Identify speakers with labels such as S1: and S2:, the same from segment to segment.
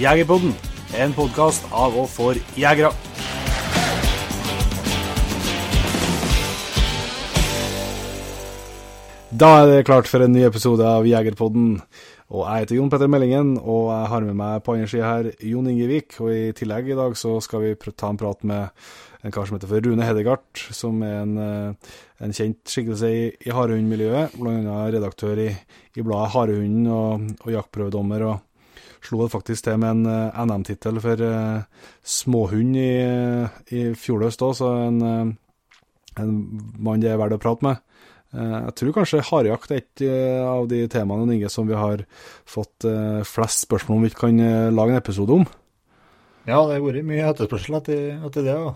S1: Jegerpodden, en podkast av og for jegere. Da er det klart for en ny episode av Jegerpodden. Og jeg heter Jon Petter Meldingen, og jeg har med meg på andre sida her Jon Ingevik. Og i tillegg i dag så skal vi ta en prat med en kar som heter Rune Hedegard, som er en, eh, en kjent skikkelse i, i harehundmiljøet. Annet redaktør i, i bladet Harehunden og, og jaktprøvedommer. og Slo det faktisk til med en uh, NM-tittel for uh, småhund i, i fjor høst òg, så en, en mann det er verdt å prate med. Jeg tror kanskje harejakt er et av de temaene Inge, som vi har fått flest spørsmål om vi kan lage en episode om.
S2: Ja, det har vært mye etterspørsel etter, etter det. Ja.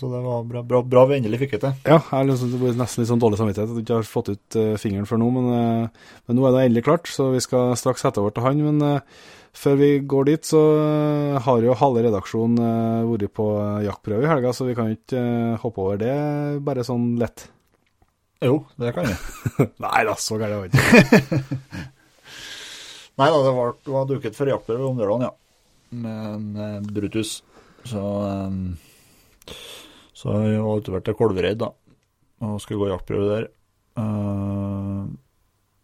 S2: Så det var bra, bra, bra vi endelig fikk det til.
S1: Ja, jeg liksom, det blir nesten litt sånn dårlig samvittighet at du ikke har fått ut fingeren før nå, men, men, nå er det endelig klart, så vi skal straks sette over til han. Men før vi går dit, så har jo halve redaksjonen vært på jaktprøve i helga, så vi kan jo ikke hoppe over det bare sånn lett.
S2: Jo, det kan vi.
S1: Nei da, så gærent var det ikke.
S2: Nei da, det var, det var duket for jaktprøve om lørdagen, ja. Med en eh, Brutus. Så um, Så jeg var utover til Kolvereid, da. Og skulle gå jaktprøve der. Uh,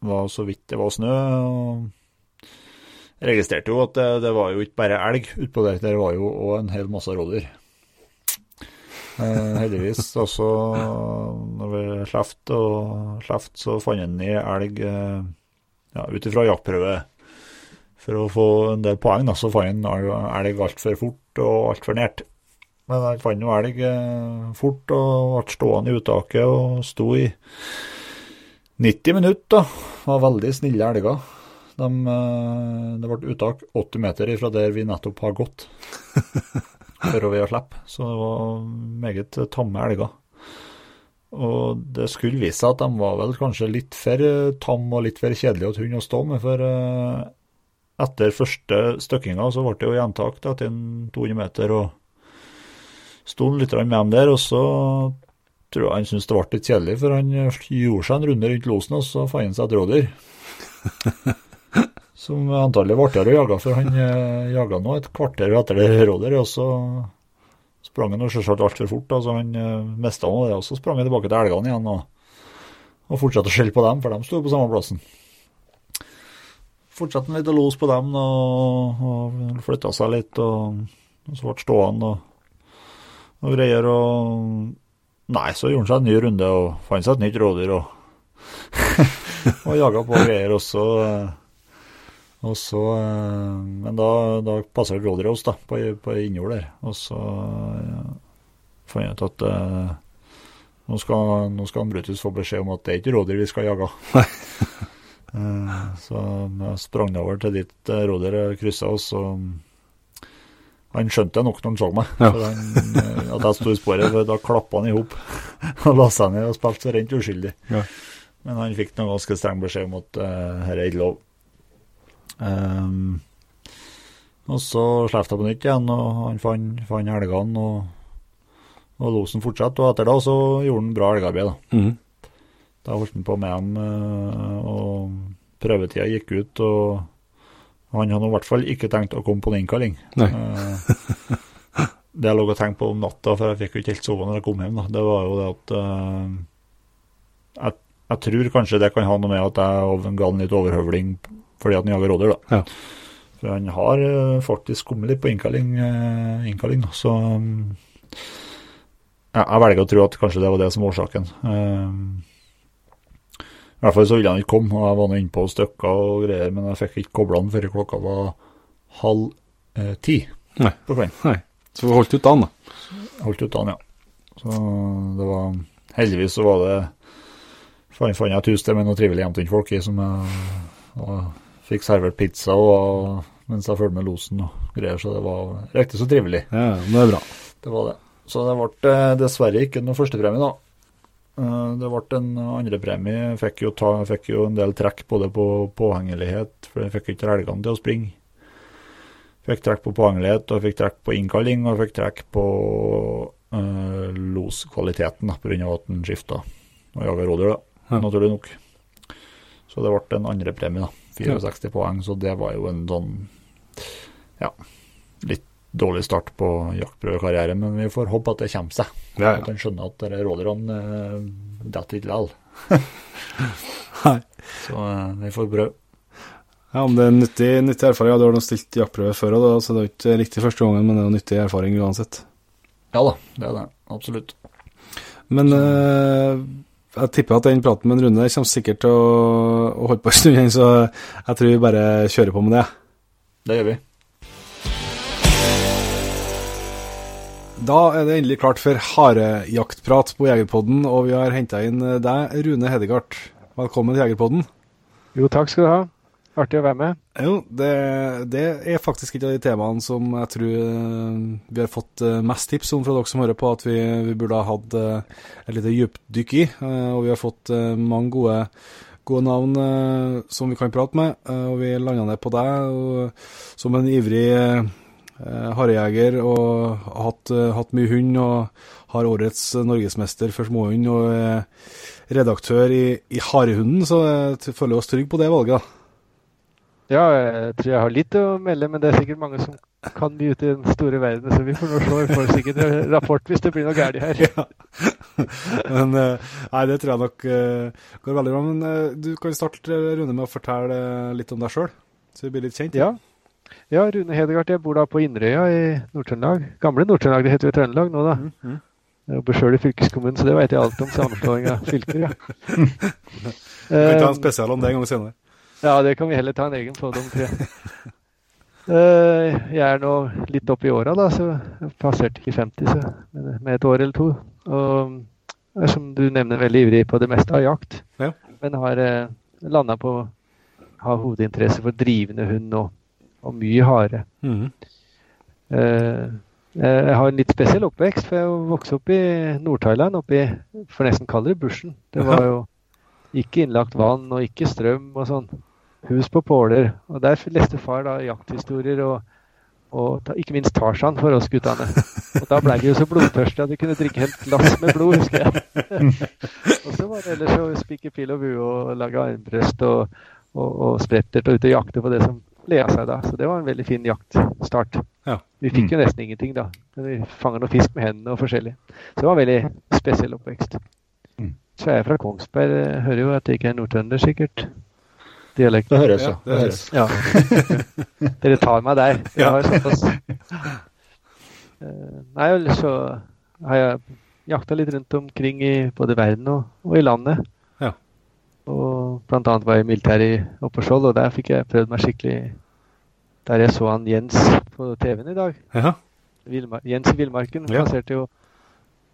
S2: var så vidt det var snø. og jeg registrerte jo at det, det var jo ikke bare elg utpå der, det var jo òg en hel masse rådyr. Uh, heldigvis. Også når vi slapp og så fant han i elg uh, ja, ut ifra jaktprøve. For å få en del poeng, da, så fant han elg altfor fort og altfor nært. Men han fant jo elg eh, fort og ble stående i uttaket og sto i 90 minutter. da. Var veldig snille elger. De, eh, det ble uttak 80 meter fra der vi nettopp har gått. før vi har slippe. Så det var meget tamme elger. Og det skulle vise seg at de var vel kanskje litt for tamme og litt for kjedelige til hund å stå med. For eh, etter første støkkinga så ble det jo gjentak etter en 200 meter. og Sto litt med dem der, og så tror jeg han syntes det ble litt kjedelig, for han gjorde seg en runde rundt losen, og så fant han seg et rådyr. Som antagelig ble artigere å jage, for han eh, jaga nå et kvarter etter det rådyret, og så sprang han selvsagt altfor fort, da, så han eh, mista det, og så sprang han tilbake til elgene igjen og, og fortsatte å skjelle på dem, for de sto på samme plassen. Fortsatte han litt å lose på dem og, og flytta seg litt, og, og så ble stående og, og greier. og Nei, så gjorde han seg en ny runde og fant seg et nytt rådyr og, og jaga på greier. Og og så Men da, da passerte rådyret oss, da, på, på innjord der. Og så ja, fant jeg ut at eh, nå, skal, skal han Brutus få beskjed om at det er ikke rådyr vi skal jage. uh, så jeg sprang over til dit rådyret kryssa oss. og han skjønte nok når han så meg, ja. han, at jeg sto i sporet. for Da klappa han i hop og la seg ned og spilte så rent uskyldig. Ja. Men han fikk noen ganske streng beskjed om at uh, er ikke lov. Um, og så slapp jeg på nytt igjen, og han fant, fant elgene, og, og losen fortsatte. Og etter da så gjorde han bra elgarbeid. Da. Mm. Da holdt han på med dem, uh, og prøvetida gikk ut. og han hadde i hvert fall ikke tenkt å komme på en innkalling. Uh, det jeg lå og tenkte på om natta, for jeg fikk jo ikke helt sove når jeg kom hjem, da, det var jo det at uh, jeg, jeg, tror kanskje det kan ha noe med at jeg ga han litt overhøvling fordi at han jager rådyr. da. Ja. For han har faktisk kommet litt på innkalling, innkalling da, så um, jeg velger å tro at kanskje det var det som var årsaken. Uh, i hvert fall så ville han ikke komme, og jeg var nå inne på stykker og greier, men jeg fikk ikke kobla den før klokka var halv eh, ti
S1: Nei. på kvelden. Nei. Så vi holdt ut dagen, da?
S2: Holdt ut dagen, ja. Så det var Heldigvis så var det fant, jeg et hus der med noen trivelige hjemtundfolk i, som jeg og, fikk servert pizza og, mens jeg fulgte med losen og greier, så det var riktig så trivelig.
S1: Ja, det er bra.
S2: Det var det. Så det ble eh, dessverre ikke noe førstepremie, da. Det ble en andrepremie. Fikk jo, ta, fikk jo en del trekk både på påhengelighet, for jeg fikk ikke elgene til å springe. Fikk trekk på påhengelighet, og fikk trekk på innkalling, og fikk trekk på uh, loskvaliteten pga. at den skifta og jaga rådyr, da, ja. naturlig nok. Så det ble en andrepremie, da. 64 ja. poeng, så det var jo en sånn ja, dårlig start på jaktprøvekarrieren, men vi får håpe at det kommer seg.
S1: Ja,
S2: At han skjønner at rådyrene uh, detter ikke likevel. Så eh, vi får prøve.
S1: Ja, om det er nyttig, nyttig erfaring. Ja, du har nå stilt jaktprøve før, og så det er ikke riktig første gangen, men det er jo nyttig erfaring uansett.
S2: Ja da, det er det. Absolutt.
S1: Men eh, jeg tipper at den praten med en Rune kommer sikkert til å, å holde på en stund, så jeg tror vi bare kjører på med det.
S2: Det gjør vi.
S1: Da er det endelig klart for harejaktprat på Jegerpodden, og vi har henta inn deg, Rune Hedegard. Velkommen til Jegerpodden.
S3: Jo, takk skal du ha. Artig å være med.
S1: Jo, det, det er faktisk et av de temaene som jeg tror eh, vi har fått eh, mest tips om fra dere som hører på, at vi, vi burde ha hatt eh, et lite dypdykk i. eh, Og vi har fått eh, mange gode, gode navn eh, som vi kan prate med, eh, og vi landa ned på deg som en ivrig eh, harejeger og har hatt, eh, hatt mye hund og har årets norgesmester for småhund og er redaktør i, i Harehunden, så jeg føler oss trygge på det valget.
S3: Ja, jeg tror jeg har litt å melde, men det er sikkert mange som kan mye ute i den store verden, så vi får nå se. Vi får sikkert en rapport hvis det blir noe galt her.
S1: Ja. Men eh, Nei, det tror jeg nok eh, går veldig bra. Men du kan starte, Rune, med å fortelle litt om deg sjøl, så vi blir litt kjent.
S3: Ja. ja, Rune Hedegaard, jeg bor da på Inderøya i Nord-Trøndelag. Gamle Nord-Trøndelag, det heter jo Trøndelag nå, da.
S1: Mm, mm.
S3: Jeg jobber sjøl i fylkeskommunen, så det vet jeg alt om sammenslåing av fylker, ja.
S1: Kan ta en
S3: Eh,
S1: spesial om det en gang senere.
S3: Ja, det kan vi heller ta en egen podd om, tror jeg. Eh, jeg er nå litt opp i åra, da, så jeg passerte ikke 50 så, med- et år eller to. Og er, som du nevner, veldig ivrig på det meste av jakt.
S1: Ja.
S3: Men har eh, landa på å ha hovedinteresse for drivende hund og, og mye hare.
S1: Mm.
S3: Uh, jeg har en litt spesiell oppvekst, for jeg vokste opp i Nord-Thailand, oppe i får nesten kaller det bushen. Det var jo ikke innlagt vann og ikke strøm og sånn. Hus på påler. Og der leste far da jakthistorier og, og ikke minst Tarzan for oss guttene. Og da ble vi jo så blodtørste at vi kunne drikke helt glass med blod, husker jeg. og så var det ellers å spikke pil og bue og lage armbrøst og, og, og sprettert og ut og jakte på det som ble av seg da. Så det var en veldig fin jaktstart.
S1: Ja.
S3: Vi fikk jo nesten ingenting da. Men vi fanga noe fisk med hendene og forskjellig. Så det var en veldig spesiell oppvekst.
S2: Mm.
S3: Så er jeg fra Kongsberg. Jeg hører jo at jeg ikke er nordtrønder, sikkert. Dialekt.
S2: Det høres,
S1: Ja,
S2: ja.
S1: det høres.
S3: Ja. Dere tar meg der. Jeg har såpass Eh, Nei, så har jeg jakta litt rundt omkring i både verden og, og i landet. Og blant annet var jeg i militæret i- oppe på Skjold, og der fikk jeg prøvd meg skikkelig Der jeg så han Jens på TV-en i dag.
S1: Ja,
S3: Villmar Jens i villmarken
S1: Ja.
S3: passerte jo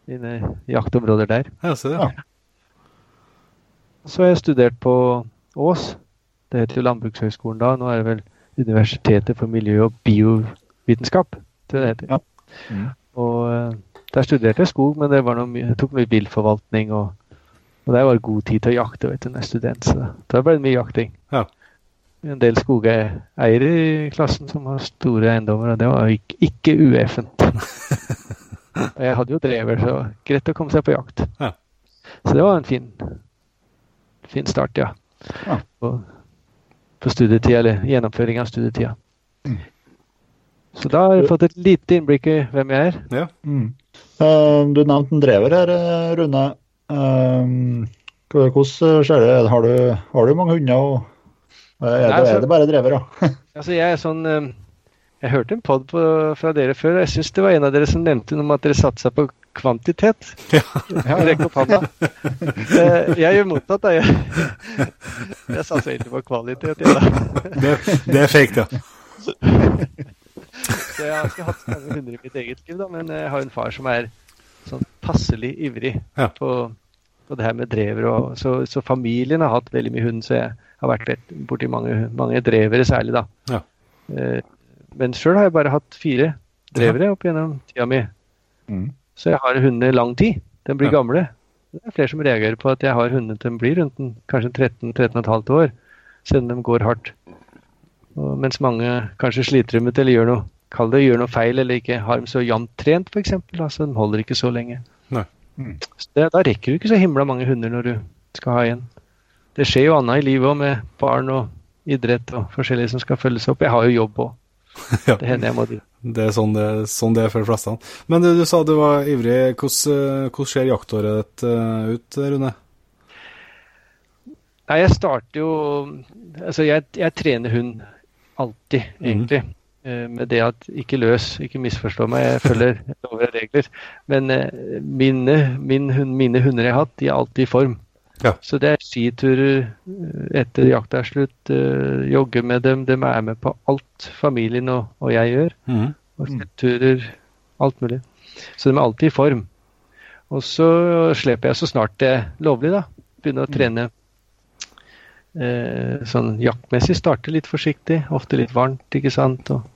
S3: dine jaktområder der.
S1: ja se det.
S2: Ja.
S3: Så har jeg studert på Ås. Det heter jo Landbrukshøgskolen da. Nå er det vel Universitetet for miljø- og biovitenskap, tror jeg det heter.
S2: Ja. Mm.
S3: Og eh, der studerte jeg skog, men det var noe jeg tok mye viltforvaltning. Og, og det var god tid til å jakte vet du, når jeg er student, så da ble det mye jakting.
S1: Ja.
S3: En del skogeiere i klassen som har store eiendommer, og det var ikke, ikke ueffent. og jeg hadde jo drever, så greit å komme seg på jakt.
S1: Ja.
S3: Så det var en fin, fin start, ja.
S2: Ja.
S3: På, på studietida, eller gjennomføring av studietida.
S2: Mm.
S3: Så da har jeg fått et lite innblikk i hvem jeg er.
S1: Ja.
S2: Mm. Uh, du nevnte en drever her, eh, Rune. Eh, hvordan ser det Har du, har du mange hunder? Og, er,
S3: Nei,
S2: det,
S3: altså-
S2: er det bare drever.
S3: Altså, jeg er sånn eh, Jeg hørte en pod fra dere før, og jeg syns det var en av dere som nevnte noe om at dere satsa på kvantitet.
S1: Ja.
S3: Rekk opp hånda. Eh, Jeg gjør motsatt, da. Jeg, jeg satser egentlig på kvalitet, jeg, da.
S1: Det, det er fake, ja.
S3: Så jeg har ikke hatt så mange hunder i mitt eget liv, da, men jeg har en far som er sånn passelig ivrig
S1: Ja.
S3: på, på det her med drever. Og, så, så familien har hatt veldig mye hund, så jeg har vært borti mange, mange drevere særlig, da.
S1: Ja.
S3: Eh, men sjøl har jeg bare hatt fire drevere opp gjennom tida mi.
S2: Mm.
S3: Så jeg har hunder lang tid. De blir
S1: Ja.
S3: gamle. Det er flere som reagerer på at jeg har hunder til de blir rundt en, kanskje 13-13,5 år, siden de går hardt. Og mens mange kanskje sliter med det eller gjør noe, kall det gjør noe feil, eller ikke har dem så jevnt trent, f.eks. Altså, de holder ikke så lenge.
S1: Nei.
S2: Mm.
S3: Det, da rekker du ikke så himla mange hunder når du skal ha en. Det skjer jo annet i livet òg, med barn og idrett og forskjellige som skal følges opp. Jeg har jo jobb òg.
S1: Ja.
S3: det hender jeg må drive.
S1: Det er sånn det, sånn det er for de fleste. Men du, du sa du var ivrig. Hvordan, eh, hvordan ser jaktåret ditt eh, ut, Rune?
S3: Nei, jeg starter jo Altså, jeg, jeg trener hund alltid,
S1: Mhm.
S3: egentlig. Eh, Med det at ikke løs, ikke misforstå meg, jeg følger lover og regler. Men eh, mine, min mine hunder jeg har hatt, de er alltid i form.
S1: Ja.
S3: Så det er skiturer eh, etter jakta er slutt, eh, jogge med dem. De er med på alt familien og, og jeg gjør.
S1: Mm.
S3: Og skiturer, alt mulig. Så de er alltid i form. Og så slipper jeg så snart det er lovlig, da. Begynner å trene eh, sånn jaktmessig. Starte litt forsiktig, ofte litt varmt, ikke sant. Og, eh,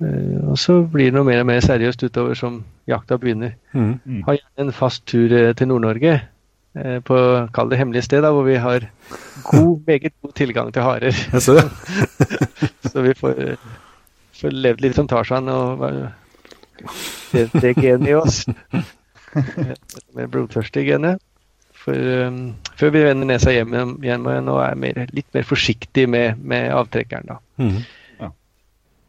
S3: og så blir det noe mer og mer seriøst utover som jakta begynner.
S1: Mhm.
S3: Har gjerne en fast tur eh, til Nord-Norge. eh, På kall det hemmelige sted, da, hvor vi har god, meget god tilgang til harer. Så vi får, eh, får levd litt som Tarzan og det, det genet i oss. Med blodtørstige genet. For, um, før vi vender nesa hjem igjen og nå er mer, litt mer forsiktig med, med avtrekkeren. da.
S1: Mhm.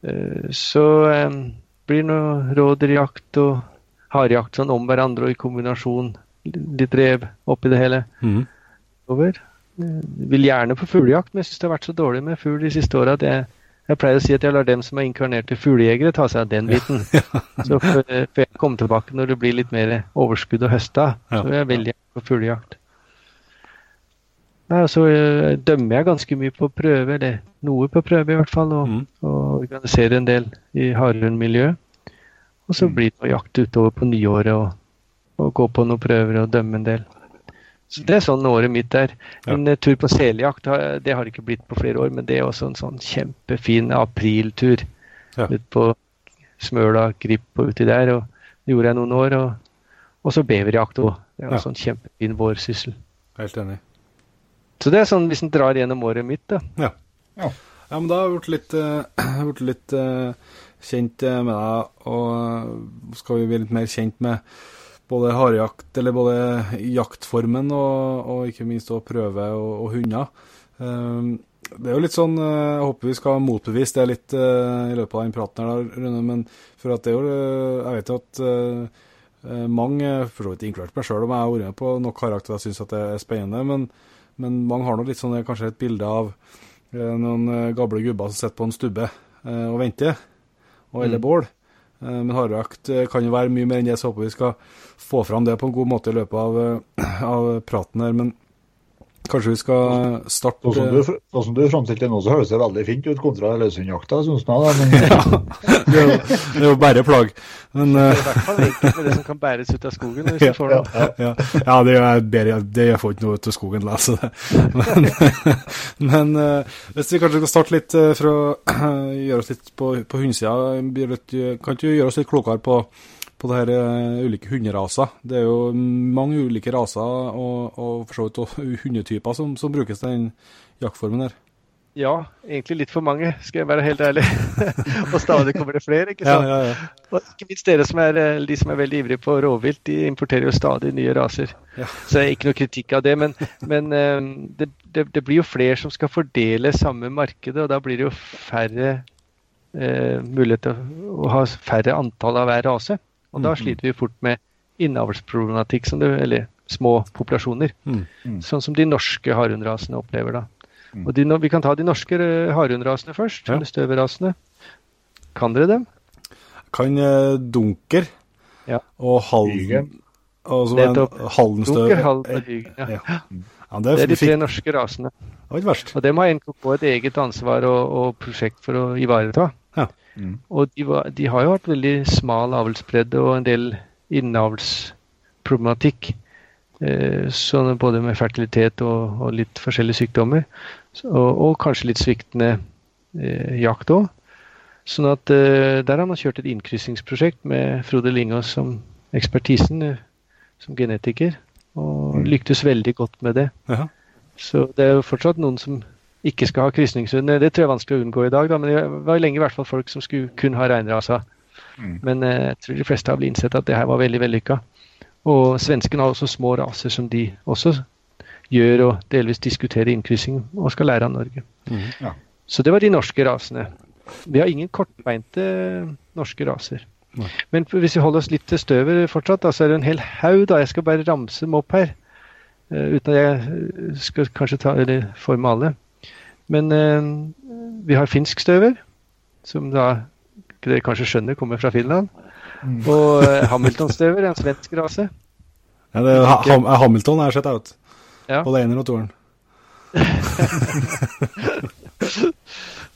S3: Eh, så um, blir det noe rådyrjakt og harejakt sånn om hverandre og i kombinasjon. Litt rev oppi det hele.
S1: Mm.
S3: over. Eh, Vil gjerne på fuglejakt, men jeg syns det har vært så dårlig med fugl de siste åra at jeg, jeg pleier å si at jeg lar dem som er inkarnerte fuglejegere, ta seg av den biten. Så før, før jeg komme tilbake når det blir litt mer overskudd å høste av,
S1: Ja.
S3: så jeg veldig gjerne på fuglejakt. Nei, og så eh, dømmer jeg ganske mye på prøve, eller noe på prøve i hvert fall, og,
S1: mm.
S3: og organiserer en del i hardhundmiljøet. Og så
S2: Mm.
S3: blir det noe jakt utover på nyåret og, og gå på noen prøver og dømme en del. Så Det er sånn året mitt er. En eh, tur på seljakt det har det ikke blitt på flere år, men det er også en sånn kjempefin apriltur.
S1: Ja.
S3: Ut på Smøla, Grip og uti der. og Det gjorde jeg noen år. Og, og så beverjakt òg. Det er en
S1: Ja.
S3: sånn kjempefin vårsyssel.
S1: Helt enig.
S3: Så det er sånn hvis en drar gjennom året mitt, da.
S1: Ja. ja, men da har jeg blitt litt, uh, blitt litt uh, kjent med deg, og eh, skal vi bli litt mer kjent med både harejakt, eller både jaktformen og, og ikke minst å prøve og, og hunder. Eh, det er jo litt sånn Jeg håper vi skal motbevise det litt uh, i løpet av den praten her, Rune, men for at det er jo Jeg vet jo at eh, mange, for så vidt inkludert meg sjøl, om jeg har vært med på nok karakter jeg syns det er spennende, men men mange har nok litt sånn eh, kanskje et bilde av eh, noen eh, gamle gubber som sitter på en stubbe og venter, og eller
S3: Mm.
S1: bål. Men hardøkt kan jo være mye mer enn det, så håper vi skal få fram det på en god måte i løpet av, av praten her. Men kanskje vi skal starte
S2: Sånn som du, sånn som du framstilte det nå, så høres det veldig fint ut kontra løshundjakta, syns jeg. da, Men
S1: det, er jo, det er jo bare plagg. Men
S3: Det
S1: eh,
S3: er i hvert fall enkelt med det som kan bæres ut av skogen. hvis du får det.
S1: ja, ja, det er bedre. Det jeg får ikke noe ut av skogen, lese det. Men, men eh, hvis vi kanskje skal starte litt eh, for å gjøre oss litt på, på hundsida, kan ikke du gjøre oss litt klokere på, på det her eh, ulike hunderaser? Det er jo mange ulike raser og, og for så vidt hundetyper som, som brukes til den jaktformen her.
S3: Ja, egentlig litt for mange, skal jeg være helt ærlig. og stadig kommer det flere, ikke sant.
S1: ja, ja.
S3: Og ikke minst dere som er, eh, de som er veldig ivrige på rovvilt, de importerer jo stadig nye raser.
S1: Ja.
S3: Så det er ikke noe kritikk av det, men, men eh, det, det, det blir jo flere som skal fordele samme markedet, og da blir det jo færre eh, mulighet til å ha færre antall av hver rase. Og da
S1: Mhm.
S3: sliter vi fort med innavlsproblematikk, som det, eller små populasjoner.
S1: Mm.
S2: Mm.
S3: Sånn som de norske harundrasene opplever da.
S2: Mm.
S3: Og de, Vi kan ta de norske harundrasene først,
S1: Ja.
S3: eller støverasene. Kan dere dem?
S1: Kan eh, dunker
S3: Ja.
S1: og Halden.
S2: Hygen.
S1: Og så en
S3: Nettopp.
S1: haldenstøv.
S3: Dunker, og hygen. Ja.
S1: Ja. Ja, det,
S3: Det er de
S1: fikk-
S3: tre norske rasene.
S1: det var ikke verst.
S3: Og dem har NKK et eget ansvar og, og prosjekt for å ivareta.
S2: Mm.
S3: Og de, var, de har jo hatt veldig smal avlsbredde og en del innavlsproblematikk. Eh, sånn både med fertilitet og, og litt forskjellige sykdommer. Så, og, og kanskje litt sviktende eh, jakt òg. Sånn at eh, der har man kjørt et innkryssingsprosjekt med Frode Lingås som ekspertisen, eh, som genetiker. Og
S2: Mm.
S3: lyktes veldig godt med det.
S1: Ja.
S3: Så det er jo fortsatt noen som ikke skal ha krysningshunder. Det tror jeg er vanskelig å unngå i dag, da, men det var lenge i hvert fall folk som skulle kun ha reinrasa.
S2: Mm.
S3: Men eh, jeg tror de fleste har blitt innsett at det her var veldig vellykka. Og svenskene har også små raser som de også gjør og delvis diskuterer innkryssing og skal lære av Norge.
S1: Mhm.
S3: Så det var de norske rasene. Vi har ingen kortbeinte norske raser.
S1: Nei.
S3: Men hvis vi holder oss litt til støver fortsatt, da, så er det en hel haug. da, Jeg skal bare ramse dem opp her. Uh, uten at jeg eh, skal kanskje ta, eller forme alle. Men eh, vi har finsk støver, som da dere kanskje skjønner kommer fra Finland. Og eh, Hamilton-støver er en svensk rase.
S1: Ja, det ha Ham Hamilton er sett out.
S3: Ja.
S1: Både det ene og toeren.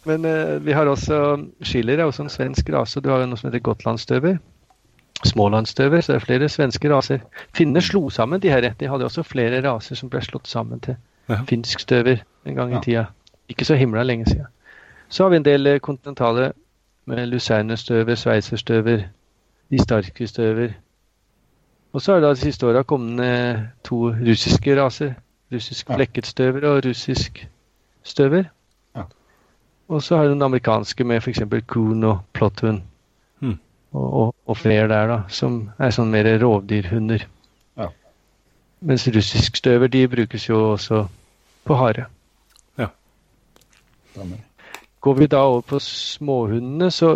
S3: Men eh, vi har også Schiller er også en svensk rase. Du har jo noe som heter gotlandsstøver. Smålandsstøver, så det er flere svenske raser. Finner slo sammen de her. De hadde også flere raser som ble slått sammen til
S1: Ja.
S3: finsk støver en gang
S2: Ja.
S3: i tida. Ikke så himla lenge siden. Så har vi en del eh, kontinentale med lusernerstøver, sveiserstøver, istarkestøver. Og så har det da de siste åra kommet to russiske raser. Russisk flekket støver og russisk støver. Og så har du den amerikanske med f.eks. Coon og Plothund.
S1: Hmm.
S3: Og, og, og flere der, da, som er sånn mer rovdyrhunder.
S2: Ja.
S3: Mens russisk støver de brukes jo også på hare.
S2: Stemmer.
S3: Går vi da over på småhundene, så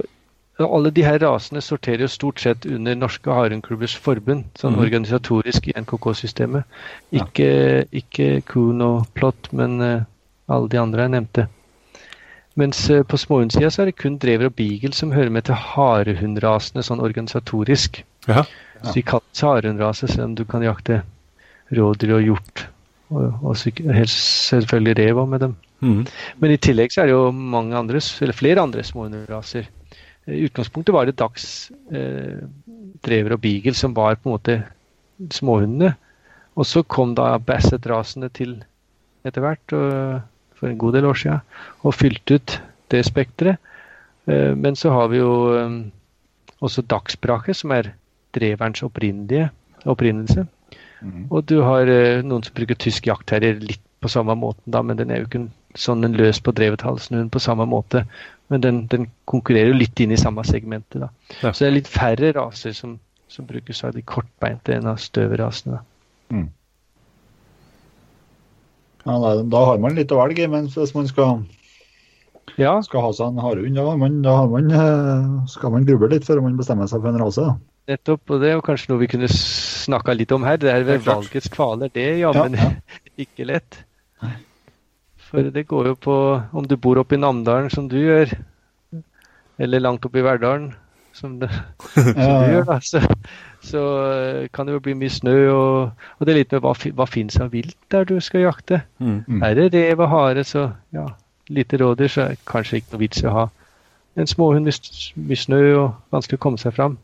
S3: alle de her rasene sorterer jo stort sett under Norske Harehundklubbers forbund, sånn
S1: mm.
S3: organisatorisk i NKK-systemet. Ikke, ikke Kuhn og Plott, men uh, alle de andre jeg nevnte. Mens uh, på småhundsida så er det kun drever og beagle som hører med til harehundrasene sånn organisatorisk.
S1: Ja.
S3: Så de kalles harehundrase, selv om du kan jakte rådyr og hjort. Og, og og selvfølgelig rev med dem.
S1: Mhm.
S3: Men i tillegg så er det jo mange andre, eller flere andre småhundraser. I utgangspunktet var det dags eh, drever og beagle som var på en måte småhundene. Og så kom da Basset-rasene til etter hvert, for en god del år siden, og fylte ut det spekteret. Eh, men så har vi jo eh, også dagsbrake, som er dreverens opprinnelige opprinnelse.
S2: Mm.
S3: Og du har eh, noen som bruker tysk jaktterrier litt på samme måten, da, men den er jo ikke en, sånn en løs på drevet halsnund på samme måte. Men den, den konkurrerer jo litt inn i samme segmentet. da.
S1: Ja.
S3: Så det er litt færre raser som, som brukes av de kortbeinte enn av støverasene. da.
S2: Ja, nei, da har man litt å velge i, men hvis man skal,
S3: Ja,
S2: skal ha seg en harehund, da, man, da har man, eh, skal man gruble litt før man bestemmer seg for en rase. Da.
S3: nettopp. Og det er jo kanskje noe vi kunne snakka litt om her. Det er
S2: Ja,
S3: ved valgets kvaler. Det er jammen
S2: Ja,
S3: ikke lett. For det går jo på om du bor oppe i Namdalen, som du gjør, eller langt oppe i Verdalen, som det, som du
S2: Ja,
S3: gjør, da, så, så eh, kan det jo bli mye snø. Og, og det er litt med hva, hva fins av vilt der du skal jakte.
S1: Mm.
S2: Mm.
S3: Er det rev og hare, så ja, lite rådyr, så er det kanskje ikke noe vits i å ha en småhund med snø og vanskelig å komme seg fram.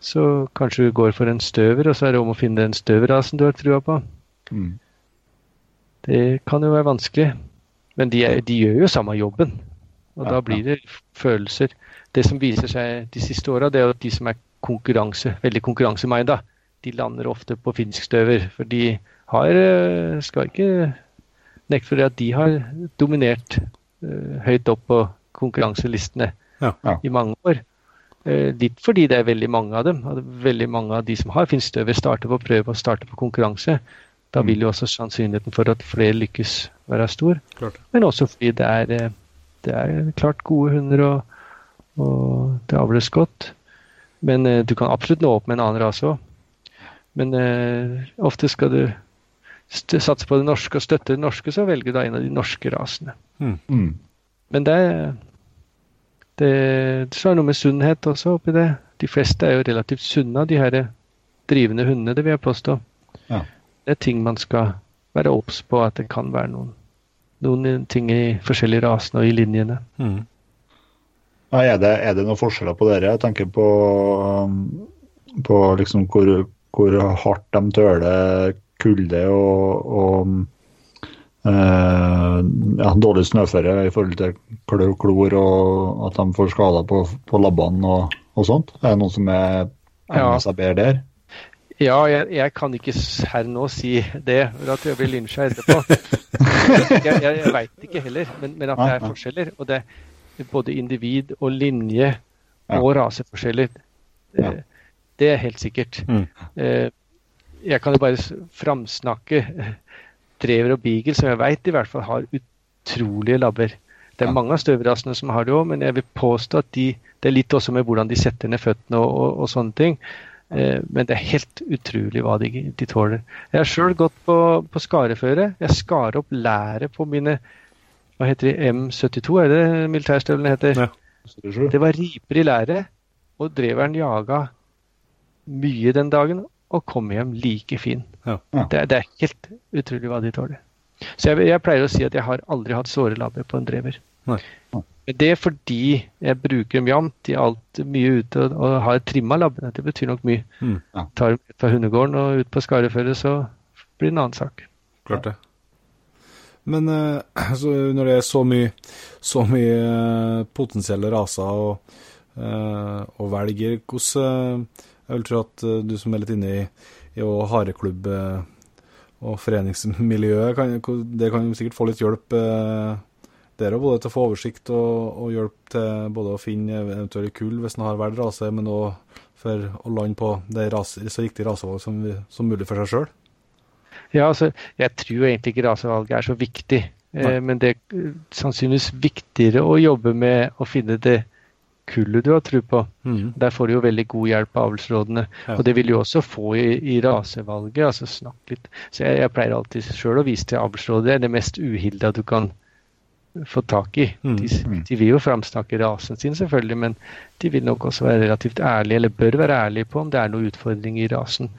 S3: Så kanskje du går for en støver, og så er det om å finne den støverrasen du har trua på.
S2: Mm.
S3: Det kan jo være vanskelig. Men de, er, de gjør jo samme jobben. Og
S2: Ja,
S3: da blir det følelser. Det som viser seg de siste åra, det er at de som er konkurranse, veldig konkurransemeida, de lander ofte på finsk støver. For de har eh, Skal ikke nekte for det at de har dominert eh, høyt opp på konkurranselistene
S1: Ja.
S2: Ja.
S3: i mange år. Eh, litt fordi det er veldig mange av dem. Veldig mange av de som har finsk støver, starter på prøve og starter på konkurranse. Da
S2: Mm.
S3: vil jo også sannsynligheten for at flere lykkes være stor.
S1: Klart.
S3: Men også fordi det er, eh, det er klart gode hunder, og, og det avles godt. Men eh, du kan absolutt nå opp med en annen rase òg. Men uh, ofte skal du satse på det norske og støtte det norske, så velger du da en av de norske rasene.
S2: Mm.
S3: Men det er det, Så er det noe med sunnhet også oppi det. De fleste er jo relativt sunne av de her drivende hundene, det vil jeg påstå.
S2: Ja.
S3: Det er ting man skal være obs på, at det kan være noen, noen ting i forskjellige rasene og i linjene.
S1: Mm.
S2: Ja, er, det, er det noen forskjeller på dere? Jeg tenker på, um, på liksom hvor, hvor hardt de tøler kulde og, og eh, ja, dårlig snøføre i forhold til klør og klor, og at de får skader på, på labbene og, og sånt. Er det noen som er
S3: Ja.
S2: egner seg bedre der?
S3: Ja, jeg, jeg kan ikke her nå si det, for at jeg blir lynsja etterpå. jeg jeg, jeg veit ikke heller, men, men at det er forskjeller. Og det er både individ og linje og raseforskjeller. Det, det er helt sikkert.
S1: Mm.
S3: Eh, jeg kan jo bare framsnakke drever og beagle, som jeg veit i hvert fall har utrolige labber. Det er mange av støvrasene som har det òg, men jeg vil påstå at de, det er litt også med hvordan de setter ned føttene og, og, og sånne ting. Eh, men det er helt utrolig hva de, de tåler. Jeg har sjøl gått på, på skareføre. Jeg skar opp læret på mine hva heter de, M72, er det militærstøvlene heter?
S1: Ja.
S3: Det var riper i læret, og dreveren jaga mye den dagen og kom hjem like fin.
S1: Ja.
S3: Det, er- det er helt utrolig hva de tåler. Så jeg, jeg pleier å si at jeg har aldri hatt såre labber på en drever.
S1: Nei.
S3: Men det er fordi jeg bruker dem jevnt. De er alltid mye ute og, og har trimma labbene. Det betyr nok mye.
S1: Mm.
S3: Tar dem ut fra hundegården og ut på skareføret, så blir det en annen sak.
S1: Klart det. Men altså, når det er så mye, så mye eh, potensielle raser og, eh, og velger, hvordan Jeg vil tro at du som er litt inne i, i hareklubb og foreningsmiljøet, kan, det kan jo sikkert få litt hjelp eh, der jo både til å få oversikt og, og hjelp til både å finne eventuelle kull hvis en har valgt rase, men òg for å lande på det rase, så riktige rasevalg som, som mulig for seg sjøl.
S3: Ja, altså, jeg tror egentlig ikke rasevalget er så viktig. Eh, men det er sannsynligvis viktigere å jobbe med å finne det kullet du har tro på.
S1: Mm.
S3: Der får du jo veldig god hjelp av avlsrådene.
S1: Ja.
S3: Og det vil du også få i, i rasevalget. altså snakk litt. Så jeg, jeg pleier alltid sjøl å vise til avlsrådet. Det er det mest uhilda du kan få tak i.
S1: Mm.
S3: De, de vil jo framsnakke rasen sin, selvfølgelig, men de vil nok også være relativt ærlige, eller bør være ærlige på om det er noen utfordringer i rasen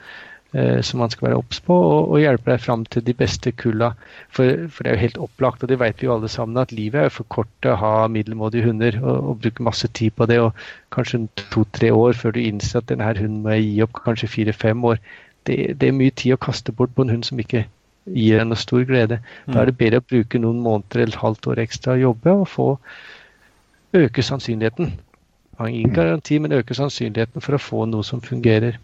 S3: eh, som man skal være obs på, og, og hjelpe deg fram til de beste kulla. For, for det er jo helt opplagt, og det vet vi jo alle sammen, at livet er jo for kort til å ha middelmådige hunder og, og bruke masse tid på det. og Kanskje to-tre år før du innser at denne hunden må jeg gi opp, kanskje fire-fem år. Det, det er mye tid å kaste bort på en hund som ikke gir deg noe stor glede. Da er det bedre å bruke noen måneder eller et halvt år ekstra og jobbe og få øke sannsynligheten. Har ingen garanti, men øke sannsynligheten for å få noe som fungerer.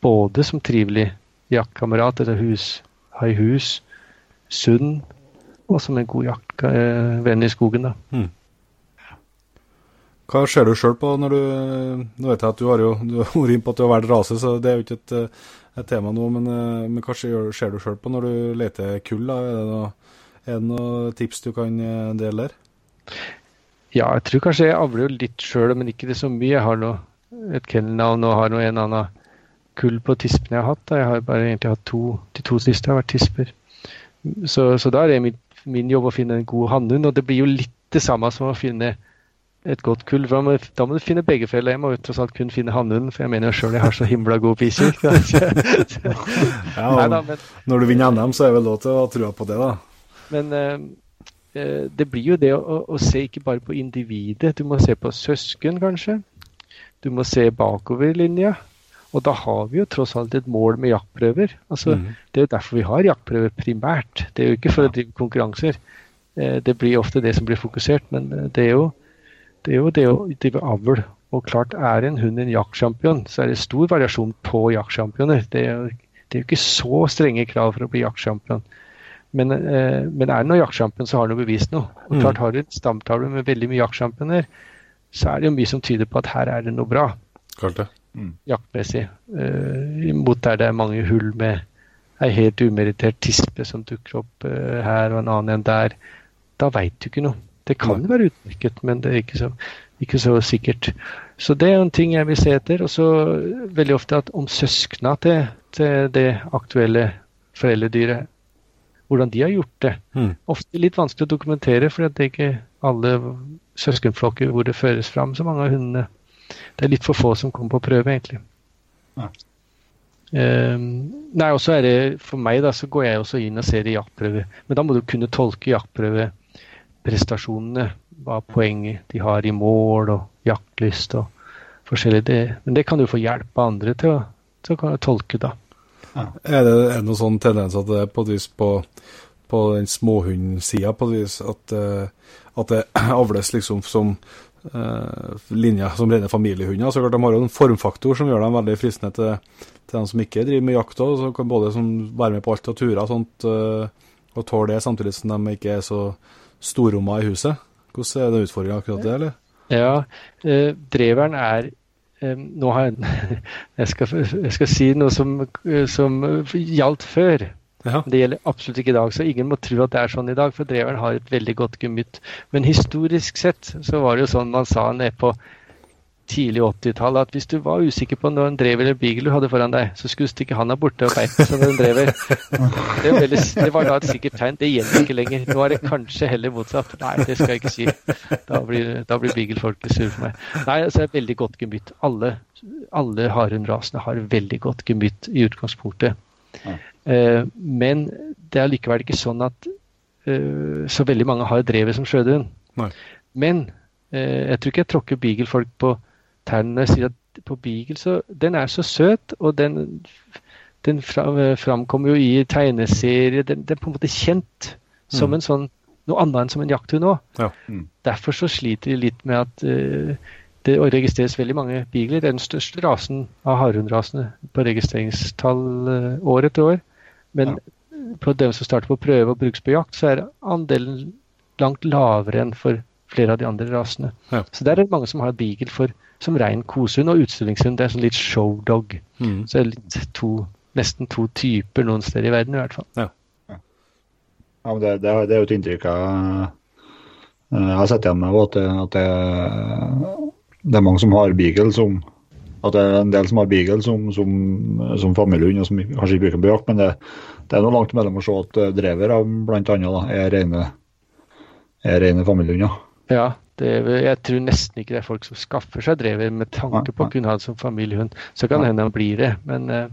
S3: Både som trivelig jaktkamerat eller hus, ha i hus, sunn, og som en god jaktvenn i skogen. da.
S1: Hva ser du sjøl på når du Nå vet jeg at du har jo du har vært inne på at du har valgt rase, så det er jo ikke et, eh, et tema nå. Men, eh, men hva ser, du sjøl på når du leter kull? da? Er det noe, er det noe tips du kan eh, dele der?
S3: Ja, jeg tror kanskje jeg avler jo litt sjøl, men ikke det så mye. Jeg har nå et kennelnavn og har nå en annen kull på tispene jeg har hatt. da. Jeg har bare egentlig hatt to, de to siste har vært tisper. Så, så da er det min, min jobb å finne en god hannhund, og det blir jo litt det samme som å finne et godt kull. Da må, da må du finne begge feller. Jeg må jo tross alt kun finne hannhunden, for jeg mener jo sjøl jeg har så himla gode piser.
S1: Ja, Når du vinner NM, så er det vel lov til å ha trua på det, da.
S3: Men eh, eh, det blir jo det å, å, å se ikke bare på individet. Du må se på søsken, kanskje. Du må se bakover linja. Og da har vi jo tross alt et mål med jaktprøver. Altså,
S1: mm.
S3: Det er jo derfor vi har jaktprøver primært. Det er jo ikke for å drive konkurranser. Eh, det blir ofte det som blir fokusert, men eh, det er jo det, er jo det å drive avl. Og klart er en hund en jaktsjampion, så er det stor variasjon på jaktsjampioner. Det det er jo ikke så strenge krav for å bli jaktsjampion. Men, eh, men er det noen jaktsjampion, så har den jo bevist noe. Og
S1: Mm.
S3: klart Har du en stamtavle med veldig mye jaktsjampioner, så er det jo mye som tyder på at her er det noe bra
S1: Klart det.
S3: jaktmessig. Eh, mot der det er mange hull med ei helt umerittert tispe som dukker opp eh, her og en annen en der. Da veit du ikke noe. Det kan være utmerket, men det er ikke så, ikke så sikkert. Så det er en ting jeg vil se etter. Og så veldig ofte at om søskna til, til det aktuelle foreldredyret, hvordan de har gjort det.
S1: Mm.
S3: Ofte litt vanskelig å dokumentere, for det er ikke alle søskenflokker hvor det føres fram så mange av hundene. Det er litt for få som kommer på prøve, egentlig.
S2: Ja.
S3: Um, nei, og så er det For meg da, så går jeg også inn og ser i jaktprøve. Men da må du kunne tolke jaktprøveprestasjonene. Hva poenget de har i mål og jaktlyst og forskjellig. Det, men det kan du få hjelp av andre til å, til å tolke, da.
S1: Er det, er det noen sånn tendens at det er på på, på den småhundsida på at, eh, at det avles liksom som uh, linja som rene familiehunder? Så klart De har jo en formfaktor som gjør dem veldig fristende til, til dem som ikke driver med jakt Også, som kan både som være med på alt av turer og sånt, eh, og tåle det, samtidig som de ikke er så storromma i huset. Hvordan er det utfordringa akkurat det, eller?
S3: Ja, eh, dreveren er eh, Nå har jeg jeg skal, jeg skal si noe som, eh, som gjaldt før.
S1: Ja.
S3: Det gjelder absolutt ikke i dag, så ingen må tro at det er sånn i dag, for dreveren har et veldig godt gemytt. Men historisk sett så var det jo sånn man sa ned på tidlig 80-tallet at hvis du var usikker på når en drever eller beagle du hadde foran deg, så skulle du stikke handa borte og peise som en drever. Det, veldig, det var da et sikkert tegn. Det gjelder ikke lenger. Nå er det kanskje heller motsatt. Nei, det skal jeg ikke si. Da blir, da blir beagle-folket sure for meg. Nei, altså det er veldig godt gemytt. Alle, alle harehundrasene har veldig godt gemytt i utgangspunktet.
S2: Ja.
S3: Eh, men det er likevel ikke sånn at eh, så veldig mange har drevet som
S1: sjødun.
S3: Men eh, jeg tror ikke jeg tråkker beagle-folk på jeg sier at på beagle så Den er så søt, og den, den framkommer jo i tegneserie. Den, den er på en måte kjent som
S1: Mm.
S3: en sånn noe annet enn som en jakthund òg.
S1: Ja.
S2: Mm.
S3: Derfor så sliter de litt med at uh, det registreres veldig mange beagler. Er den største rasen av harehundrasene på registreringstall uh, år etter år. Men på dem som starter på prøve og brukes på jakt, så er andelen langt lavere enn for flere av de andre rasene.
S1: Ja.
S3: Så der er det mange som har beagle for som rein kosehund og utstillingshund. Det er sånn litt showdog.
S1: Mm.
S3: Så det er litt to, nesten to typer noen steder i verden i hvert fall.
S2: Ja, men det, det, det er jo et inntrykk jeg, eh, jeg har sett igjen med, at, det, at det, det er mange som har beagle som at det er en del som har beagle som, som, som familiehund, og som kanskje ikke bruker på jakt, men det, det er noe langt mellom å se at eh, drever av annet er rene, er rene familiehunder.
S3: Ja, er, jeg tror nesten ikke det er folk som skaffer seg drever med tanke på å kunne ha det som familiehund. Så kan det hende han blir det, men eh,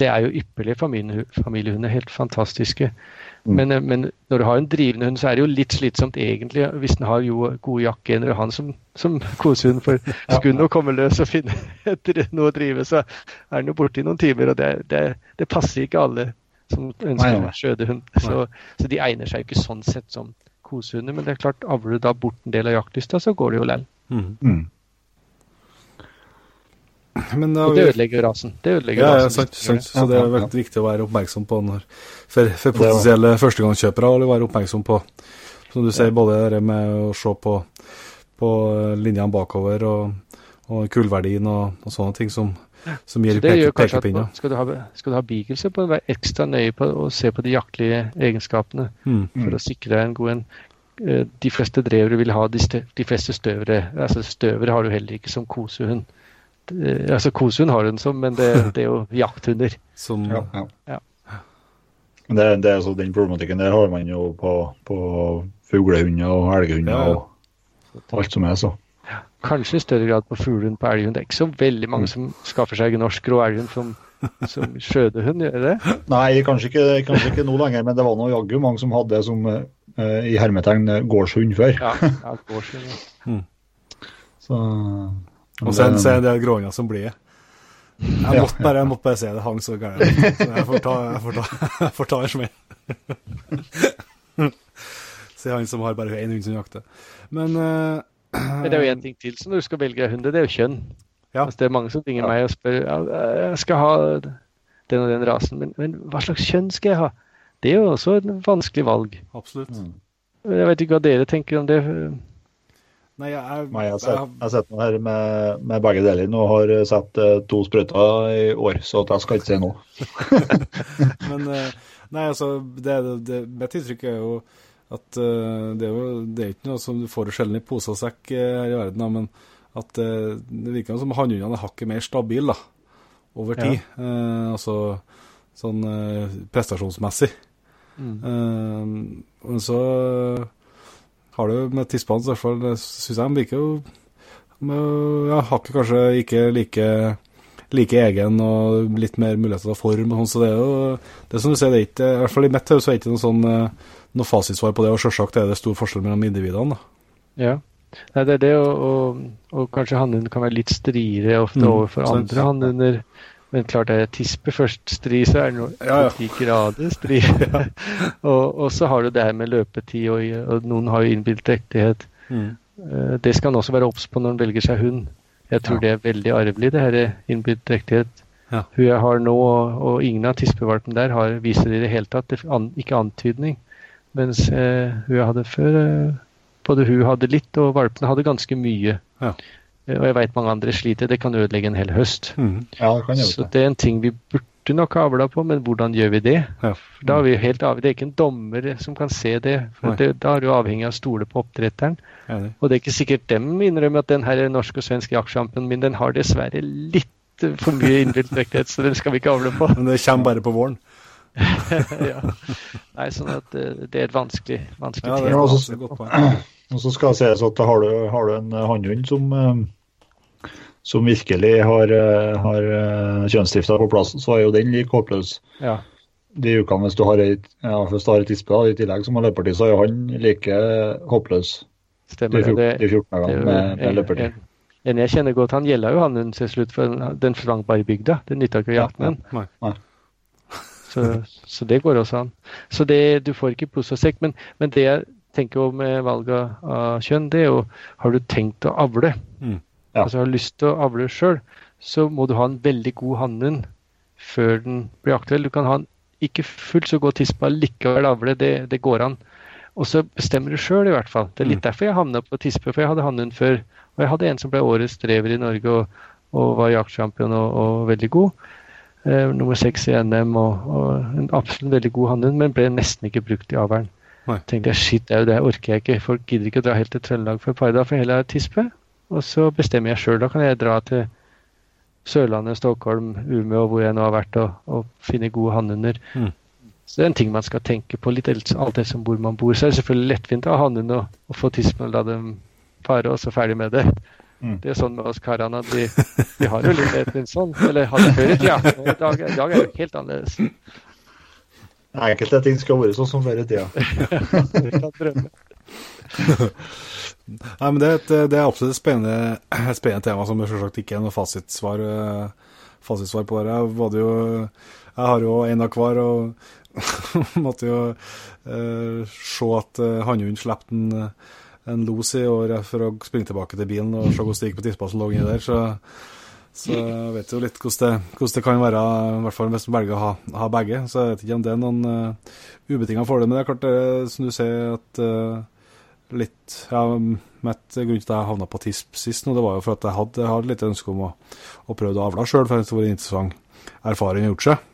S3: det er jo ypperlige familiehu- familiehunder. Helt fantastiske.
S2: Mm.
S3: Men, eh, men når du har en drivende hund, så er det jo litt slitsomt egentlig, hvis den har jo gode jaktgener og han som, som kosehund. For skulle den komme løs og finne etter noe å drive, så er den jo borte i noen timer. Og det, det, det passer ikke alle som ønsker
S2: en
S3: skjødehund. Så, så de egner seg jo ikke sånn sett som kosehunder. Men det er klart, avler du da bort en del av jaktlysta, så går det jo lell.
S1: Mm.
S2: Mm.
S1: Men da
S3: Og det ødelegger rasen. Det ødelegger
S1: Ja, ja,
S3: rasen.
S1: sant, sant. Så det er veldig viktig å være oppmerksom på når, for, for potensielle førstegangskjøpere. å være oppmerksom på, som du sier, både det med å se på, på linjene bakover og, og kullverdien og, og sånne ting som, som gir pekepinner.
S3: skal du ha, skal du ha beagle, så må du være ekstra nøye på å se på de jaktlige egenskapene
S1: Mm.
S3: for å sikre deg en god en. Eh, De fleste drevere vil ha de, stø, de fleste støvere. Altså Støvere har du heller ikke som kosehund. Eh, Altså Kosehund har du den som, men det, det er jo jakthunder.
S1: Som,
S2: Ja, ja.
S3: Ja.
S2: Det, det er så Den problematikken der har man jo på, på fuglehunder og elghunder
S1: Ja, ja.
S2: og alt som er, så.
S3: Kanskje i større grad på fuglehund på elghund. Det er ikke så veldig mange som skaffer seg norsk grå elghund som, som skjødehund, gjør det?
S2: Nei, kanskje ikke, kanskje ikke nå lenger, men det var nå jaggu mange som hadde det som uh, i hermetegn eh, gårdshund før.
S3: Ja, ja gårdshund. ja.
S2: Så,
S1: og så er så er det gråinga som blir. Jeg måtte bare, jeg måtte bare se det hang så gærent. Så jeg får ta, jeg får ta, jeg får ta en smell. Se han som har bare én hund som jakter. Men eh,
S3: Men det er jo én ting til som du skal velge hund, det er jo kjønn.
S1: Ja.
S3: Altså, det er mange som ringer
S2: Ja.
S3: meg og spør ja, jeg skal ha den og den rasen, men, men hva slags kjønn skal jeg ha? Det er jo også et vanskelig valg.
S1: absolutt.
S2: Mm.
S3: Jeg vet ikke hva dere tenker om det.
S1: Nei, jeg, er,
S2: Nei, jeg har sett, jeg har sett noe her med, med begge deler nå. Har jeg satt to sprøyter i år, så at jeg skal ikke si noe.
S1: Men eh, Nei, altså, det, det, mitt inntrykk er jo at uh, det er jo det er ikke noe som du får sjelden i pose og sekk eh, her i verden, da, men at uh, det virker som hannhundene er hakket mer stabile over
S3: Ja.
S1: tid. Eh, altså sånn prestasjonsmessig.
S3: Mm.
S1: Men så har du med tispene, i hvert fall, syns jeg de virker jo ja, hakket kanskje ikke like like egen og litt mer mulighet til form. og sånn, Så det er jo det er som du sier, det er ikke, i hvert fall i mitt hode er det ikke noe sånn eh, noe fasitsvar på det. Og selvsagt er det stor forskjell mellom individene. da.
S3: Ja. Nei, det er det, og, og, og kanskje hannhunder kan være litt striere ofte
S1: Mm,
S3: overfor
S1: sant.
S3: andre hannhunder. Men klart er tispe først stri, så er det noe
S1: Ja, ja.
S3: ti grader stri. og, og så har du det her med løpetid, og, og noen har jo innbilt drektighet. Mm. Det skal han også være obs på når han velger seg hund. Jeg tror
S2: Ja.
S3: det er veldig arvelig, det her innbilt drektighet.
S1: Ja.
S3: Hun jeg har nå, og, og ingen av tispevalpene der har, viser det i det hele tatt det, an, ikke antydning. Mens eh, hun jeg hadde før, eh, både hun hadde litt, og valpene hadde ganske mye.
S1: Ja.
S3: Eh, og jeg veit mange andre sliter. Det kan ødelegge en hel høst.
S1: Mm.
S2: Ja, det
S3: Så
S2: det
S3: er en ting vi burde skulle nok ha avla på, men hvordan gjør vi det?
S1: Ja.
S3: Da er vi helt av, Det er ikke en dommer som kan se det. for det, Da er du avhengig av å stole på oppdretteren.
S1: Enig.
S3: Og det er ikke sikkert dem innrømmer at den her norsk og svensk jaktsjampen min den har dessverre litt eh, for mye innbilt vekthet, så den skal vi ikke avle på.
S1: Men det kommer bare på våren.
S3: ja. Nei, sånn at eh, det er et vanskelig, vanskelig
S1: Ja, det
S2: Ja,
S3: tema.
S2: Og så skal det sies at har du, har du en hannhund som, eh, som virkelig har, eh, har eh, kjønnsdrifta på plass, så er jo den like håpløs.
S3: Ja.
S2: De ukene hvis du har ei ja, hvis du har et tispe da, i tillegg som har løpertid, så er jo han like håpløs de 14,
S3: det.
S2: de 14
S3: Det er
S2: dagene med,
S3: en,
S2: med løpertid.
S3: en, en jeg kjenner godt, han gjelder jo han til slutt, for den- den bare i bygda. Det nytta ikke å jakte den.
S1: Nei.
S3: Så, så det går også an. Så det, du får ikke pose og sekk. Men, men det jeg tenker om med valget av kjønn, det er jo Har du tenkt å avle?
S1: Mm.
S2: Ja.
S3: Altså har lyst til å avle sjøl, så må du ha en veldig god hannhund før den blir aktuell. Du kan ha en ikke fullt så god tispe likevel avle, det, det går an. Og så bestemmer du sjøl, i hvert fall. Det er litt
S1: Mm.
S3: derfor jeg havna på tispe, for jeg hadde hannhund før. Og jeg hadde en som ble årets drever i Norge og, og var jaktsjampion og, og veldig god. Eh, nummer seks i NM og, og en absolutt veldig god hannhund, men ble nesten ikke brukt i avlen.
S1: Nei.
S3: tenkte jeg shit, det er jo det orker jeg ikke. Folk gidder ikke å dra helt til Trøndelag for et par for heller tispe. Og så bestemmer jeg sjøl. Da kan jeg dra til Sørlandet, Stockholm, Umeå, hvor jeg nå har vært, og, og finne gode hannhunder.
S1: Mm.
S3: Så det er en ting man skal tenke på litt alt det som hvor man bor. Så er det selvfølgelig lettvint å ha hannhund og, og få tispen og la dem pare, og så ferdig med det.
S2: Mm.
S3: Det er sånn med oss karene at vi, vi har jo litt lettvint sånn. Eller hadde før i tida. I dag, dag er det helt annerledes.
S2: Enkelte ting skal være sånn som før i tida.
S3: Vi kan drømme.
S1: Nei, men det er, et, det er absolutt et spennende, spennende tema som selvsagt ikke er noe fasitsvar, eh, fasitsvar på. det. Jeg, både jo, jeg har jo en av hver, og måtte jo eh, se at eh, hannhunden slapp en, eh, en los i året for å springe tilbake til bilen og se hvordan det gikk på tispa som lå inni der. Så, så jeg vet jo litt hvordan det, hvordan det kan være, i hvert fall hvis man velger å ha, ha begge. Så jeg vet ikke om det er noen uh, ubetinga fordel. Men det er klart, det, er som du sier, at eh, litt ja, Mitt grunn til at jeg havna på TISP sist, nå, det var jo for at jeg hadde, jeg hadde litt ønske om å, å prøve å avle sjøl, for det var en interessant erfaring å gjøre gjort seg.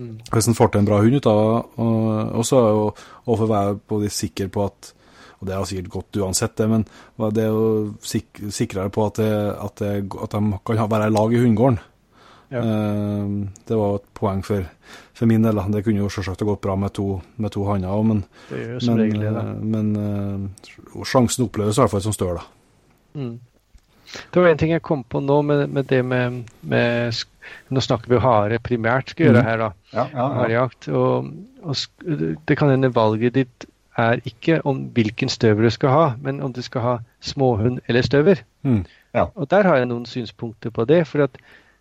S3: Mm.
S1: Hvis en får til en bra hund ut av det, og, så er jo å være både sikker på at Og det er sikkert godt uansett, det, men det er jo sik sikrere på at, det, at, det, at de kan være i lag i hundegården.
S3: Ja.
S1: Eh, det var et poeng for, for min del. Det kunne jo selvsagt ha gått bra med to, med to hanner òg, men, men,
S3: regel da.
S1: eh, men eh, sjansen oppleves i hvert fall som større, da.
S3: Mm. Det var en ting jeg kom på nå med, med det med, med Nå snakker vi hare primært, skal gjøre
S1: Mhm.
S3: her, da.
S2: Ja, ja, ja.
S3: Harejakt. Og, og det kan hende valget ditt er ikke om hvilken støver du skal ha, men om du skal ha småhund eller støver.
S1: Mm.
S3: Og der har jeg noen synspunkter på det. For at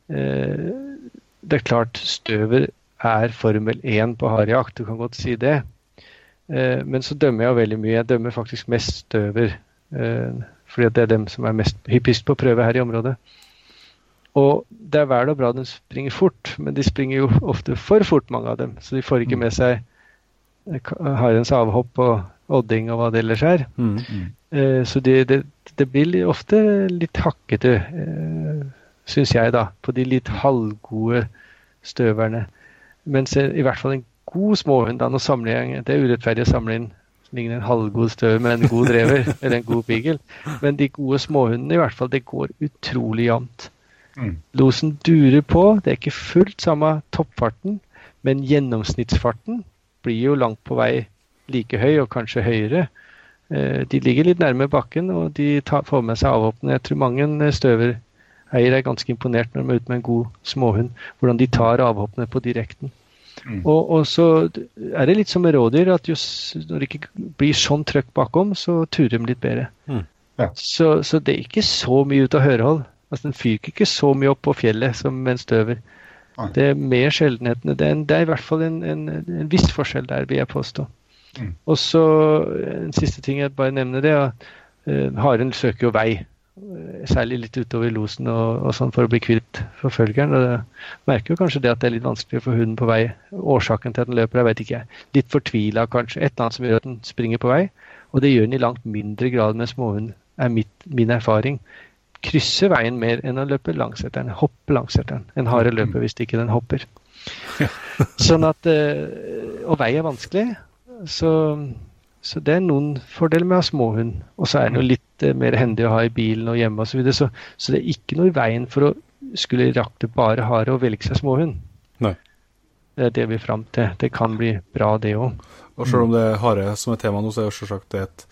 S3: det er klart støver er Formel 1 på harejakt, du kan godt si det. Eh, men så dømmer jeg veldig mye. Jeg dømmer faktisk mest støver. Eh, fordi det er dem som er mest hyppigst på prøve her i området. Og det er vel og bra de springer fort, men de springer jo ofte for fort, mange av dem. Så de får ikke med seg eh, harens avhopp og odding og hva det ellers er.
S1: Mm.
S3: mm. Så det, det, det blir ofte litt hakkete, eh, syns jeg, da, på de litt halvgode støverne. Mens i hvert fall en god småhund, da, nå samler jeg, det er urettferdig å samle inn ligner en halvgod støver med en god drever eller en god beagle. Men de gode småhundene, i hvert fall, det går utrolig jevnt.
S2: Mm.
S3: Losen durer på. Det er ikke fullt samme toppfarten, men gjennomsnittsfarten blir jo langt på vei like høy, og kanskje høyere. Eh, De ligger litt nærme bakken, og de tar, får med seg avhoppene. Jeg tror mange eh, støvereiere er ganske imponert når de er ute med en god småhund, hvordan de tar avhoppene på direkten.
S2: Mm.
S3: Og, og så er det litt som med rådyr, at jo, når det ikke blir sånn trøkk bakom, så turer de litt bedre.
S1: Mm.
S2: Ja.
S3: Så, så det er ikke så mye ut av hørehold. Altså Den fyker ikke så mye opp på fjellet som en støver.
S2: Nei.
S3: Det er mer sjeldenhetene. Det er, en, det er i hvert fall en, en, en viss forskjell der, vil jeg påstå.
S2: Mm.
S3: Og så en siste ting jeg bare nevner det. er, eh, haren søker jo vei. Eh, Særlig litt utover losen og, og sånn for å bli kvitt forfølgeren. og det merker jo kanskje det at det er litt vanskelig for hunden på vei. Årsaken til at den løper, jeg vet ikke jeg. Litt fortvila kanskje. Et eller annet som gjør at den springer på vei. Og det gjør den i langt mindre grad med småhund, er mitt, min erfaring. Krysser veien mer enn å løpe langs etter den. Hoppe langsetteren. En hare løper hvis ikke den hopper. Sånn at eh, Og vei er vanskelig. Så, så det er noen fordeler med å ha småhund. Og så er det jo litt eh, mer hendig å ha i bilen og hjemme osv. Så, videre. så Så det er ikke noe i veien for å skulle rakte bare hare og velge seg småhund.
S1: Nei.
S3: Det er det vi er fram til. Det kan bli bra, det òg.
S1: Og selv om det er hare som er tema nå, så er det selvsagt et,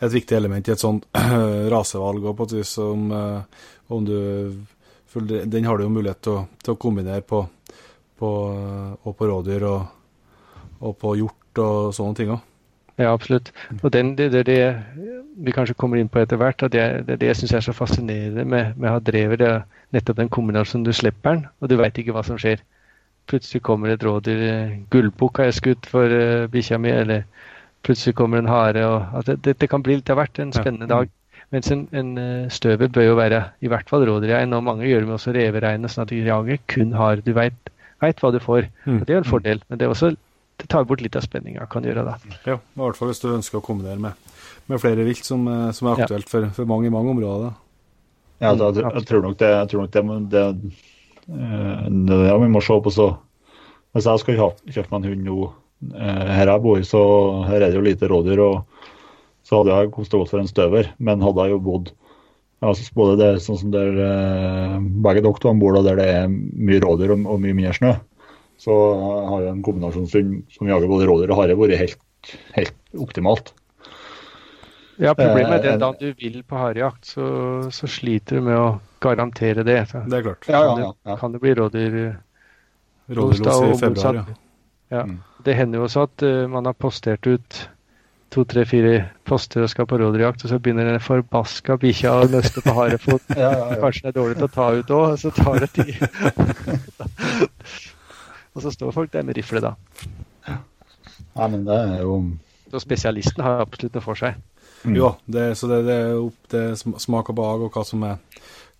S1: et viktig element i et sånt rasevalg òg, på et vis. Om, eh, om du Den har du jo mulighet til å, til å kombinere på, på, eh, og på rådyr og, og på hjort og sånne ting òg.
S3: Ja, absolutt. Og den, det, det, det vi kanskje kommer inn på etter hvert, at det, det det jeg syns er så fascinerende med, med å ha drevet, det er nettopp den kombinasjonen du slipper den, og du veit ikke hva som skjer. Plutselig kommer et rådyr, gullbukk har jeg skutt for uh, bikkja mi, eller plutselig kommer en hare. og det, kan bli litt av hvert, en spennende dag. Mens en, en eh, støver bør jo være i hvert fall rådyrrein, og mange gjør det med også reverein, sånn at de jager kun hare. Du veit hva du får.
S1: Mm.
S3: og Det er en fordel, men det, er også, det tar bort litt av spenninga, kan gjøre det.
S1: Ja, i hvert fall hvis du ønsker å kombinere med, med flere vilt, som, eh, som er
S3: Ja.
S1: aktuelt for, for mange i mange områder.
S2: Ja, da, jeg, jeg tror nok det, jeg tror nok det, men det, eh, det det vi må se på. så Hvis jeg skal kjøpe, meg en hund nå eh, Her jeg bor, så her er det jo lite rådyr. og Så hadde jeg kost godt for en støver. Men hadde jeg jo bodd altså både det sånn som der begge dere to bor, der det er mye rådyr og, og mye mindre snø, så har jo en kombinasjon som jager både rådyr og hare, vært helt, helt optimalt.
S3: Ja, Problemet er det
S2: Eh,
S3: da du vil på harejakt, så, så sliter du med å garantere det. Så
S1: Det er klart.
S2: Ja, ja,
S3: kan,
S2: ja, ja.
S3: det, kan det bli rådyr
S1: Rådyrlos i februar, ja.
S3: motsatt. Ja.
S2: Mm.
S3: Det hender jo også at uh, man har postert ut to, tre, fire poster og skal på rådyrjakt, og så begynner den forbaska bikkja å nøste på harefot.
S2: Ja, ja, ja.
S3: Kanskje den er dårlig til å ta ut òg, så tar det tid. og så står folk der med rifle, da.
S2: Nei, men det er jo
S3: Så spesialisten har absolutt noe for seg.
S2: Mm.
S1: Jo, det, så det, det er opp til sm- smak og behag og hva som er,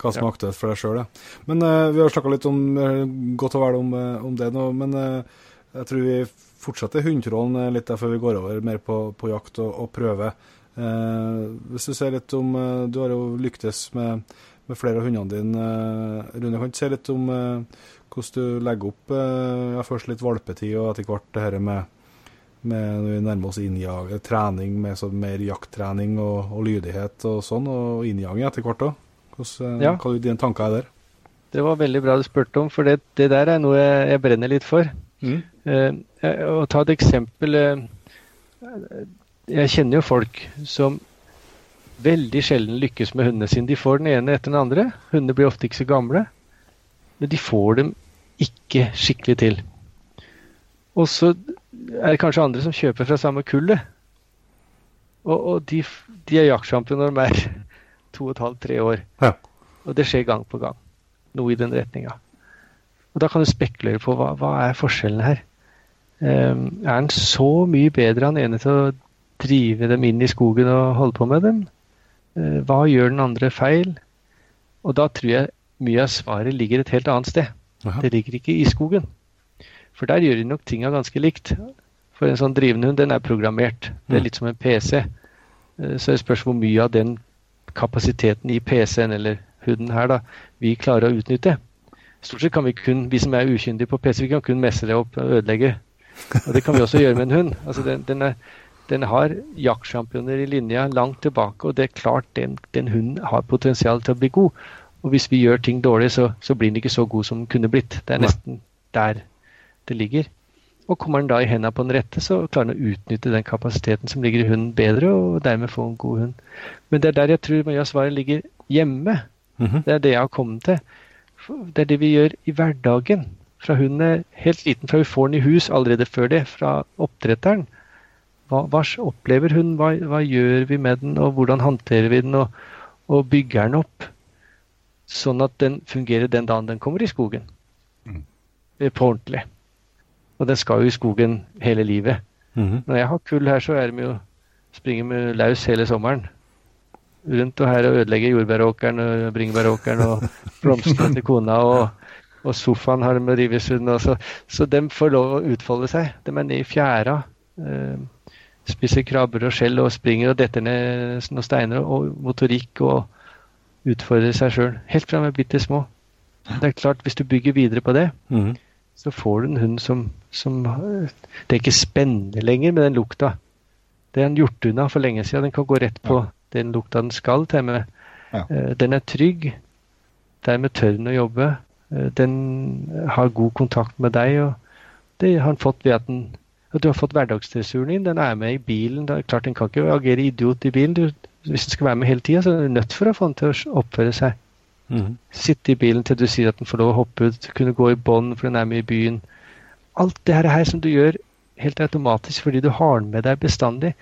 S1: hva som er aktuelt for deg sjøl. Ja. Men uh, vi har snakka litt om eh, godt og vel om, eh, om det nå, men uh, jeg tror vi fortsetter hundetråden eh, litt der før vi går over mer på, på jakt og, og prøve. Uh, hvis du ser litt om Du har jo lyktes med, med flere av hundene dine. Rune, kan du si litt om hvordan du legger opp eh, ja, først litt valpetid og etter hvert det her med med når vi nærmer oss innjag, trening med så, mer jakttrening og, og lydighet og sånn, og innjaging etter hvert òg.
S3: Ja.
S1: Hva er dine tanker er der?
S3: Det var veldig bra du spurte om, for det, det der er noe jeg, jeg brenner litt for.
S1: Mm.
S3: Eh, eh, å ta et eksempel eh, Jeg kjenner jo folk som veldig sjelden lykkes med hundene sine. De får den ene etter den andre. Hundene blir ofte ikke så gamle, men de får dem ikke skikkelig til. Og så er det kanskje andre som kjøper fra samme kullet. Og, og de, de er jaktsjampioner når de er to og et halvt, tre år.
S1: Ja.
S3: Og det skjer gang på gang. Noe i den retninga. Og da kan du spekulere på hva, hva er forskjellen her. Um, er han så mye bedre han ene til å drive dem inn i skogen og holde på med dem? Uh, hva gjør den andre feil? Og da tror jeg mye av svaret ligger et helt annet sted.
S1: Aha.
S3: Det ligger ikke i skogen. For der gjør de nok tinga ganske likt. For en sånn drivende hund, den er programmert. Det er
S1: Mm.
S3: litt som en PC. Eh, Så det spørs hvor mye av den kapasiteten i PC-en eller hunden her da, vi klarer å utnytte. Stort sett kan vi kun, vi som er ukyndige på PC, vi kan kun messe det opp og ødelegge. Og det kan vi også gjøre med en hund. Altså den, den, er, den har jaktsjampioner i linja langt tilbake, og det er klart den, den hunden har potensial til å bli god. Og hvis vi gjør ting dårlig, så, så blir den ikke så god som den kunne blitt. Det er nesten der det ligger. Og kommer den da i hendene på den rette, så klarer den å utnytte den kapasiteten som ligger i hunden bedre, og dermed få en god hund. Men det er der jeg tror mye av svaret ligger hjemme.
S1: Mhm.
S3: Det er det jeg har kommet til. Det er det vi gjør i hverdagen. Fra hunden er helt liten, fra vi får den i hus allerede før det, fra oppdretteren. Hva, hva opplever hun, hva, hva gjør vi med den, og hvordan håndterer vi den, og, og bygger den opp sånn at den fungerer den dagen den kommer i skogen.
S2: Mm.
S3: Eh, På ordentlig. Og den skal jo i skogen hele livet.
S1: Mm.
S3: Når jeg har kull her, så er de jo springer med laus hele sommeren. Rundt og her og ødelegger jordbæråkeren og bringebæråkeren og blomstene til kona. Og, og sofaen har de under. og Så, så de får lov å utfolde seg. De er nede i fjæra. Eh, spiser krabber og skjell og springer og detter ned noen steiner og motorikk og utfordrer seg sjøl. Helt fra de er bitte små. Det er klart, hvis du bygger videre på det,
S1: mm.
S3: så får du en hund som, som Det er ikke spennende lenger med den lukta. Det er en gjort unna for lenge siden. Den kan gå rett på den lukta den skal til med.
S2: Ja.
S3: Eh, Den er trygg. Dermed tør den å jobbe. Eh, Den har god kontakt med deg. og Det har han fått ved at, den, og du har fått hverdagsdressuren din. Den er med i bilen. Det er klart Den kan ikke agere idiot i bilen. Du, hvis den skal være med hele tida, så er du nødt for å få den til å oppføre seg.
S1: Mm.
S3: Sitte i bilen til du sier at den får lov å hoppe ut, kunne gå i bånd for den er med i byen. Alt det her, som du gjør helt automatisk fordi du har den med deg bestandig.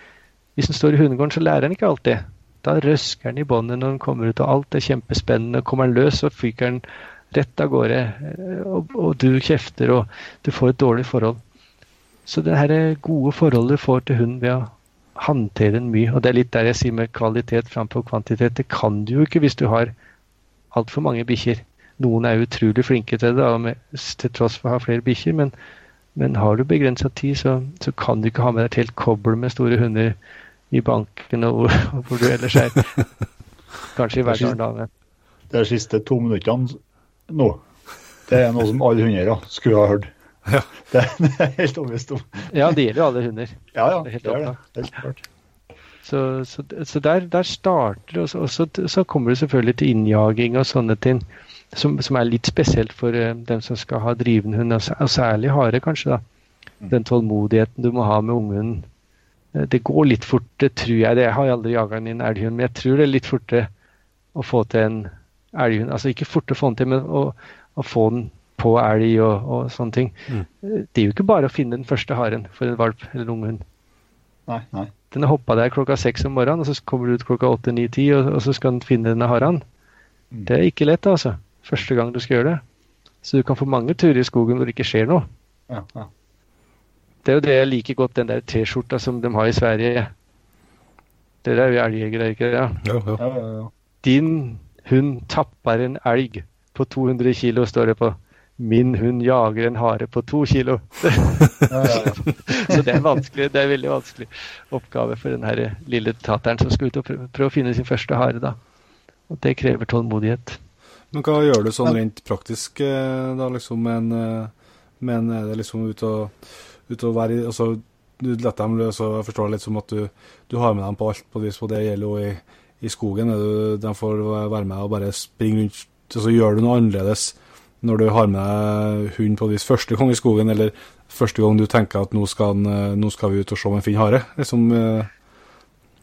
S3: Hvis den står i hundegården, så lærer den ikke alt det. Da røsker den i båndet når den kommer ut, og alt er kjempespennende. Kommer den løs, så fyker den rett av gårde, eh, og, og du kjefter, og du får et dårlig forhold. Så det her gode forholdet du får til hunden ved å håndtere den mye, og det er litt der jeg sier med kvalitet framfor kvantitet, det kan du jo ikke hvis du har altfor mange bikkjer. Noen er utrolig flinke til det, med, til tross for å ha flere bikkjer, men, men har du begrensa tid, så, så kan du ikke ha med deg et helt kobbel med store hunder i banken og og hvor du ellers er. Kanskje i Verdalen.
S2: De siste to minuttene nå, det er noe som alle hundeiere skulle ha hørt.
S1: Ja.
S2: Det, det er jeg helt overbevist om.
S3: Ja, det gjelder jo alle hunder.
S2: Ja, ja,
S3: Det er helt
S2: det er det. Helt klart.
S3: Så, så, så der, der starter og så, og så, så kommer det selvfølgelig til innjaging og sånne ting. Som, som er litt spesielt for uh, dem som skal ha drivende hund, og, og særlig hare, kanskje. da. Den tålmodigheten du må ha med unghunden. Eh, Det går litt fort, det tror jeg. det. Jeg har aldri jaga en elghund, men jeg tror det er litt fortere å få til en elghund. Altså ikke fortere å få den til, men å, å få den på elg og, og sånne ting.
S1: Mm.
S3: Det er jo ikke bare å finne den første haren for en valp eller en unghund.
S2: Nei, nei.
S3: Den har hoppa der klokka seks om morgenen, og så kommer du ut klokka åtte, ni, ti, og, og så skal den finne denne haren.
S2: Mm.
S3: Det er ikke lett, altså. Første gang du skal gjøre det. Så du kan få mange turer i skogen hvor det ikke skjer noe.
S2: Ja, ja.
S3: Det er jo det jeg liker godt, den der T-skjorta som de har i Sverige. Dere er jo elgjegere, er ikke det? Ja.
S1: Ja, ja.
S2: ja, ja, ja.
S3: Din hund tapper en elg på 200 kilo, står det på. Min hund jager en hare på to kilo. Så det er vanskelig, det er en veldig vanskelig oppgave for den lille tateren som skal ut og prøve, prøve å finne sin første hare. da. Og det krever tålmodighet.
S1: Men hva gjør du sånn rent praktisk, eh, da, liksom, men, eh, men er det liksom ut og, ut og være altså, Du letter dem løs, og jeg forstår litt som at du, du har med dem på alt på vis, og det gjelder jo i, i skogen. Er du, de får være med og bare springe rundt. så gjør du noe annerledes når du har med deg hund på et første gang i skogen, eller første gang du tenker at nå skal, han, eh, nå skal vi ut og se om en finner hare? Liksom,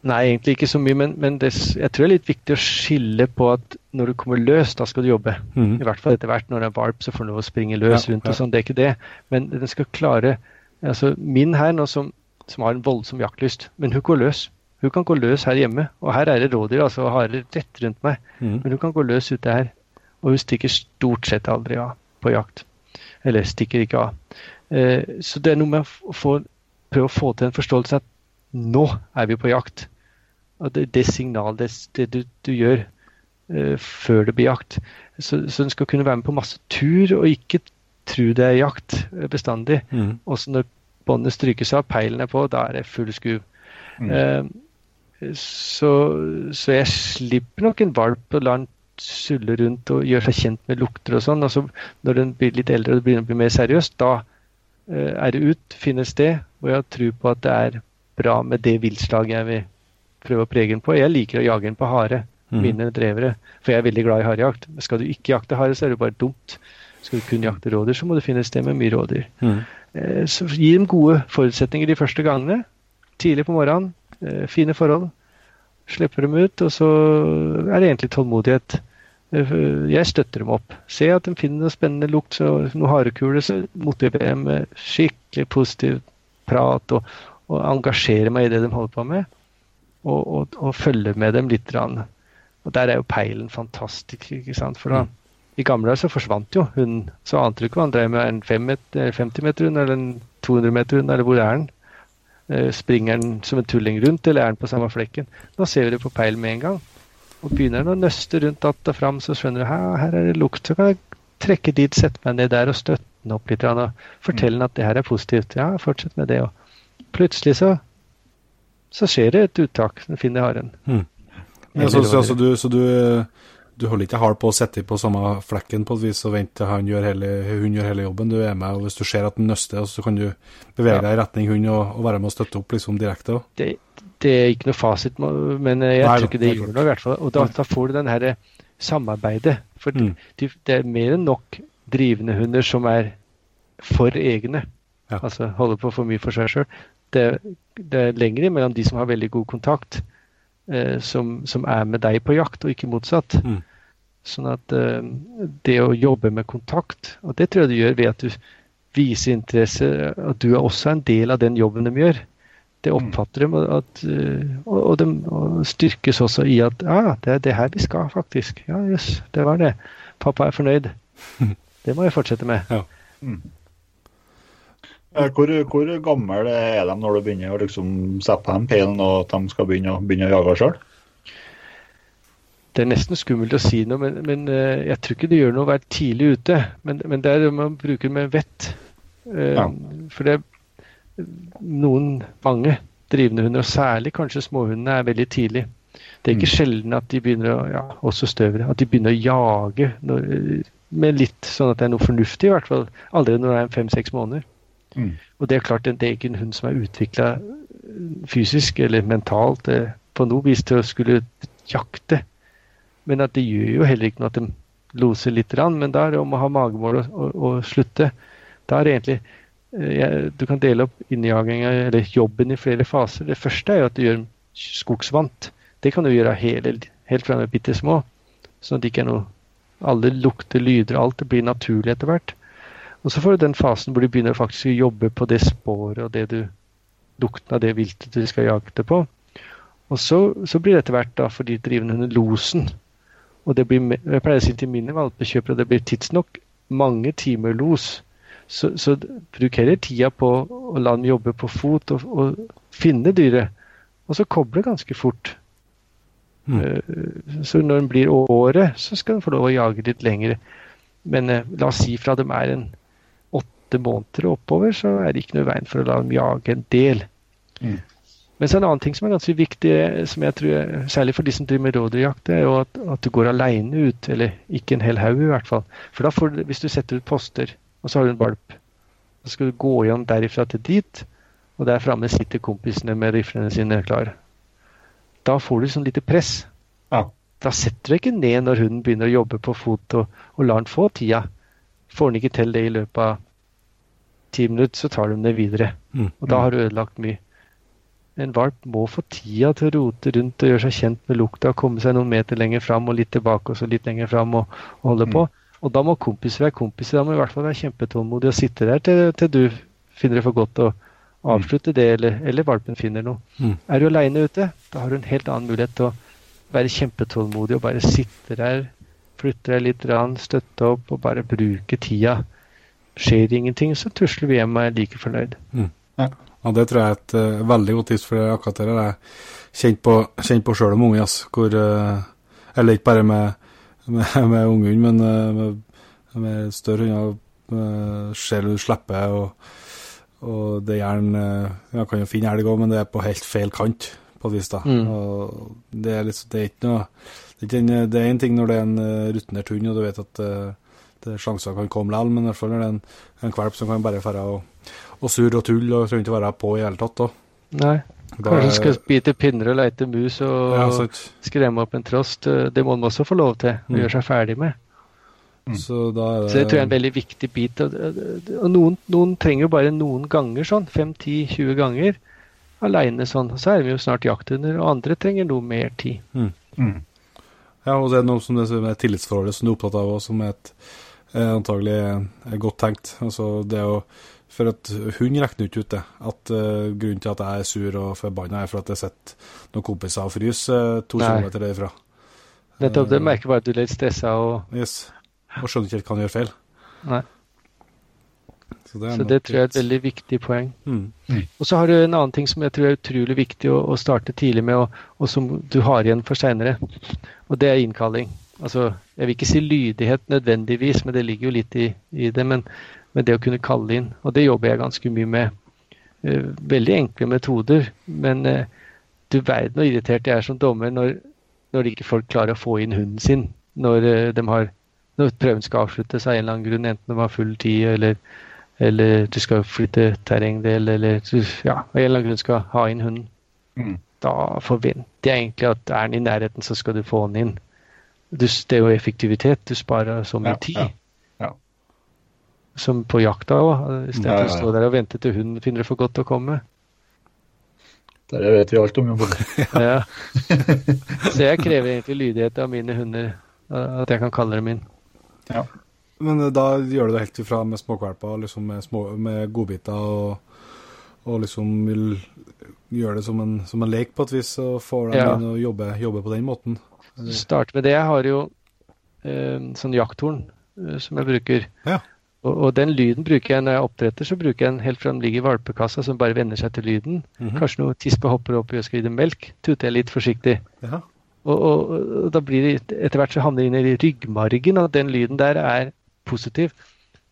S3: Nei, egentlig ikke så mye, men, men det, jeg tror det er litt viktig å skille på at når du kommer løs, da skal du jobbe.
S1: Mm.
S3: I hvert fall etter hvert når det er valp, så får du lov å springe løs
S1: Ja,
S3: rundt og sånn. Det er ikke det. Men den skal klare altså Min her nå som, som har en voldsom jaktlyst, men hun går løs. Hun kan gå løs her hjemme, og her er det rådyr altså, harer rett rundt meg.
S1: Mm.
S3: Men hun kan gå løs ute her. Og hun stikker stort sett aldri av på jakt. Eller stikker ikke av. Eh, så det er noe med å få, prøve å få til en forståelse at nå er vi på jakt. Og det, det signalet, det, det du, du gjør eh, før det blir jakt. Så, så den skal kunne være med på masse tur, og ikke tro det er jakt eh, bestandig.
S1: Mm.
S3: Også når båndet strykes av, peilen er på, da er det full skuv.
S2: Mm.
S3: Eh, så, så jeg slipper nok en valp på lar den sulle rundt og gjøre seg kjent med lukter og sånn. Og så når den blir litt eldre og det begynner å bli mer seriøst, da eh, er det ut, finne et sted hvor jeg har tro på at det er bra med det viltslaget jeg vil prøve å prege den på. Jeg liker å jage den på hare,
S1: mm.
S3: mine drevere, for jeg er veldig glad i harejakt. Skal du ikke jakte hare, så er det bare dumt. Skal du kun jakte rådyr, så må du finne et sted med mye rådyr. Mm. Så gi dem gode forutsetninger de første gangene. Tidlig på morgenen, eh, fine forhold. Slipper dem ut, og så er det egentlig tålmodighet. Eh, Jeg støtter dem opp. Se at de finner noe spennende lukt, så noe harekule, så motiverer jeg med skikkelig positiv prat og, og engasjerer meg i det de holder på med. Og, og, og følger med dem litt. Og der er jo peilen fantastisk, ikke sant. For da, i gamle dager så forsvant jo hunden. Så ante du ikke hva han drev med. Eller 50 meter unna, eller en 200 meter unna, eller hvor er den? Eh, Springer den som en tulling rundt, eller er den på samme flekken? Nå ser vi det på peil med en gang. Og begynner den å nøste rundt att og fram, så skjønner du her, er det lukt. Så kan jeg trekke dit, sette meg ned der og støtte den opp litt. Og fortelle den at det her er positivt. Ja, fortsett med det. Og plutselig så, så skjer det et uttak. Den finner haren.
S1: Ja, så, så, så, du, så du, eh, du holder ikke hard på å sitte på samme flekken på et vis og vente til han gjør hele, hun gjør hele jobben. Du er med, og hvis du ser at den nøster, så kan du bevege deg i retning hun og, og være med å støtte opp liksom direkte.
S3: Det, det, er ikke noe fasit, men jeg Nei, tror ikke det gjør noe, i hvert fall. Og da, da får du den her samarbeidet. For mm. det, det er mer enn nok drivende hunder som er for egne. Ja. Altså holder på for mye for seg sjøl. Det, det, er lengre mellom de som har veldig god kontakt, eh, som, som, er med deg på jakt, og ikke motsatt. Mm. Sånn at eh, det å jobbe med kontakt, og det tror jeg du gjør ved at du viser interesse, at du er også en del av den jobben de gjør. Det mm. oppfatter de, at, eh, og, og de og styrkes også i at ja, det er det her vi skal, faktisk. Ja, jøss, yes, det var det. Pappa er fornøyd. Det må jeg fortsette med. Ja. Mm.
S2: Eh, hvor, hvor gammel er de når du begynner å liksom sette på dem pilen og at de skal begynne, begynne å jage sjøl?
S3: Det er nesten skummelt å si noe, men, men eh, jeg tror ikke det gjør noe å være tidlig ute. Men, men det er det man bruker med vett. Eh, ja. For det er noen, mange drivende hunder, og særlig kanskje småhundene, er veldig tidlig. Det er ikke mm. sjelden at de begynner å ja, også støvere, at de begynner å jage når, med litt sånn at det er noe fornuftig, i hvert fall allerede når det er fem-seks måneder. Mm. Og det er klart det er ikke en hund som er utvikla fysisk eller mentalt eh, på noe vis til å skulle jakte. Men at det gjør jo heller ikke noe at de loser litt, men da er det om å ha magemål og, og, og slutte. Da er det egentlig eh, Du kan dele opp innjaginga eller jobben i flere faser. Det første er jo at du gjør skogsvant. Det kan du gjøre hele, helt fra de er bitte små. Sånn at det ikke er noe Alle lukter, lyder, alt det blir naturlig etter hvert. Og så får du den fasen hvor du begynner faktisk å jobbe på det sporet og det du lukten av det viltet du skal jakte på. Og så, så blir det etter hvert da for de drivende hunder losen. Og det blir, jeg pleier å si til mine valpekjøpere at det blir tidsnok mange timer los. Så, så bruk heller tida på å la dem jobbe på fot og, og finne dyret. Og så koble ganske fort. Mm. Uh, så når den blir året, så skal den få lov å jage litt lenger. Men uh, la oss si fra dem er en åtte måneder og oppover, så er det ikke noe veien for å la dem jage en del. Mm. Men så en annen ting som er ganske viktig, som jeg tror, særlig for de som driver med rådyrjakt, er jo at, at, du går alene ut. Eller ikke en hel haug, i hvert fall. For da får du, hvis du setter ut poster, og så har du en valp, så skal du gå igjen derifra til dit, og der framme sitter kompisene med riflene sine klare. Da får du sånn lite press. Ja. Da setter du ikke ned når hunden begynner å jobbe på fot, og, og lar den få tida. Får den ikke til det i løpet av ti minutter, så tar de det videre. Mm. Og da har du ødelagt mye. En valp må få tida til å rote rundt og gjøre seg kjent med lukta, komme seg noen meter lenger fram og litt tilbake og så litt lenger fram og, og holde mm. på. Og da må kompiser være kompiser. Da må i hvert fall være kjempetålmodig og sitte der til, til, du finner det for godt å avslutte det, eller, eller valpen finner noe. Mm. Er du aleine ute, da har du en helt annen mulighet til å være kjempetålmodig og bare sitte der, flytte deg litt, rann, støtte opp og bare bruke tida skjer ingenting, så tusler vi hjem og er like fornøyd. Mm.
S1: Ja. ja. det tror jeg er et uh, veldig godt tips, for akkurat det har jeg kjent på, kjent på sjøl om unge. Hvor, uh, eller ikke bare med, med, med unge hund, men uh, med, med, større hunder. Uh, ser du slipper, og, og det er gjerne Jeg kan jo finne elg òg, men det er på helt feil kant, på et vis. da. Mm. Og det er, litt, det er ikke noe det er en ting når det er en rutinert hund, og du vet at det sjanser kan komme likevel, men i hvert fall er det en, en valp som kan bare dra og, og surre og tulle og trenger ikke være på i hele tatt. Da.
S3: Nei. Da Kanskje han skal bite pinner og leite mus og ja, skremme opp en trost. Det må han også få lov til å mm. gjøre seg ferdig med. Mm. Så, det... Så, det... tror jeg er en veldig viktig bit. Og noen, noen trenger jo bare noen ganger sånn, 5-10-20 ganger aleine sånn. Så er vi jo snart jakthunder, og andre trenger noe mer tid. Mm. Mm.
S1: Ja, og det er noe som det er tillitsforholdet som du er opptatt av, og som er et er antagelig er godt tenkt. Altså det å For at hun regner ikke ut det. At uh, Grunnen til at jeg er sur og forbanna, er for at jeg sitter noen kompiser og fryser uh, to Nei. kilometer derfra.
S3: Nettopp. Det merker bare at du er litt stressa og
S1: Yes. Og skjønner ikke helt hva han gjør feil.
S3: Nei. Så det, så det tror jeg er et veldig viktig poeng. Mm. Mm. Og så har du en annen ting som jeg tror er utrolig viktig å, å starte tidlig med, og, og som du har igjen for seinere. Og det er innkalling altså, Jeg vil ikke si lydighet nødvendigvis, men det ligger jo litt i, i det. Men, men, det å kunne kalle inn. Og det jobber jeg ganske mye med. Uh, veldig enkle metoder. Men uh, du verden hvor irritert jeg er som dommer når, når ikke folk klarer å få inn hunden sin når eh, de har når prøven skal avsluttes av en eller annen grunn, enten de har full tid eller, eller du skal flytte terrengdel eller ja, av en eller annen grunn skal ha inn hunden.
S2: Mm.
S3: Da forventer jeg egentlig at er den i nærheten, så skal du få den inn. Det er jo effektivitet. Du sparer så mye
S2: Ja,
S3: tid.
S2: ja, ja.
S3: Som på jakta òg, istedenfor
S2: Ja, ja,
S3: å stå der og vente til hunden finner det for godt å komme.
S2: Det vet vi alt om. Jo.
S3: Ja. Så jeg krever egentlig lydighet av mine hunder, at jeg kan kalle dem inn.
S1: Men eh, da gjør du det helt ifra med småkvalper, liksom med, små, med godbiter, og, og liksom vil gjøre det som en, som en lek på et vis, og får dem
S3: Ja.
S1: inn og jobbe, jobbe på den måten.
S3: Starte med det. Jeg har jo eh, sånn jakthorn eh, som jeg bruker.
S1: Ja.
S3: Og, og den lyden bruker jeg når jeg oppdretter, så bruker jeg den helt fra den ligger i valpekassa, som bare venner seg til lyden.
S1: Mhm.
S3: Kanskje noe tispe hopper opp i og skal melk. Tuter jeg litt forsiktig.
S1: Ja.
S3: Og, og, og da blir det etter hvert så havner det inn i ryggmargen at den lyden der er positiv.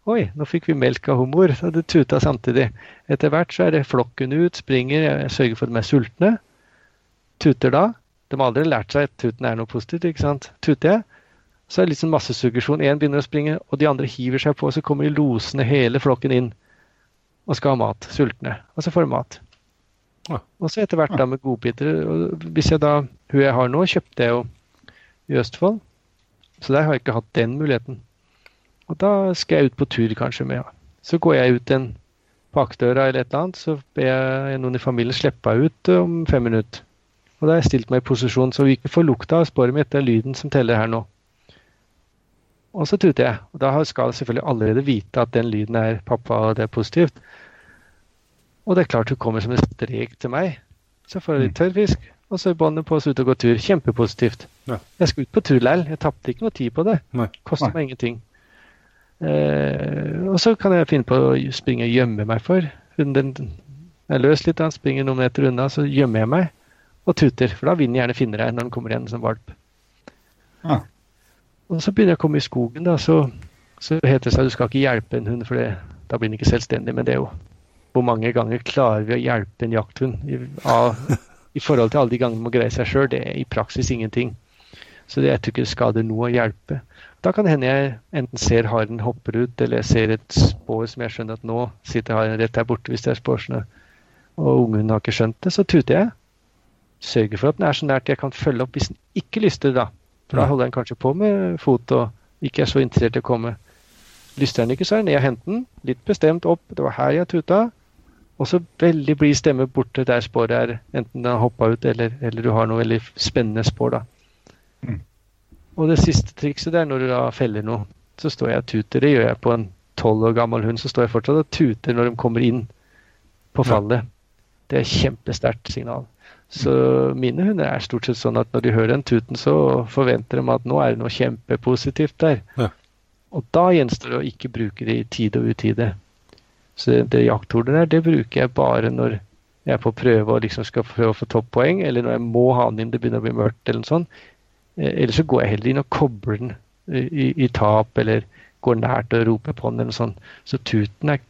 S3: Oi, nå fikk vi melk av humor, så det tuta samtidig. Etter hvert så er det flokken ut, springer, jeg sørger for at de er sultne. Tuter da. De har aldri lært seg at tuten er noe positivt, ikke sant. Tuter jeg, så er det sånn massesuggesjon. Én begynner å springe, og de andre hiver seg på, Og så kommer de losende hele flokken inn og skal ha mat. Sultne. Og så får de mat.
S1: Ja.
S3: Og så etter hvert da med godbiter. Hvis jeg da Hun jeg har nå, kjøpte jeg jo i Østfold. Så der har jeg ikke hatt den muligheten. Og da skal jeg ut på tur kanskje med henne. Så går jeg ut en bakdøra eller et eller annet, så ber jeg noen i familien slippe henne ut om fem minutter. Og da har jeg stilt meg i posisjon, så vi ikke får lukta av sporet mitt. Det er lyden som teller her nå. Og så tuter jeg. Og da skal jeg selvfølgelig allerede vite at den lyden er pappa, og det er positivt. Og det er klart hun kommer som en strek til meg. Så får jeg litt tørr fisk, og så er båndet på oss ut og går tur. Kjempepositivt.
S1: Ja.
S3: Jeg skal ut på tur likevel. Jeg tapte ikke noe tid på det. Koster meg ingenting. Eh, og så kan jeg finne på å springe og gjemme meg for. Hunden den er løs litt, han springer noen meter unna, så gjemmer jeg meg og tuter. For da vil den gjerne finne deg når den kommer igjen som valp.
S2: Ja.
S3: Og så begynner jeg å komme i skogen, da, så, så heter det seg at du skal ikke hjelpe en hund, for det, da blir den ikke selvstendig. Men det er jo hvor mange ganger klarer vi å hjelpe en jakthund i, av, i forhold til alle de gangene man må greie seg sjøl? Det er i praksis ingenting. Så det, jeg tror ikke det skader noe å hjelpe. Da kan det hende jeg enten ser haren hopper ut, eller jeg ser et spår som jeg skjønner at nå sitter haren rett der borte hvis det er sporsene, og ungen har ikke skjønt det, så tuter jeg. Sørger for at den er så nært jeg kan følge opp hvis den ikke lyster, da. For da holder den kanskje på med fot og ikke er så interessert i å komme. Lyster den ikke, så er den ned og hente den. Litt bestemt opp. Det var her jeg tuta. Og så veldig blid stemme borte der sporet er, enten den har hoppa ut eller, eller du har noe veldig spennende spor, da.
S2: Mm.
S3: Og det siste trikset det er når du da feller noe. Så står jeg og tuter. Det gjør jeg på en tolv år gammel hund. Så står jeg fortsatt og tuter når de kommer inn på fallet. Det er kjempesterkt signal. Så mine hunder er stort sett sånn at når de hører den tuten, så forventer de at nå er det noe kjempepositivt der.
S1: Ja.
S3: Og da gjenstår det å ikke bruke det i tide og utide. Så det, det jakthornet der, det bruker jeg bare når jeg er på prøve og liksom skal prøve å få toppoeng, eller når jeg må ha den inn, det begynner å bli mørkt eller noe sånt. Eh, Eller så går jeg heller inn og kobler den i, i, i tap, eller går nært og roper på den eller noe sånt. Så tuten er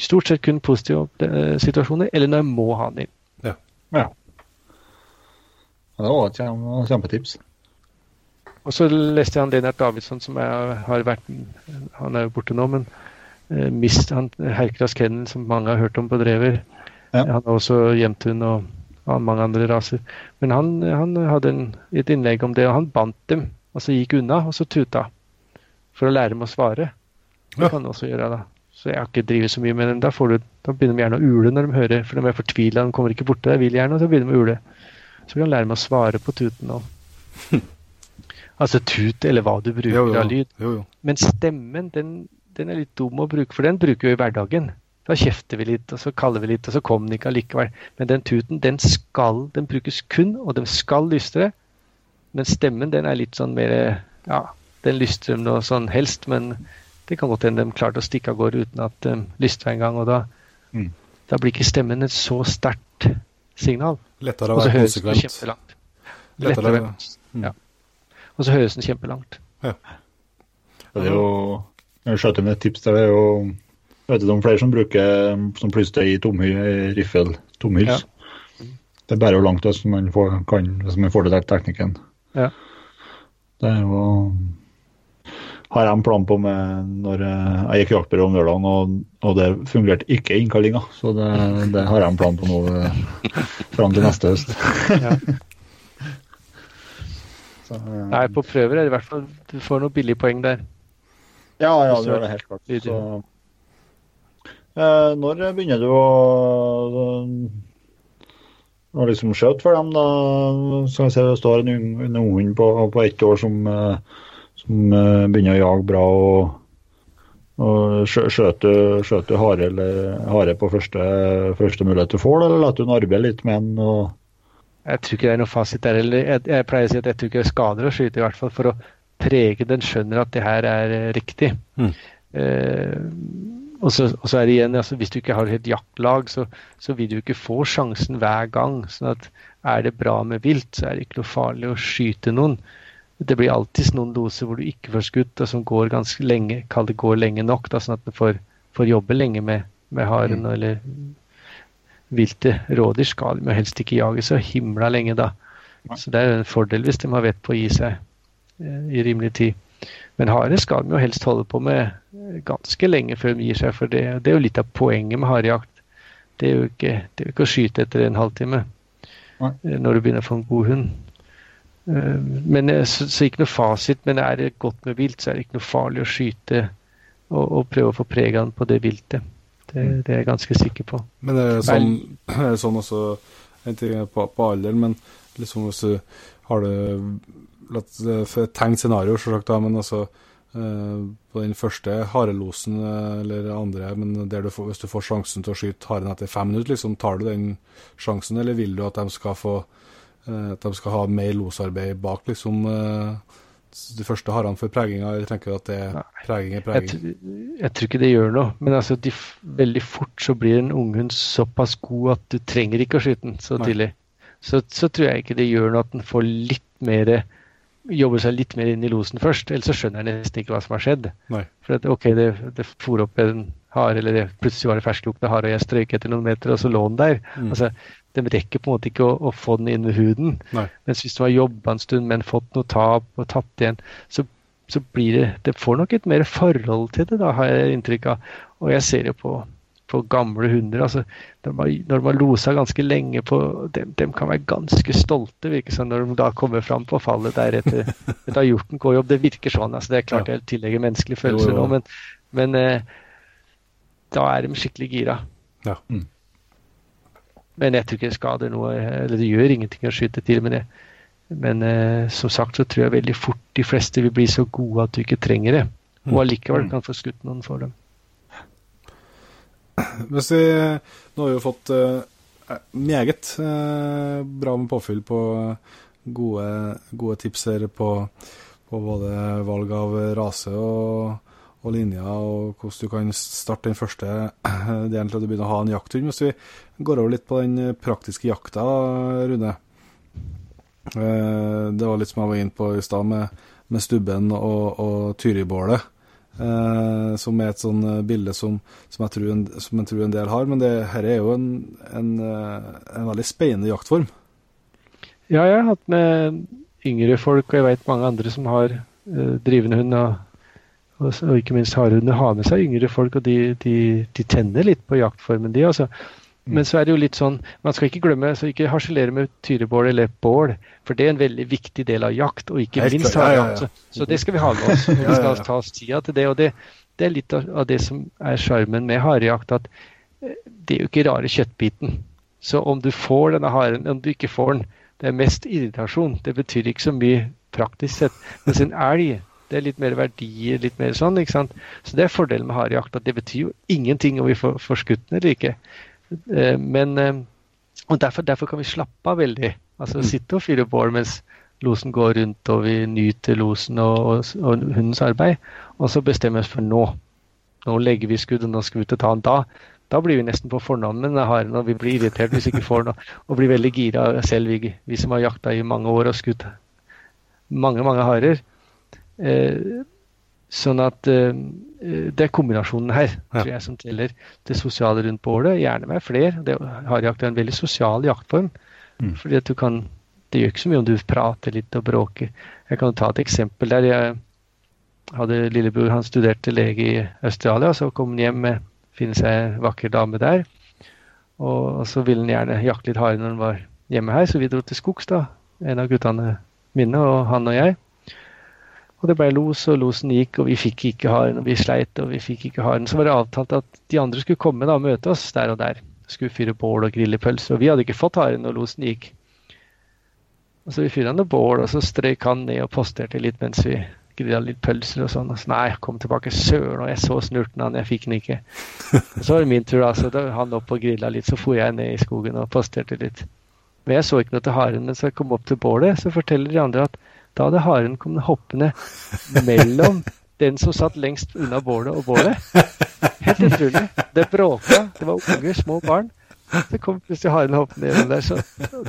S3: stort sett kun positive eh, situasjoner, eller når jeg må ha den inn.
S2: Ja. Ja, Det var et kjempetips.
S3: Og så leste jeg han Lennart Davidsson, som jeg har vært Han er jo borte nå, men eh, mist han Herkras Kennel, som mange har hørt om på Drever.
S2: Ja.
S3: Han har også hjemthund og, og mange andre raser. Men han, han hadde en, et innlegg om det, og han bandt dem. Altså gikk unna, og så tuta. For å lære dem å svare. Det
S1: Ja.
S3: kan han også gjøre, da. Så jeg har ikke drevet så mye med dem. Da, får du, da begynner de gjerne å ule når de hører, for de er fortvila. De kommer ikke borti deg, vil gjerne, og så begynner de å ule. Så kan du lære meg å svare på tuten nå. Altså tut, eller hva du bruker
S1: Jo, jo.
S3: av lyd.
S1: jo.
S3: Men stemmen, den, den er litt dum å bruke, for den bruker vi i hverdagen. Da kjefter vi litt, og så kaller vi litt, og så kom den ikke allikevel. Men den tuten, den skal, den brukes kun, og den skal lystre. Men stemmen, den er litt sånn mer Ja, den lystrer noe sånn helst, men det kan godt hende de klarte å stikke av gårde uten at de lystra en gang, og da,
S2: Mm.
S3: da blir ikke stemmen et så sterkt signal.
S1: Lettere å
S3: så
S1: være konsekvent. Lettere
S3: Lettere,
S1: Mm.
S3: ja. Og så høres den kjempelangt.
S2: Det er jo Jeg skjøter med et tips der. Det er jo jeg vet ikke om flere som bruker som plystøy i tomhy, riffel, tomhyls. Det er bare hvor langt hvis man får, kan, hvis man får det der teknikken.
S3: Ja.
S2: Det er jo har jeg en plan på med når eh, jeg gikk jaktbyrå om lørdagen, og, og, det fungerte ikke innkallinga. Så det, det, har jeg en plan på nå eh, fram til neste høst. ja.
S3: Så, um, Nei, på prøver er det i hvert fall Du får noen billige poeng der.
S2: Ja, ja, det gjør det helt klart. Så, uh, når begynner du å å liksom skjøte for dem, da? Skal vi se, det står en, en ung på, på ett år som som uh, begynner å jage bra og, og skjøter du hare, hare på første, første, mulighet du får, eller lar du den arbeide litt med den? Og...
S3: Jeg tror ikke det er noe fasit der. Eller jeg, jeg, pleier å si at jeg tror ikke det er skader å skyte, i hvert fall for å prege den skjønner at det her er uh, riktig. Mm. Eh, og, så, og, så, er det igjen, altså, Hvis du ikke har et jaktlag, så, så, vil du ikke få sjansen hver gang. sånn at Er det bra med vilt, så er det ikke noe farlig å skyte noen det blir alltid noen doser hvor du ikke får skutt, og som går ganske lenge, kall det går lenge nok, da, sånn at du får, får, jobbe lenge med, med haren mm. eller viltet. Rådyr skal de helst ikke jage så himla lenge da. Så det er en fordel hvis de har vett på å gi seg eh, i rimelig tid. Men hare skal de jo helst holde på med eh, ganske lenge før de gir seg, for det, det er jo litt av poenget med harejakt. Det er jo ikke, det er jo ikke å skyte etter en halvtime. Eh, når du begynner å få en god hund. Eh, men eh, så, så, ikke noe fasit, men er det godt med vilt, så er det ikke noe farlig å skyte og, og prøve å få preg av på det viltet. Det, det, er jeg ganske sikker på.
S1: Men er det sånn, er sånn også En ting er på, på alder, men liksom hvis du har det et tenkt scenario, selvsagt, men altså eh, på den første harelosen eller andre, men der du får, hvis du får sjansen til å skyte haren etter fem minutter, liksom, tar du den sjansen, eller vil du at de skal få Eh, at de skal ha mer losarbeid bak, liksom. Det de første harene for preginga, eller tenker at det er preging er preging?
S3: Jeg, jeg, tror ikke det gjør noe, men altså, de, veldig fort så blir en unghund såpass god at du trenger ikke å skyte den så Nei. tidlig. Så, så, tror jeg ikke det gjør noe at den får litt mer jobber seg litt mer inn i losen først, ellers så skjønner jeg nesten ikke hva som har skjedd.
S1: Nei.
S3: For at, ok, det, det for opp en hare, eller det, plutselig var det fersklukta hare, og jeg strøyk etter noen meter, og så lå den der. Mm. Altså, de rekker på en måte ikke å, å få den inn ved huden.
S1: Nei.
S3: Mens hvis du har jobba en stund, men fått noe tap og tatt igjen, så, så, blir det Det får nok et mer forhold til det, da, har jeg inntrykk av. Og jeg ser jo på, på gamle hunder. altså Når man, når man losa ganske lenge på dem, dem kan være ganske stolte, virker sånn, når de da kommer fram på fallet der etter at har gjort en god jobb. Det virker sånn. altså Det er klart jeg tillegger menneskelige følelser nå, men, men eh, da er de skikkelig gira.
S1: Ja. Mm.
S3: Men jeg tror ikke det skader noe. Eller det gjør ingenting å skyte til. Men, jeg, men eh, som sagt så tror jeg veldig fort de fleste vil bli så gode at du ikke trenger det. Og mm. allikevel kan få skutt noen for dem.
S1: Hvis vi, nå har vi jo fått eh, meget eh, bra med påfyll på gode, gode tips her på, på både valg av rase og og linjer, og hvordan du kan starte den første delen til at du begynner å ha en jakthund. Hvis vi går over litt på den praktiske jakta, Rune. Eh, det var litt som jeg var inne på i stad, med, med, stubben og, og tyribålet. Eh, som er et sånn bilde som, som, jeg en, som, jeg tror en, del har. Men det her er jo en, en, eh, en veldig spennende jaktform.
S3: Ja, jeg har hatt med yngre folk, og jeg vet mange andre som har eh, drivende hund. og og, og ikke minst hardhunder har med seg yngre folk, og de, de, de tenner litt på jaktformen, de. altså. Mm. Men så er det jo litt sånn, man skal ikke glemme så ikke harselere med tyrebål eller bål, for det er en veldig viktig del av jakt, og ikke minst harejakt. Så, så, det skal vi ha med oss. og Vi skal ta oss tida til det. og det, det er litt av, av det som er sjarmen med harejakt, at eh, det er jo ikke rare kjøttbiten. Så om du får denne haren, om du ikke får den, det er mest irritasjon. Det betyr ikke så mye praktisk sett. Mens en elg det er litt mer verdier, litt mer sånn. ikke sant? Så det er fordelen med harejakt. at Det betyr jo ingenting om vi får, får skutt den eller ikke. Eh, men eh, og derfor, derfor, kan vi slappe av veldig. Altså mm. sitte og fyre bål mens losen går rundt, og vi nyter losen og, og, og hundens arbeid. Og så bestemmer vi oss for nå. Nå legger vi skuddet, nå skal vi ut og ta den. Da, da blir vi nesten på fornavnet med haren, og vi blir irritert hvis vi ikke får noe. Og blir veldig gira selv, vi, vi som har jakta i mange år og skutt mange, mange harer. Eh, sånn at eh, det er kombinasjonen her tror jeg, som teller. Det sosiale rundt bålet, gjerne med flere. Harejakt er en veldig sosial jaktform. Mm. fordi at du kan, Det gjør ikke så mye om du prater litt og bråker. Jeg kan ta et eksempel der. Jeg, hadde lillebror han studerte lege i Australia, så kom han hjem med finne seg en vakker dame der. Og, og så ville han gjerne jakte litt hardere når han var hjemme her, så vi dro til skogs, da. En av guttene mine og han og jeg. Og det ble los, og losen gikk, og vi fikk ikke haren, og vi sleit, og vi fikk ikke haren. Så var det avtalt at de andre skulle komme da og møte oss der og der. Skulle fyre bål og grille pølse. Og vi hadde ikke fått haren når losen gikk. Og så vi fyrte noe bål, og så strøyk han ned og posterte litt mens vi grilla litt pølser og sånn. Og så nei, kom tilbake. Søren, og jeg så snurten han, jeg fikk den ikke. Så var det min tur, altså. Da han opp og grilla litt, så for jeg ned i skogen og posterte litt. Men jeg så ikke noe til haren. Men så jeg kom opp til bålet, så forteller de andre at da hadde haren kommet hoppende mellom den som satt lengst unna bålet og bålet. Helt utrolig. Det bråka. Det var unge, små barn. Så kom plutselig haren hoppende gjennom der. Så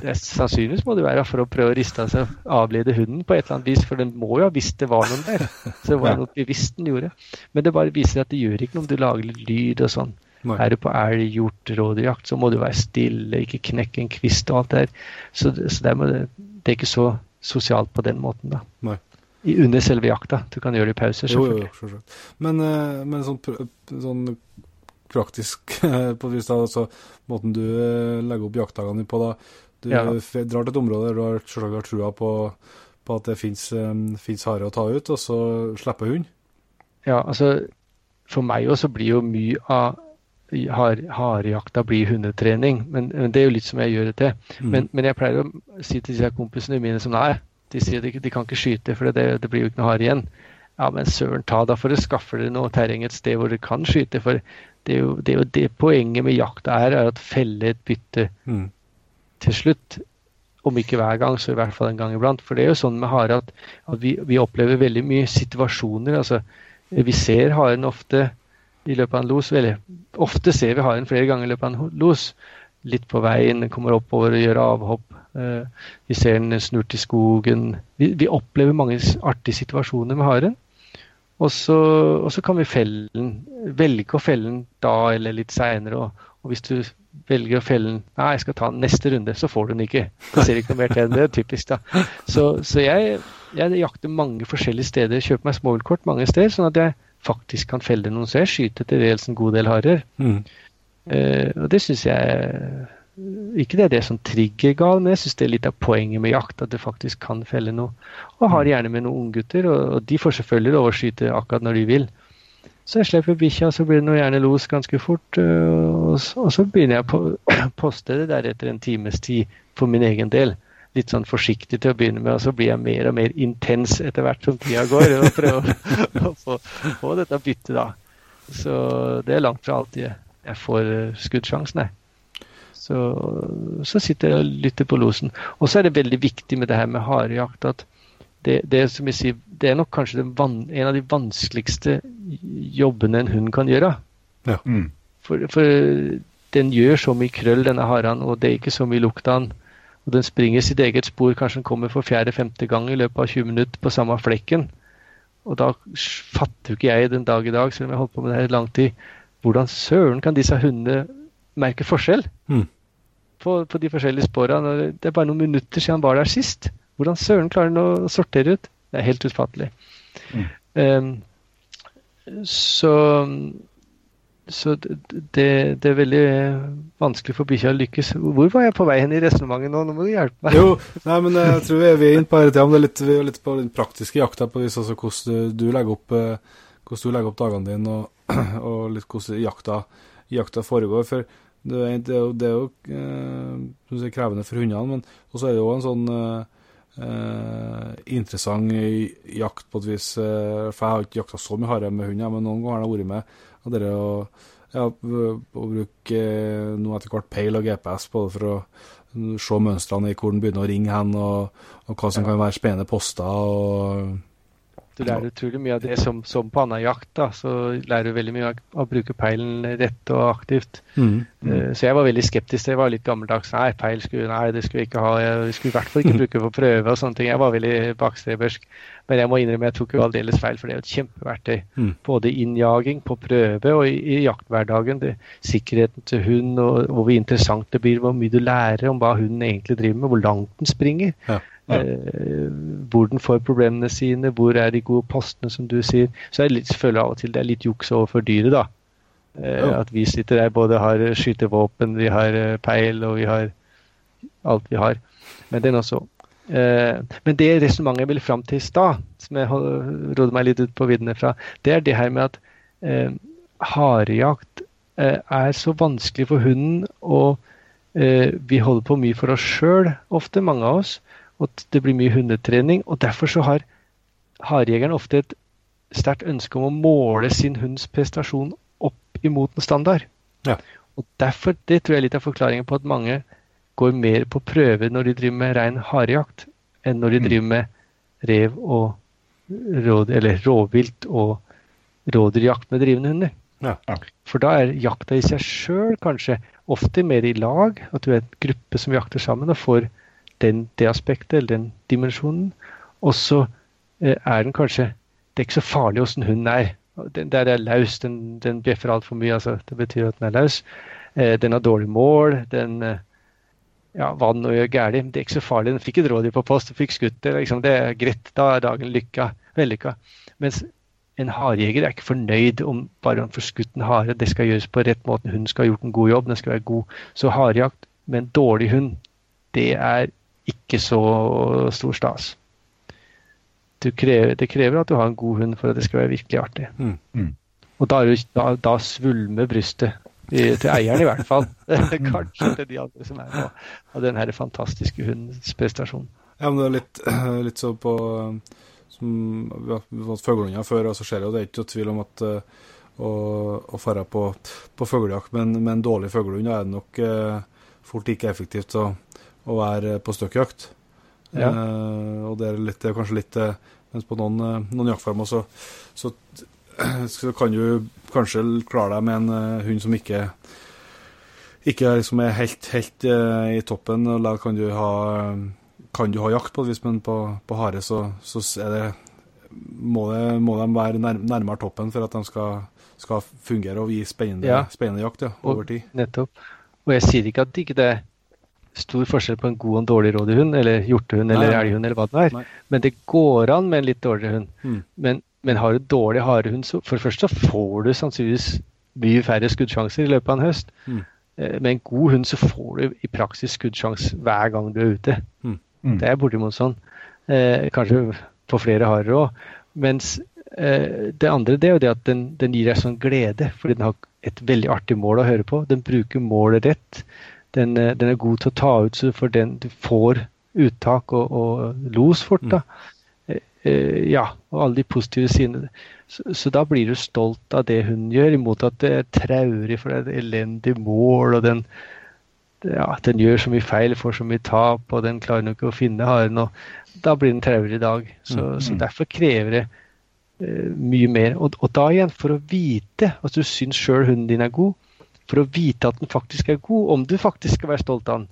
S3: det, sannsynligvis må det være for å prøve å riste av seg avlede hunden på et eller annet vis, for den må jo ha visst det var noen der. Så det var noe bevisst den gjorde. Men det bare viser at det gjør ikke noe om du lager litt lyd og sånn. Nei. Er du på elg, hjort, rådyrjakt, så må du være stille, ikke knekke en kvist og alt det der. Så, så det, det, det er ikke så sosialt på den måten, da.
S1: Nei.
S3: I, under selve jakta. Du kan gjøre det i pauser,
S1: selvfølgelig. Jo, jo, men, eh, men sånn, sånn, praktisk på et vis, da, altså måten du eh, legger opp jaktdagene på da. Du ja. drar til et område der du har selvsagt har trua på, på, at det fins eh, hare å ta ut, og så slipper hund?
S3: Ja, altså for meg også blir jo mye av harejakta blir hundetrening. Men, men, det er jo litt som jeg gjør det til. Mm. Men, men, jeg pleier å si til disse kompisene mine som nei, de sier de, de kan ikke skyte, for det, det blir jo ikke noe hare igjen. Ja, men søren ta da for å skaffe dere noe terreng et sted hvor dere kan skyte. For det er jo det, er jo det poenget med jakta er, er at felle et bytte mm. til slutt. Om ikke hver gang, så i hvert fall en gang iblant. For det er jo sånn med hare at, at vi, vi, opplever veldig mye situasjoner. altså Vi ser haren ofte i løpet av en los. Eller Ofte ser vi haren flere ganger i løpet av en los. Litt på veien, kommer oppover og gjør avhopp. Uh, vi ser den snurt i skogen. Vi, vi, opplever mange artige situasjoner med haren. Og så, og så, kan vi felle den. Velge å felle den da eller litt seinere. Og, og, hvis du velger å felle den Nei, jeg skal ta den neste runde, så får du den ikke. Du ser ikke noe mer til den. Det typisk, da. Så, så jeg, jeg, jakter mange forskjellige steder. Kjøper meg småviltkort mange steder, sånn at jeg faktisk kan felle noen, så jeg skyter til dels en god del harer. Mm. Uh, og det syns jeg Ikke det er det som trigger gal, men jeg syns det er litt av poenget med jakt, at du faktisk kan felle noe. Og har gjerne med noen unggutter, og, og de får selvfølgelig lov å skyte akkurat når de vil. Så jeg slipper bikkja, så blir det noe gjerne los ganske fort. Uh, og, og, så begynner jeg å poste det der etter en times tid for min egen del litt sånn forsiktig til å begynne med, og så blir jeg mer og mer intens etter hvert som tida går. og prøver å, få, få, dette byttet, da. Så det er langt fra alltid jeg får eh, skuddsjansen, jeg. Så, så, sitter jeg og lytter på losen. Og så er det veldig viktig med det her med harejakt at det, det, som jeg sier, det er nok kanskje van, en av de vanskeligste jobbene en hund kan gjøre.
S1: Ja. Mm.
S3: For, for, den gjør så mye krøll, denne haren, og det er ikke så mye lukt av den. Og den springer sitt eget spor, kanskje den kommer for fjerde-femte gang i løpet av 20 minutter på samme flekken. Og da fatter jo ikke jeg den dag i dag, selv om jeg har holdt på med det her i lang tid, hvordan søren kan disse hundene merke forskjell mm. på, på, de forskjellige sporene? Det er bare noen minutter siden han var der sist. Hvordan søren klarer han å sortere ut? Det er helt utfattelig. Mm. Um, så så det, det, er veldig vanskelig for bikkja å lykkes. Hvor var jeg på vei hen i resonnementet nå? Nå må du hjelpe meg.
S1: Jo, nei, men jeg tror vi er inne på hele det vi er litt på den praktiske jakta på vis, altså hvordan du, legger opp, eh, du legger opp dagene dine, og, og, litt hvordan jakta, jakta foregår. For det er, det er jo, det er jo eh, si, krevende for hundene, men også er det jo en sånn eh, interessant jakt på et vis. Eh, for jeg har ikke jakta så mye hare med hunder, men noen ganger har jeg vært med og det å, ja, å bruke nå etter hvert peil og GPS på det for å se mønstrene i hvor den begynner å ringe hen, og, og hva som kan være spennende poster. og
S3: du lærer utrolig mye av det som, som på annen jakt. da, Så lærer du veldig mye av å bruke peilen rett og aktivt. Mm, mm. Så jeg var veldig skeptisk. Jeg var litt gammeldags. Nei, peil skulle, nei, det skulle vi ikke ha. Vi skulle i hvert fall ikke bruke på prøve og sånne ting. Jeg var veldig bakstrebersk. Men jeg må innrømme jeg tok jo aldeles feil, for det er jo et kjempeverktøy. Mm. Både innjaging, på prøve og i, i jakthverdagen. Det, sikkerheten til hund, og, hvor interessant det blir, hvor mye du lærer om hva hunden egentlig driver med, hvor langt den springer. Ja. Eh, hvor den får problemene sine, hvor er de gode postene, som du sier. Så jeg føler av og til det er litt juks overfor dyret, da. Eh,
S1: Ja.
S3: At vi sitter der både har skytevåpen, vi har eh, peil og vi har alt vi har. Men den også. Men det resonnementet jeg ville fram til i stad, som jeg rådde meg litt ut på viddene fra, det er det her med at eh, harejakt eh, er så vanskelig for hunden, og eh, vi holder på mye for oss sjøl, ofte, mange av oss. Og det blir mye hundetrening. Og derfor så har harejegeren ofte et sterkt ønske om å måle sin hunds prestasjon opp imot en standard.
S1: Ja.
S3: Og derfor, Det tror jeg er litt av forklaringen på at mange går mer på prøve når de driver med rein harejakt, enn når de
S2: Mm.
S3: driver med rev og råd, eller rovvilt og rådyrjakt med drivende hunder.
S1: Ja.
S3: For da er jakta i seg sjøl kanskje ofte mer i lag, at du er en gruppe som jakter sammen og får den, det aspektet eller den dimensjonen. Og så eh, er den kanskje Det er ikke så farlig åssen hunden er. Den der er laus, den, den bjeffer altfor mye. altså Det betyr at den er laus. Eh, den har dårlig mål. den eh, ja, hva den nå gjør galt. Det er ikke så farlig. Den fikk et rådyr på post, fikk skutt det. Liksom, det er greit. Da er dagen lykka. Vellykka. Mens en harejeger er ikke fornøyd om bare han får skutt en hare. Det skal gjøres på rett måte. Hunden skal ha gjort en god jobb. Den skal være god. Så harejakt med en dårlig hund, det er ikke så stor stas. Du krever, det krever at du har en god hund for at det skal være virkelig artig.
S1: Mm.
S2: Mm.
S3: Og da, er det, da, da svulmer brystet. i- Til eieren i hvert fall. Kanskje til de andre som er på av den her fantastiske hundens prestasjon.
S1: Ja, men det er litt, litt så på som Vi har fått fuglehunder før, og så ser det jo det er ikke noe tvil om at eh, å, å fare på, på fuglejakt med, en- med en dårlig fuglehund, da er det nok eh, fort ikke effektivt å, å være på støkkjakt.
S3: Ja.
S1: Eh, og det er, litt, det er kanskje litt eh, Mens på noen, eh, noen jaktfarmer så, så, så kan du kanskje klare deg med en eh, hund som ikke ikke liksom er helt, helt eh, i toppen, og da kan du ha kan du ha jakt på et vis, men på, på hare så, så er det, må, det, må de være nær, nærmere toppen for at de skal, skal fungere og gi spennende,
S3: Ja.
S1: spennende jakt ja, over tid.
S3: Nettopp. Og jeg sier ikke at det ikke det er stor forskjell på en god og en dårlig rådyrhund, eller hjortehund eller elghund, eller hva det er.
S1: Nei.
S3: Men det går an med en litt dårligere hund.
S1: Mm.
S3: Men, men har du dårlig harehund, så for det første så får du sannsynligvis mye færre skuddsjanser i løpet av en høst.
S1: Mm.
S3: Eh, Med en god hund så får du i praksis skuddsjanse hver gang du er ute.
S2: Mm.
S3: Det er bortimot sånn. Eh, kanskje på flere harer òg. Mens eh, det andre det er jo det at den, den gir deg sånn glede, fordi den har et veldig artig mål å høre på. Den bruker målet rett. Den, eh, den er god til å ta ut, så du får, den, du får uttak og, og los fort. da. Eh, ja, og alle de positive sidene. Så, så da blir du stolt av det hun gjør, imot at det er traurig, for det er et elendig mål, og den, ja, den gjør så mye feil, får så mye tap, og den klarer nok ikke å finne haren. og Da blir den traurig i dag. Så,
S1: Mm,
S3: så derfor krever det uh, mye mer. Og, og da igjen, for å vite at du syns sjøl hunden din er god, for å vite at den faktisk er god, om du faktisk skal være stolt av den,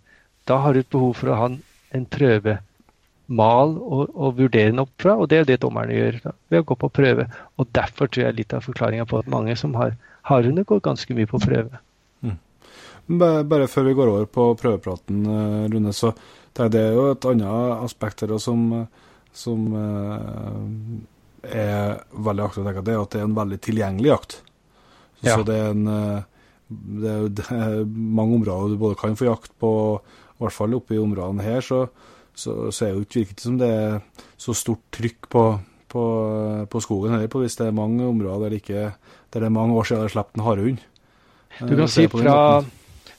S3: da har du et behov for å ha en, en prøvemal og, og vurdere den opp fra, og det er det dommerne gjør da, ved å gå på prøve. Og derfor tror jeg litt av forklaringa på at mange som har hardhunder, går ganske mye på prøve.
S1: Bare, bare før vi går over på prøvepraten, eh, Rune, så det er jo et annet aspekt her som, som eh, er veldig aktuelt. Det er at det er en veldig tilgjengelig jakt.
S3: Ja.
S1: Så det er en eh, det er, jo- det er mange områder du både kan få jakt på, i hvert fall oppe i områdene her, så, så, så er det jo ikke virket som det er så stort trykk på, på, på skogen heller, på hvis det er mange områder der, det ikke, der det er mange år siden jeg har sluppet en harehund.
S3: Du kan si fra,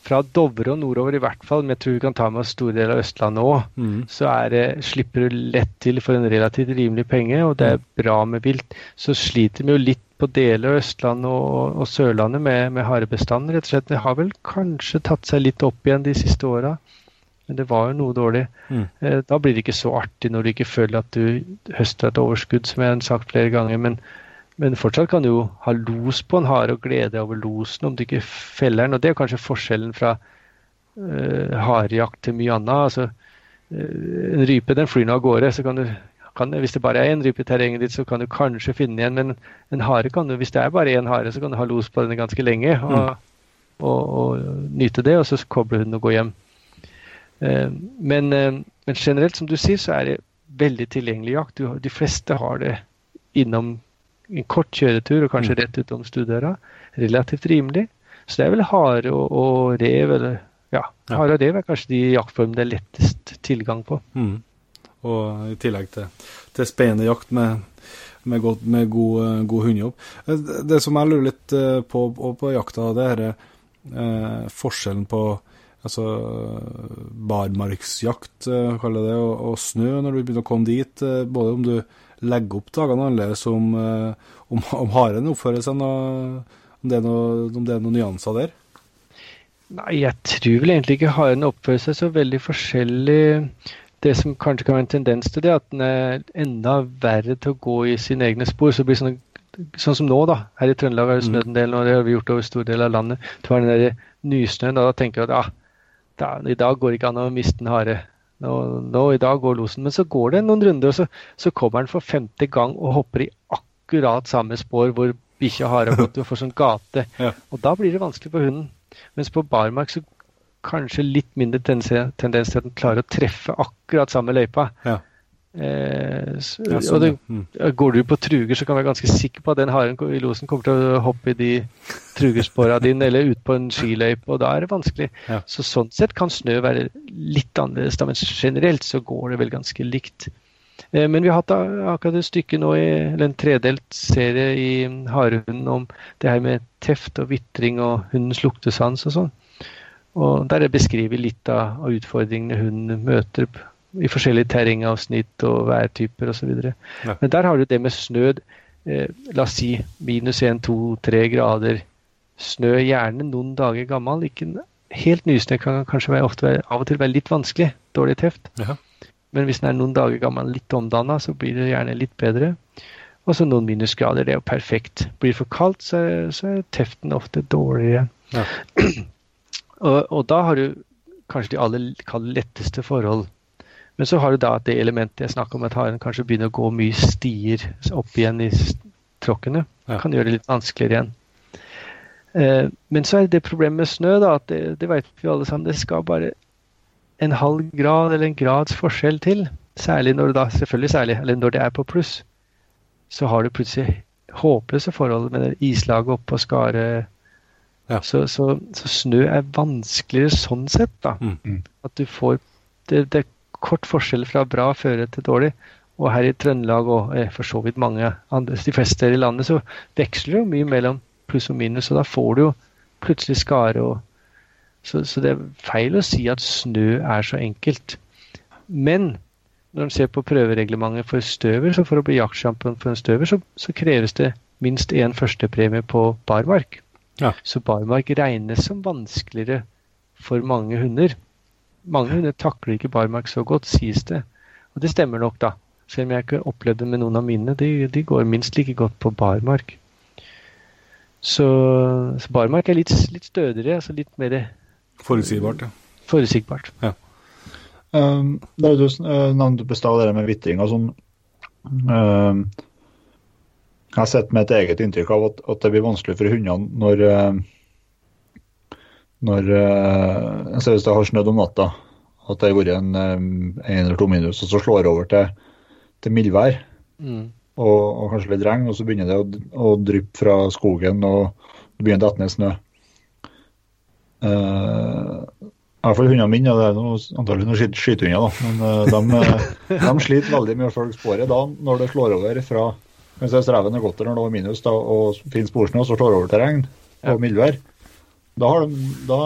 S3: fra Dovre og nordover i hvert fall, men jeg tror vi kan ta med oss store deler av Østlandet òg.
S1: mm.
S3: Så det, slipper du lett til for en relativt rimelig penge, og det er bra med vilt. Så sliter vi jo litt på deler av Østlandet og, og Sørlandet med, med harebestanden, rett og slett. Det har vel kanskje tatt seg litt opp igjen de siste åra, men det var jo noe dårlig.
S1: Mm.
S3: Eh, Da blir det ikke så artig når du ikke føler at du høster et overskudd, som jeg har sagt flere ganger. Men, men fortsatt kan du jo ha los på en hare og glede deg over losen om du ikke feller den. Og det er kanskje forskjellen fra uh, harejakt til mye annet. Altså, uh, en rype den flyr nå av gårde, så kan du kan, hvis det bare er én rype i terrenget ditt, så kan du kanskje finne igjen. Men en hare kan du, hvis det er bare én hare, så kan du ha los på den ganske lenge og, og, og nyte det, og så kobler hun og går hjem. Eh, Men, eh, Men generelt, som du sier, så er det veldig tilgjengelig jakt. Du, de fleste har det innom en kort kjøretur og kanskje rett utom stuedøra. Relativt rimelig. Så det er vel hare og, og rev, eller ja,
S1: Ja.
S3: hare og rev er kanskje de jaktformene det er lettest tilgang på.
S1: Mm. Og i tillegg til, til spennende jakt med, med, god, med god, eh, god hundejobb. Eh, Det, som jeg lurer litt eh, på, på jakta, det er eh, forskjellen på altså, barmarksjakt, kaller det, og, og snø når du begynner å komme dit. Både om du legger opp dagene annerledes, om, eh, om, om haren oppfører seg noe om det, er noe, det noen nyanser der.
S3: Nei, jeg tror vel egentlig ikke haren oppfører seg så veldig forskjellig. Det som kanskje kan være en tendens til det, at den er enda verre til å gå i sine egne spor. Så det blir sånn, sånn som nå, da. Her i Trøndelag har det snødd en del, og det har vi gjort over stor del av landet. Du har den der nysnøen, og da tenker du at ah, da, i dag går det ikke an å miste en hare. Nå, nå, i dag går losen. Men så går det noen runder, og så, så kommer den for femte gang og hopper i akkurat samme spor hvor bikkja og har gått. Du får sånn gate.
S1: Ja.
S3: Og da blir det vanskelig for hunden. Mens på barmark så kanskje litt mindre tendens tendens til at den klarer å treffe akkurat samme løypa.
S1: Ja.
S3: Eh, og
S1: sånn,
S3: det.
S1: Mm.
S3: Går du på truger, så kan du være ganske sikker på at den haren i losen kommer til å hoppe i de trugerspora dine, eller ut på en skiløype, og da er det vanskelig.
S1: Ja.
S3: Så sånn sett kan snø være litt annerledes, da, men generelt så går det vel ganske likt. Eh, Men vi har hatt akkurat et stykke nå, i, en tredelt serie i Harehunden om det her med teft og vitring og hundens luktesans og sånn. Og der beskriver vi litt av, av utfordringene hunden møter p- i forskjellige terrengavsnitt og værtyper osv.
S1: Ja.
S3: Men der har du det med snø. Eh, la oss si minus 1, 2, 3 grader. Snø gjerne noen dager gammel. Ikke helt nysnø kan kanskje være, være, av og til være litt vanskelig. Dårlig teft.
S1: Ja.
S3: Men hvis den er noen dager gammel, litt omdanna, så blir det gjerne litt bedre. Og så noen minusgrader. Det er jo perfekt. Blir det for kaldt, så så er teften ofte dårligere.
S1: Ja.
S3: og, og da har du kanskje de aller letteste forhold. Men så har du da det elementet jeg snakker om, at haren kanskje begynner å gå mye stier opp igjen i tråkkene.
S1: Ja.
S3: Kan gjøre det litt vanskeligere igjen. Eh, men så er det problemet med snø, da, at det, det vet vi alle sammen, det skal bare en halv grad eller en grads forskjell til. Særlig når da, selvfølgelig særlig, eller når det er på pluss. Så har du plutselig håpløse forhold med det islaget oppå skaret.
S1: Ja.
S3: Så, så, så snø er vanskeligere sånn sett, da.
S1: Mm.
S2: Mm.
S3: At du får det, det kort forskjell fra bra føre til dårlig. Og her i Trøndelag og eh, for så vidt mange andre, de fleste steder i landet, så veksler det jo mye mellom pluss og minus, og da får du jo plutselig skare og så, så det er feil å si at snø er så enkelt. Men når en ser på prøvereglementet for støver, så for å bli jaktsjampion for en støver, så, så kreves det minst én førstepremie på barmark.
S1: Ja.
S3: Så barmark regnes som vanskeligere for mange hunder. Mange hunder takler ikke barmark så godt, sies det. Og det stemmer nok, da. Selv om jeg ikke opplevde det med noen av mine. De, de går minst like godt på barmark. Så, så barmark er litt, litt stødigere, altså litt mer
S1: Forutsigbart, ja.
S3: forutsigbart.
S2: Um, det er jo du uh, nevnte det med vitring og sånn. Um, jeg har sett med et eget inntrykk av at, at det blir vanskelig for hundene når uh, når uh, jeg ser Hvis det har snødd om natta, at det har vært en, um, en eller to minus, og så slår det over til, til mildvær
S3: Mm.
S2: og, og kanskje litt regn, og så begynner det å, å dryppe fra skogen, og det begynner å dette ned snø. Uh, I hvert fall hundene mine, det er noe, antagelig noen skyt- skytehunder, da. Men uh, de, eh, de sliter veldig med å følge sporet da, når det slår over fra Hvis reven er godt eller noe minus da, og finner sporsnø, så slår det over til regn og mildvær. Da, har de, da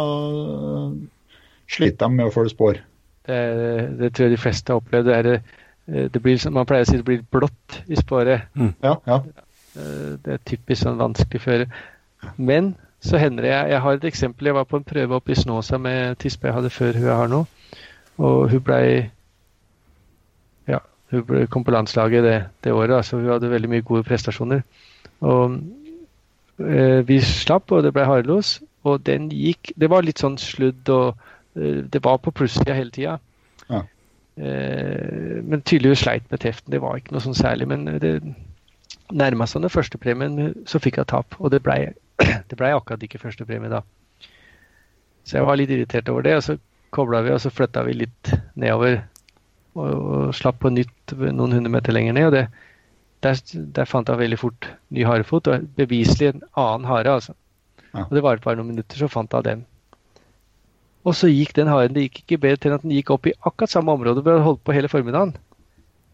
S2: sliter de med å følge spor.
S3: Det, er- det tror jeg de fleste har opplevd. Det, er, eh, det blir, man pleier å si, det blir blått i sporet.
S2: Ja, ja.
S3: Eh, Det er typisk sånn vanskelig føre. Men så hender det jeg, jeg har et eksempel. Jeg var på en prøve oppe i Snåsa med tispa jeg hadde før hun jeg har nå. Og hun blei Ja, hun ble, kom på landslaget det, det året, så hun hadde veldig mye gode prestasjoner. Og eh, vi slapp, og det ble hardlos. Og den gikk Det var litt sånn sludd, og uh, det var på plussida hele tida.
S2: Ja.
S3: Uh, men tydeligvis sleit med teften. Det var ikke noe sånn særlig. Men det nærma seg den førstepremien, så fikk jeg tap. Og det blei ble akkurat ikke førstepremie da. Så jeg var litt irritert over det, og så kobla vi og så flytta vi litt nedover og, og slapp på nytt noen hundre meter lenger ned. og det, der, der fant jeg veldig fort ny harefot, og beviselig en annen hare. altså.
S2: Ja.
S3: Og Det varte bare noen minutter, så fant jeg den. Og så gikk den haren Det gikk ikke bedre til enn at den gikk opp i akkurat samme område hvor jeg holdt på hele formiddagen.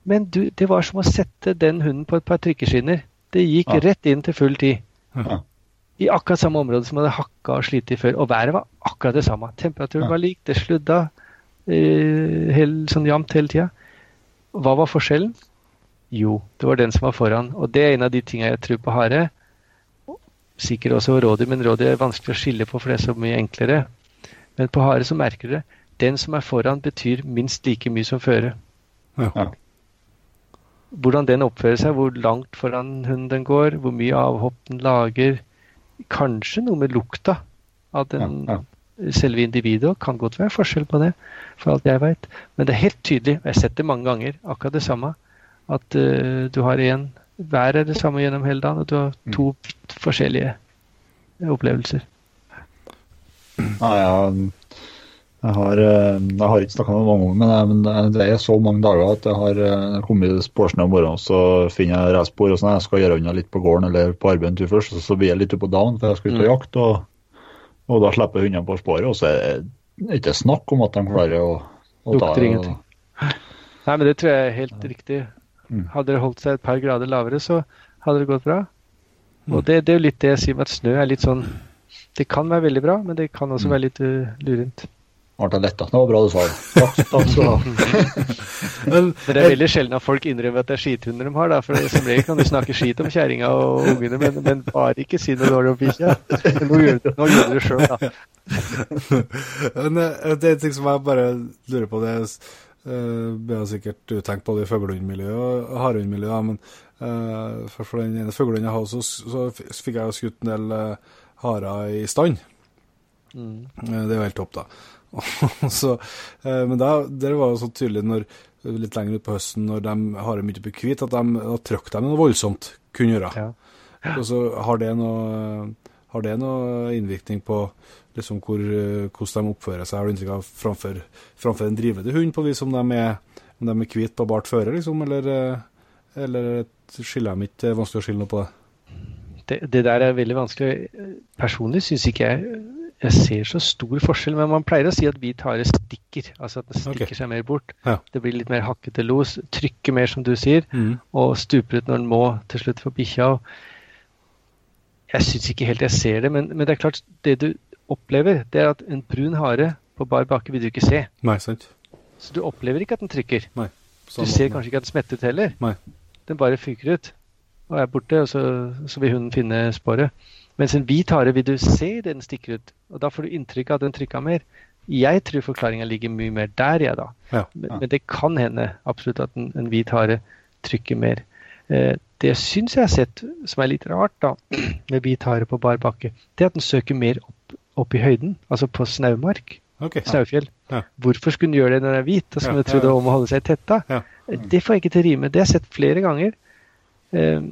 S3: Men du, det var som å sette den hunden på et par trykkeskinner. Det gikk
S2: Ja.
S3: rett inn til full tid.
S2: Ja.
S3: I akkurat samme område som hadde hakka og slitt i før. Og været var akkurat det samme. Temperaturen
S2: Ja.
S3: var lik, det sludda eh, hel, sånn jevnt hele tida. Hva var forskjellen? Jo, det var den som var foran. Og det er en av de tinga jeg tror på hare. Sikkert også rådyr, men rådyr er vanskelig å skille på, for det er så mye enklere. Men på hare så merker du det. Den som er foran, betyr minst like mye som føre.
S1: Ja.
S2: Ja.
S3: Hvordan den oppfører seg, hvor langt foran hunden den går, hvor mye avhopp den lager. Kanskje noe med lukta av den
S2: Ja,
S3: selve individet. Kan godt være forskjell på det, for alt jeg veit. Men det er helt tydelig, og jeg har sett det mange ganger, akkurat det samme, at uh, du har én Hver er det samme gjennom hele dagen, og du har to vidt forskjellige opplevelser.
S2: Nei, jeg, jeg, har, eh, jeg har ikke snakka med mange om det, men det- er så mange dager at jeg har eh, kommet spårsnø om morgenen, så finner jeg restspor og sånn. Jeg skal gjøre unna litt på gården eller på arbeid en tur først, og så blir jeg litt ute på dagen, for jeg skal ut og
S3: jakt.
S2: jakte. Og, og da slipper hundene på sporet, og så er det ikke snakk om at de klarer å, å ta
S3: det. Nei, men det tror jeg er helt riktig.
S2: Mm.
S3: Hadde det holdt seg et par grader lavere, så hadde det gått bra.
S1: Mm.
S3: Og det, det er jo litt det jeg sier med at snø er litt sånn Det kan være veldig bra, men det kan også
S2: Mm.
S3: være litt uh, lurent.
S2: Jeg letta? Det var bra du sa det. Takk, takk skal du ha.
S3: Det er veldig sjelden at folk innrømmer at det er skithunder de har, da. For som regel kan du snakke skit om kjerringa og ungene, men, men bare ikke si noe dårlig om bikkja. Nå gjør nå gjør du det sjøl, da.
S1: Men eh, det er en ting som jeg bare lurer på, det er uh, ble sikkert utenkt både det i fuglehundmiljøet og harehundmiljøet, men uh, for, for den ene fuglehunden jeg har, så, så fikk jeg jo skutt en del uh, harer i stand.
S3: Mm.
S1: Uh, Det er jo helt topp, da. så, eh, men da, det var jo så tydelig når, litt lenger ut på høsten, når de har mye på hvit, at de da trykker dem noe voldsomt kunne gjøre.
S3: Ja.
S1: Og så har det noe, har det noe innvirkning på liksom hvor, eh, hvordan de oppfører seg, har du inntrykk av, framfor, framfor en drivende hund, på vis om de er, om de er hvite på bart føre, liksom, eller, eh, eller skiller de ikke, er vanskelig å skille noe på det?
S3: Det, det der er veldig vanskelig. Personlig syns ikke jeg jeg ser så stor forskjell, men man pleier å si at hvit hare stikker. Altså at den stikker
S1: okay.
S3: seg mer bort.
S1: Ja.
S3: Det blir litt mer hakkete los, trykker mer, som du sier, og stuper ut når den må til slutt for bikkja. Jeg syns ikke helt jeg ser det, men, men det er klart, det du opplever, det er at en brun hare på bar bakke vil du ikke se.
S1: Nei, sant?
S3: Så du opplever ikke at den trykker.
S1: Nei,
S3: Du ser
S1: måten.
S3: kanskje ikke at den smetter ut heller.
S1: Nei.
S3: Den bare fyker ut og er borte, og så, så vil hunden finne sporet. Mens en hvit hare vil du se den stikker ut, og da får du inntrykk av at den trykka mer. Jeg tror forklaringa ligger mye mer der, jeg, da.
S1: Ja.
S3: Men, men det kan hende absolutt at en, en hvit hare trykker mer. Eh, det syns jeg har sett som er litt rart da, med hvit hare på bar bakke, det er at den søker mer opp, opp i høyden, altså på snaumark.
S1: Okay,
S3: Snaufjell.
S1: Ja.
S3: Hvorfor skulle den gjøre det når den er hvit? Skulle den
S1: ja,
S3: tro det
S1: ja.
S3: om å holde seg tett. da.
S1: Ja.
S3: Det får jeg ikke til å rime. Det har jeg sett flere ganger. Um,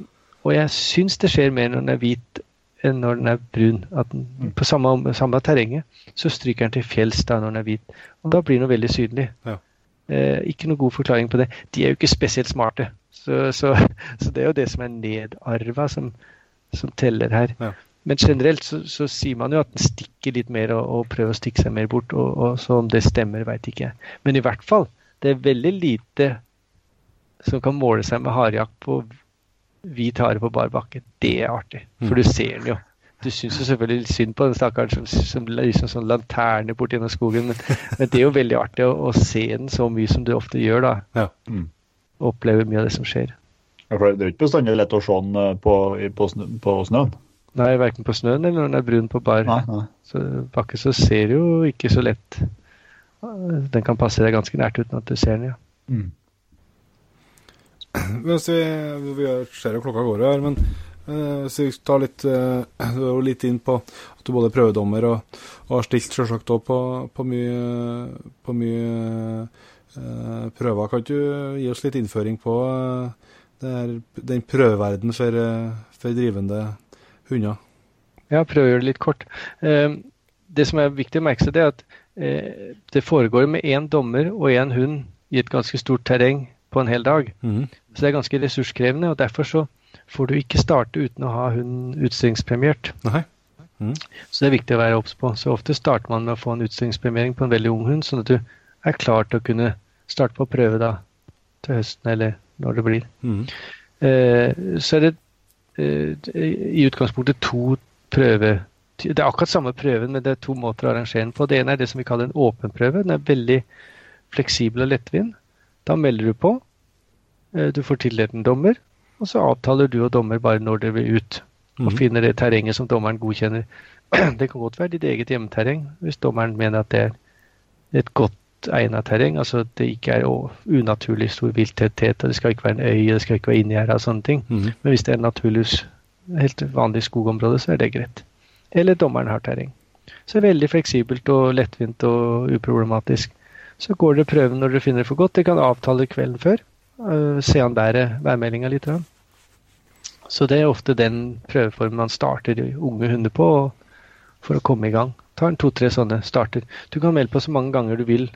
S3: og jeg syns det skjer mer når den er hvit enn når den er brun. At den,
S1: Mm.
S3: På samme, samme terrenget så stryker den til fjells da når den er hvit. Og da blir den veldig synlig.
S1: Ja.
S3: Eh, ikke noe god forklaring på det. De er jo ikke spesielt smarte. Så, så, så det er jo det som er nedarva, som, som teller her.
S1: Ja.
S3: Men generelt så, så sier man jo at den stikker litt mer og, og prøver å stikke seg mer bort. Og, og så om det stemmer, veit ikke jeg. Men i hvert fall, det er veldig lite som kan måle seg med harejakt på hvit hare på bar bakke. Det er artig, for du ser den jo. Du syns jo selvfølgelig litt synd på den stakkaren som, som liksom sånn lanterne bort gjennom skogen, men, men det er jo veldig artig å, å se den så mye som du ofte gjør, da.
S1: Ja.
S2: Mm.
S3: Oppleve mye av det som skjer.
S2: Ja, for Det er jo ikke bestandig lett å se den eh, på, på, på snøen.
S3: Nei, verken på snøen eller når den er brun på bar
S2: Nei, nei.
S3: så bakke, så ser det jo ikke så lett Den kan passe deg ganske nært uten at du ser den, ja.
S2: Mm.
S1: Mens vi, vi ser jo klokka går her, men uh, hvis vi tar litt eh, jo litt inn på at du både er prøvedommer og, og har stilt selvsagt òg på, på mye, på mye uh, prøver. Kan du gi oss litt innføring på eh, det her, den prøveverdenen for, eh, for drivende hunder?
S3: Ja, prøv å gjøre det litt kort. Eh, Det som er viktig å merke seg, det er at eh, det foregår med én dommer og én hund i et ganske stort terreng på en hel dag.
S1: Mm.
S3: Så det er ganske ressurskrevende, og derfor så får du ikke starte uten å ha hunden utstillingspremiert.
S1: Nei.
S3: Så det er viktig å være obs på. Så ofte starter man med å få en utstillingspremiering på en veldig ung hund, sånn at du er klar til å kunne starte på prøve da til høsten, eller når det blir.
S1: Mm.
S3: Eh, så er det i utgangspunktet to prøve Det er akkurat samme prøven, men det er to måter å arrangere den på. Det ene er det som vi kaller en åpen prøve. Den er veldig fleksibel og lettvint. Da melder du på. eh, Du får tildelt en dommer, og så avtaler du og dommer bare når dere vil ut. Og
S1: Mhm.
S3: finner det terrenget som dommeren godkjenner. Det kan godt være ditt eget hjemmeterreng, hvis dommeren mener at det er et godt egnet terreng. Altså det ikke er unaturlig stor vilttetthet, det skal ikke være en øy, det skal ikke være inngjerda og sånne ting.
S1: Mm.
S3: Men hvis det er naturlig, helt vanlig skogområde, så er det greit. Eller dommeren har terreng. Så det er veldig fleksibelt og lettvint og uproblematisk. Så går dere prøven når dere finner det for godt. Dere kan avtale kvelden før. øh, se an været, værmeldinga litt. Så det er ofte den prøveformen man starter unge hunder på for å komme i gang. Ta en to-tre sånne starter. Du kan melde på så mange ganger du vil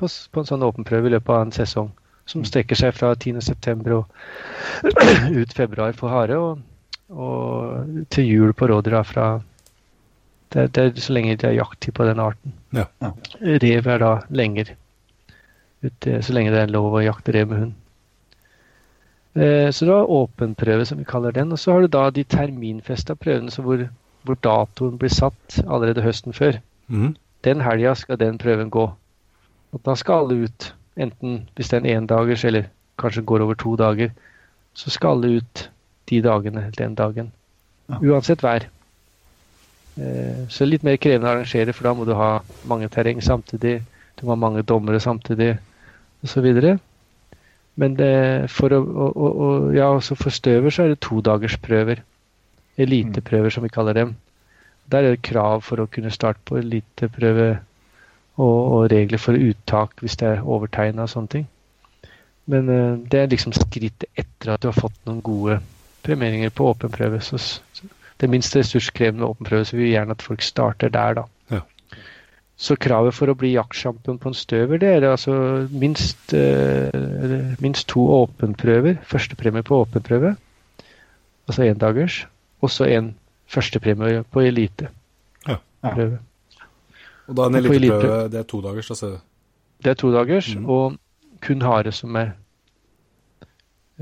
S3: på, på en sånn åpenprøve i løpet av en sesong. Som strekker seg fra 10.9. og ut februar for hare, og, og til jul på rådyra fra det, det er så lenge det er jakttid på den arten.
S1: Ja.
S2: Ja.
S3: Rev er da lenger. Ut, eh, så lenge det er lov å jakte rev med hund. Eh, Så du har åpenprøve, som vi kaller den. Og så har du da de terminfesta prøvene så hvor, hvor datoen blir satt allerede høsten før.
S1: Mm.
S3: Den helga skal den prøven gå. Og da skal alle ut. Enten hvis det er en endagers, eller kanskje går over to dager, så skal alle ut de dagene den dagen. Uansett vær. Eh, Så litt mer krevende å arrangere, for da må du ha mange terreng samtidig. Du må ha mange dommere samtidig, osv. Men det, for å, å, å, å- ja, også for støver så er det todagersprøver. Eliteprøver, som vi kaller dem. Der er det krav for å kunne starte på eliteprøve og, og regler for uttak hvis det er overtegna og sånne ting. Men uh, det er liksom skrittet etter at du har fått noen gode premieringer på åpen prøve. Så, så det er minst ressurskrevende åpen prøve, så vi vil gjerne at folk starter der, da.
S1: Ja.
S3: Så kravet for å bli jaktsjampion på en støver, det er altså minst, uh, minst to åpenprøver. Førstepremie på åpenprøve, altså endagers, og så en førstepremie på eliteprøve.
S1: Ja.
S2: Ja.
S1: Og da en eliteprøve, det er to dagers, altså?
S3: Det er to dagers,
S1: mm.
S3: og kun hare som er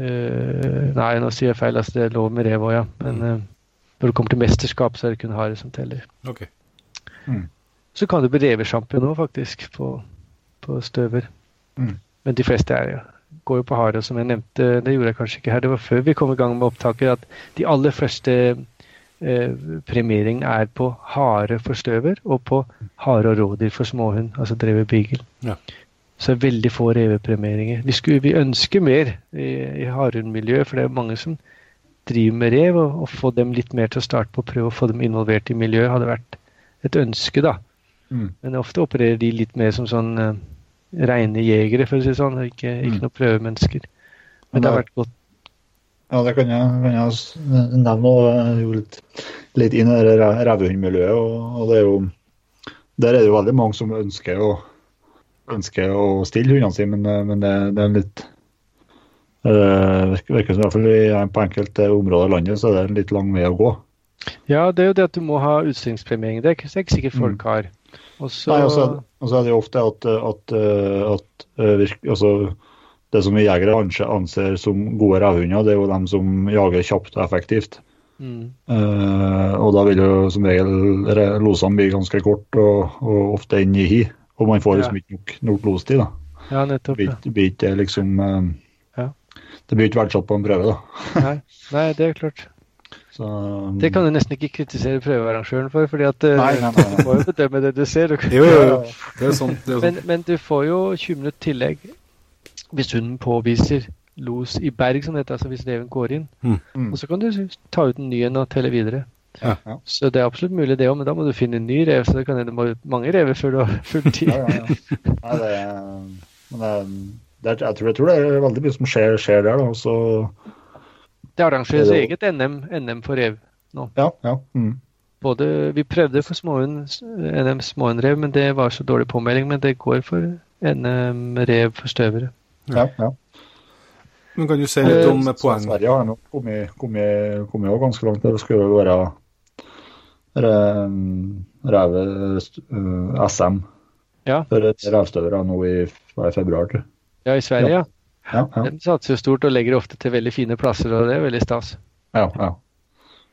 S3: uh, Nei, nå sier jeg feil. Altså, det er lov med rev òg, ja. Men uh, når det kommer til mesterskap, så er det kun hare som teller.
S1: Ok.
S3: Så kan du bli revesjampion òg, faktisk, på, på støver.
S2: Mm.
S3: Men de fleste er, ja, går jo på hare. Som jeg nevnte, det gjorde jeg kanskje ikke her, det var før vi kom i gang med opptaket, at de aller første premieringen er på hare for støver og på hare og rådyr for småhund, altså drevet beagle.
S1: Ja.
S3: Så er det veldig få revepremieringer. Vi, skulle, vi ønsker mer i, i harehundmiljøet, for det er mange som driver med rev, og å få dem litt mer til å starte på å prøve å få dem involvert i miljøet, hadde vært et ønske, da.
S2: Mm.
S3: Men ofte opererer de litt mer som sånn uh, reine jegere, for å si det sånn, ikke, ikke
S2: Mm.
S3: noen prøvemennesker. Men det har vært godt.
S2: Ja, det kan jeg, kan jeg nevne. og Jeg er jo litt, litt inn i det re- revehundmiljøet. Og, og det er jo, der er det jo veldig mange som ønsker å, ønsker å stille hundene sine, men, eh, men det, det er litt det virker, virker som i hvert fall på enkelte områder i landet så er det en litt lang vei å gå.
S3: Ja, det er jo det at du må ha utstillingspremiering. Det er ikke, er ikke sikkert folk har.
S2: Mm. Nei, og så er det jo ofte at, at, at, at eh, virk, altså, det som vi jegere anser, anser som gode revhunder, det er jo dem som jager kjapt og effektivt.
S3: mm,
S2: Uh, og da vil jo som regel losene bli ganske kort og, og ofte inn i hi. Og man får liksom ikke nok, nok lostid. da.
S3: ja,
S2: Det
S3: nettopp.
S2: blir,
S3: Ja.
S2: ikke- blir ikke liksom uh,
S3: Ja.
S2: Det blir ikke verdsatt på en prøve, da.
S3: Nei, nei, det er klart.
S2: Så,
S3: Det kan du nesten ikke kritisere prøvearrangøren for, fordi at eh,
S2: Nei, nei, nei.
S3: du må jo bedømme det du ser. Du,
S1: Jo, jo, jo. Det er jo sånn. Det er jo
S3: men,
S1: sånn.
S3: men du får jo 20 minutter tillegg hvis hunden påviser los i berg, som dette, altså hvis reven går inn.
S2: Mm.
S3: Og så kan du ta ut en ny en og telle videre.
S1: Ja.
S2: Ja.
S3: Så det er absolutt mulig, det òg, men da må du finne en ny rev. Så det kan hende du må ut mange rever før du har full tid.
S2: Ja. Nei, det, er- men det, det, er- jeg, tror, jeg tror det er veldig mye som skjer, skjer der. da, så,
S3: Det arrangeres
S2: er
S3: eget NM, NM for rev.
S2: ja, ja. Mm.
S3: Både, vi prøvde for småhund, NM småhundrev, men det var så dårlig påmelding. Men det går for um, rev for støvere.
S2: Ja, ja.
S1: Men kan du si litt om
S3: Eh,
S1: poeng?
S2: Sverige har nok kommet, kommet, kommet ganske langt. Det skulle jo være ræve eh, SM
S3: Ja.
S2: for revstøvere nå i, er februar. tror.
S3: Ja, i Sverige, ja.
S2: Ja, ja,
S3: Den satser jo stort og legger ofte til veldig fine plasser, og det er veldig stas.
S2: ja, ja.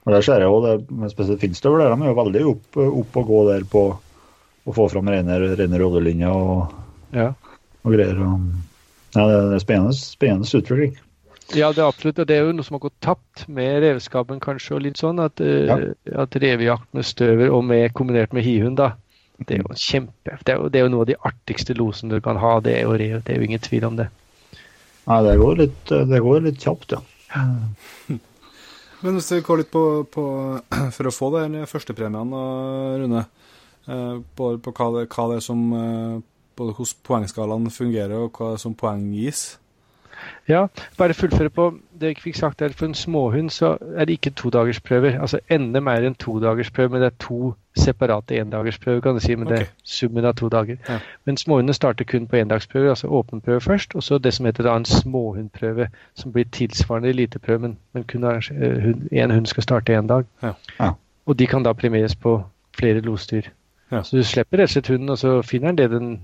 S2: Og der ser jeg jo det, med spesielt finstøvel, der, de er jo veldig opp, opp og gå der på å få fram rene, rene rollelinjer og,
S3: Ja.
S2: og greier. Og, ja, det er spennende, spennende utvikling.
S3: Ja, det er absolutt. Og det er jo noe som har gått tapt med revskapen, kanskje, og litt sånn. At, ja. at revejakt med støver og med, kombinert med hihund, da. Det er jo kjempe det er jo, det er jo noe av de artigste losene du kan ha. Det er jo rev. Det er jo ingen tvil om det.
S2: Nei, det går litt, det går litt kjapt, ja.
S1: Men hvis vi går litt på, på For å få den førstepremien, Rune. På, på hva det, hva det er som eh, Både hvordan poengskalaen fungerer, og hva som poeng gis.
S3: Ja, bare fullføre på det jeg fikk sagt der. For en småhund så er det ikke todagersprøver. Altså NM er en todagersprøve, men det er to separate endagersprøver, kan du si. Men det er summen av to dager.
S1: Ja.
S3: Men småhundene starter kun på endagsprøver, altså åpenprøve først. Og så det som heter da en småhundprøve, som blir tilsvarende eliteprøven. Men kun én hund skal starte én dag.
S1: Ja.
S2: Ja.
S3: Og de kan da premieres på flere losdyr.
S1: Ja.
S3: Så du slipper rett og slett hunden, og så finner den det den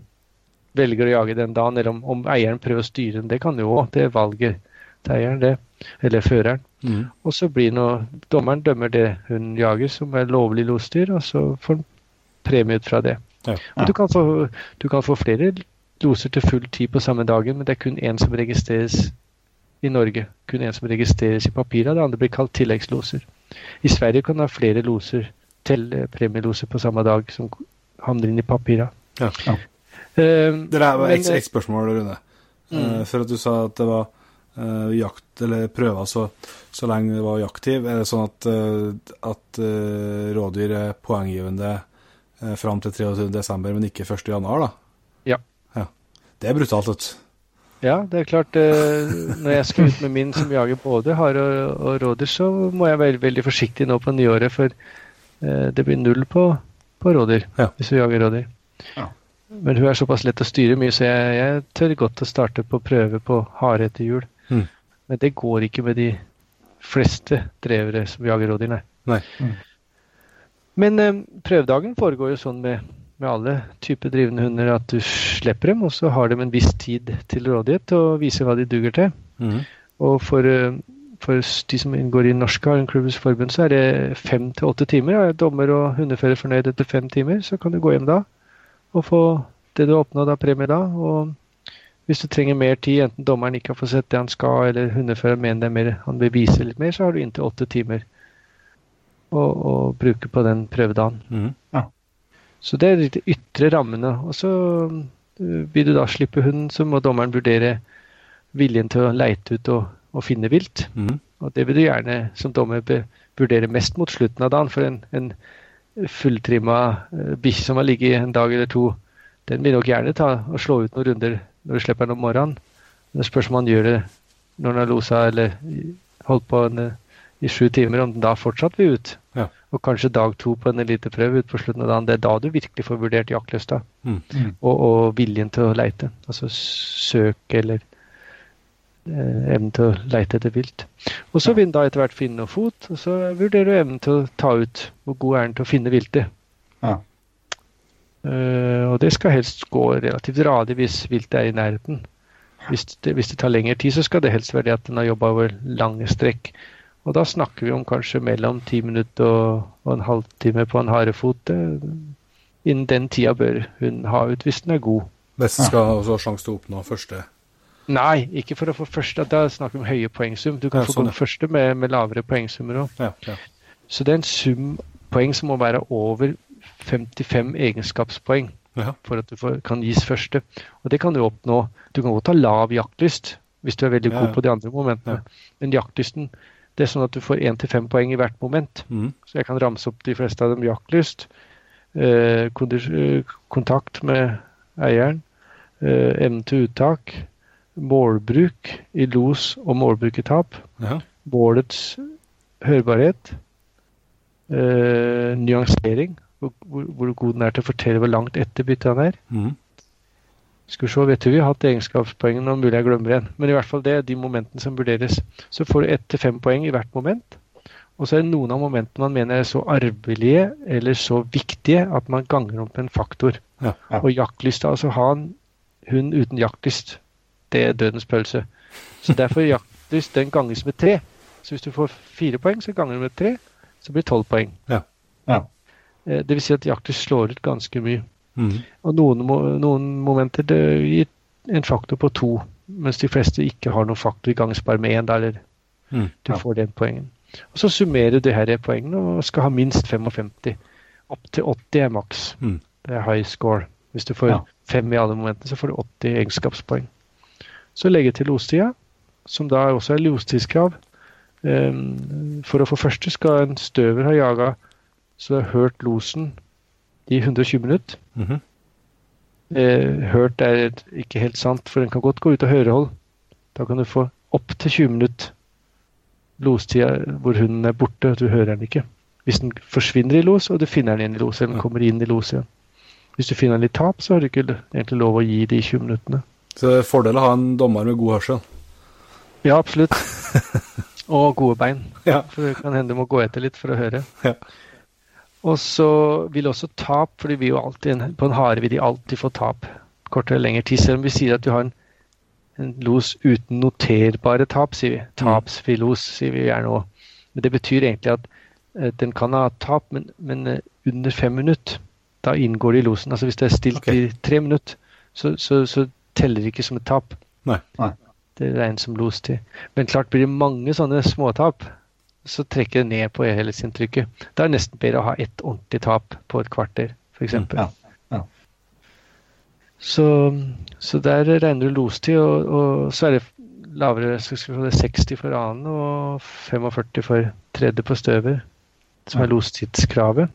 S3: velger å jage den dagen, eller om, om eieren prøver å styre den. Det kan jo òg. Det er valget til eieren, det. Eller føreren.
S1: Mm.
S3: Og så blir nå Dommeren dømmer det hun jager som er lovlig losdyr, og så får han premie ut fra det.
S1: Ja.
S3: Og Du, kan få, du kan få flere loser til full tid på samme dagen, men det er kun én som registreres i Norge. Kun én som registreres i papiret, det andre blir kalt tilleggsloser. I Sverige kan du ha flere loser til eh, premieloser på samme dag som havner inn i papiret.
S1: Ja.
S2: Ja.
S3: Eh,
S1: Det er var
S3: men,
S1: ett spørsmål, Rune.
S3: Mm.
S1: Eh, For at du sa at det var eh, jakt eller prøver så, så lenge det var jaktiv. Er det sånn at, at rådyr er poenggivende uh, fram til 23.12., men ikke 1.1., da?
S3: Ja.
S1: ja. Det er brutalt, vet du.
S3: Ja, det er klart. eh, Når jeg skal ut med min som jager både hare og, og rådyr, så må jeg være veldig forsiktig nå på nyåret, for eh, det blir null på, på rådyr
S1: Ja.
S3: hvis du jager rådyr.
S2: Ja.
S3: Men hun er såpass lett å styre mye, så jeg, jeg tør godt å starte på prøve på hare etter jul.
S1: Mm.
S3: Men det går ikke med de fleste drevere som jager rådyr, nei.
S1: Nei.
S2: Mm.
S3: Men eh, prøvedagen foregår jo sånn med, med alle typer drivende hunder at du slipper dem, og så har de en viss tid til rådighet til å vise hva de duger til.
S1: Mm.
S3: Og for, eh, for de som inngår i Norske Harenklubbers forbund, så er det fem til åtte timer. Er dommer og hundefører fornøyd etter fem timer, så kan du gå hjem da og få det du har oppnådd av premie da. Og hvis du trenger mer tid, enten dommeren ikke har fått sett det han skal, eller hundeføreren mener det er mer, han vil vise litt mer, så har du inntil åtte timer å, å bruke på den prøvedagen.
S1: Mhm.
S3: Så det er de ytre rammene. Og så øh, vil du da slippe hunden, så må dommeren vurdere viljen til å leite ut og, og finne vilt.
S1: Mm.
S3: Og det vil du gjerne som dommer vurdere mest mot slutten av dagen. For en, en fulltrimma uh, bikkje som har ligget en dag eller to, den vil nok gjerne ta og slå ut noen runder når du slipper den om morgenen. Men det spørs om han gjør det når han har losa eller holdt på en, eh, i sju timer, om den da fortsatt vil ut.
S1: Ja.
S3: Og kanskje dag to på en eliteprøve ut på slutten av dagen. Det er da du virkelig får vurdert jaktlysta
S1: Mm.
S2: Mm.
S3: og, og viljen til å leite. Altså søke eller eh, evnen til å leite etter vilt. Og så vil en da etter hvert finne noe fot, og så vurderer du evnen til å ta ut hvor god er den til å finne viltet.
S2: Ja.
S3: Uh, og det skal helst gå relativt radig hvis viltet er i nærheten. Hvis det, hvis det tar lengre tid, så skal det helst være det at den har jobba over lange strekk. Og da snakker vi om kanskje mellom ti minutter og, og en halvtime på en harefot. Innen den tida bør hun ha ut hvis den er god.
S1: Hvis du skal også ha sjanse til å oppnå første
S3: Nei, ikke for å få første. Da snakker vi om høye poengsum. Du kan
S1: Ja,
S3: få
S1: sånn,
S3: gå første med, med lavere poengsummer òg.
S1: Ja. ja.
S3: Så det er en sum poeng som må være over 55 egenskapspoeng for at du får, kan gis første. Og det kan du oppnå. Du kan godt ha lav jaktlyst hvis du er veldig god på de andre momentene. Men jaktlysten det er sånn at du får én til fem poeng i hvert moment.
S1: Mm.
S3: Så jeg kan ramse opp de fleste av dem. Jaktlyst, eh, eh, kontakt med eieren, eh, evnen til uttak, målbruk i los og målbruk i tap,
S1: ja.
S3: målets hørbarhet, eh, nyansering, hvor, hvor, god den er til å fortelle hvor langt etter byttet han er.
S1: Mm.
S3: Skal vi se, vet du vi har hatt egenskapspoengene, og mulig jeg glemmer en. Men i hvert fall det er de momentene som vurderes. Så får du ett til fem poeng i hvert moment. Og så er det noen av momentene man mener er så arvelige eller så viktige at man ganger om på en faktor.
S1: Ja.
S2: Ja.
S3: Og jaktlyst, altså ha en hund uten jaktlyst, det er dødens pølse. Så derfor jaktes den ganges med tre. Så hvis du får fire poeng, så ganger du med tre, så blir det tolv poeng.
S1: Ja.
S2: Ja.
S3: Eh, Det vil si at jakter slår ut ganske mye.
S1: Mm.
S3: Og noen, noen momenter det gir en faktor på to, mens de fleste ikke har noen faktor i gangs bare med én. Eller
S1: Mm,
S3: du får den poengen. Og så summerer du her poengene og skal ha minst 55. Opp til 80 er maks.
S1: Mm.
S3: Det er high score. Hvis du får
S2: Ja.
S3: fem i alle momentene, så får du 80 egenskapspoeng. Så legge til lostida, som da også er lostidskrav. Um, for å få første skal en støver ha jaga så du har hørt losen i 120 minutter.
S1: Mm
S3: -hmm. hørt er ikke helt sant, for den kan godt gå ut av hørehold. Da kan du få opp til 20 minutter lostida hvor hunden er borte, og du hører den ikke. Hvis den forsvinner i los, og du finner den igjen i los, eller den kommer inn i los igjen. Hvis du finner den i tap, så har du ikke egentlig lov å gi de 20 minuttene.
S1: Så er fordel å ha en dommer med god hørsel.
S3: Ja, absolutt. Og gode bein.
S1: Ja.
S3: For det kan hende du må gå etter litt for å høre.
S1: Ja.
S3: Og så vil også tap, fordi vi jo alltid, på en hare vil de alltid få tap. Kortere eller lengre tid. Selv om vi sier at du har en, en los uten noterbare tap, sier vi. Tapsfri los, sier vi gjerne òg. Men det betyr egentlig at eh, den kan ha tap, men, men eh, under fem minutter. Da inngår det i losen. Altså hvis det er stilt
S1: okay.
S3: i tre minutter, så, så, så teller ikke som et tap.
S1: Nei.
S2: Nei.
S3: Det regnes som lostid. Men klart blir det mange sånne småtap, så trekker det ned på helhetsinntrykket. Da er det nesten bedre å ha ett ordentlig tap på et kvarter, f.eks.
S2: Ja, ja.
S3: Så, så der regner du lostid, og, og så er det lavere så skal vi si, det er 60 for annen og 45 for tredje på støver, som er lostidskravet.